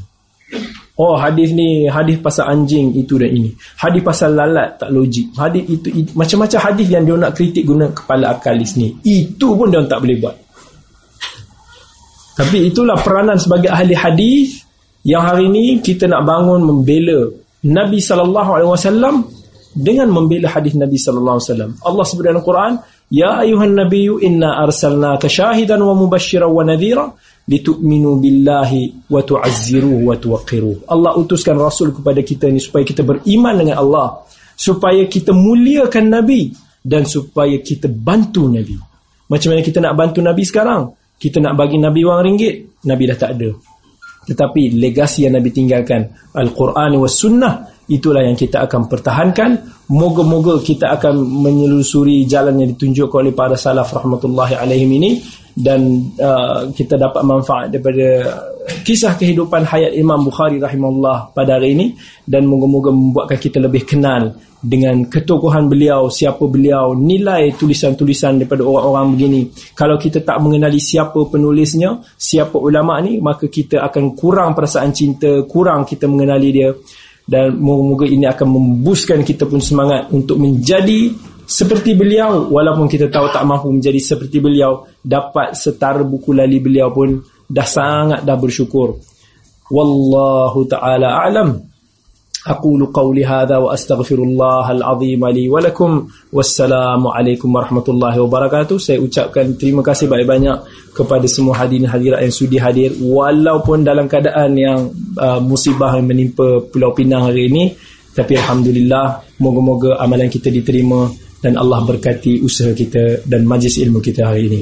Oh hadis ni hadis pasal anjing itu dan ini. Hadis pasal lalat tak logik. Hadis itu, itu macam-macam hadis yang dia nak kritik guna kepala akalis ni itu pun dia tak boleh buat. Tapi itulah peranan sebagai ahli hadis yang hari ini kita nak bangun membela Nabi sallallahu alaihi wasallam dengan membela hadis Nabi sallallahu alaihi wasallam. Allah sebut dalam Quran, "Ya ayuhan nabiyyu inna arsalnaka syahidan wa mubasysyiran wa tu'azziruhu wa tuwaqqiruhu." Allah utuskan rasul kepada kita ini supaya kita beriman dengan Allah, supaya kita muliakan Nabi dan supaya kita bantu Nabi. Macam mana kita nak bantu Nabi sekarang? Kita nak bagi Nabi wang ringgit, Nabi dah tak ada tetapi legasi yang Nabi tinggalkan Al-Quran was sunnah itulah yang kita akan pertahankan moga-moga kita akan menyelusuri jalan yang ditunjukkan oleh para salaf rahmatullahi alaihim ini dan uh, kita dapat manfaat daripada kisah kehidupan hayat Imam Bukhari rahimahullah pada hari ini dan moga-moga membuatkan kita lebih kenal dengan ketokohan beliau, siapa beliau, nilai tulisan-tulisan daripada orang-orang begini. Kalau kita tak mengenali siapa penulisnya, siapa ulama ni, maka kita akan kurang perasaan cinta, kurang kita mengenali dia. Dan moga-moga ini akan membuskan kita pun semangat untuk menjadi seperti beliau. Walaupun kita tahu tak mahu menjadi seperti beliau dapat setara buku lali beliau pun dah sangat dah bersyukur. Wallahu taala a'lam أقول قولي هذا وأستغفر الله العظيم لي ولكم والسلام عليكم ورحمة الله وبركاته saya ucapkan terima kasih banyak-banyak kepada semua hadirin hadirat yang sudi hadir walaupun dalam keadaan yang uh, musibah yang menimpa Pulau Pinang hari ini tapi Alhamdulillah moga-moga amalan kita diterima dan Allah berkati usaha kita dan majlis ilmu kita hari ini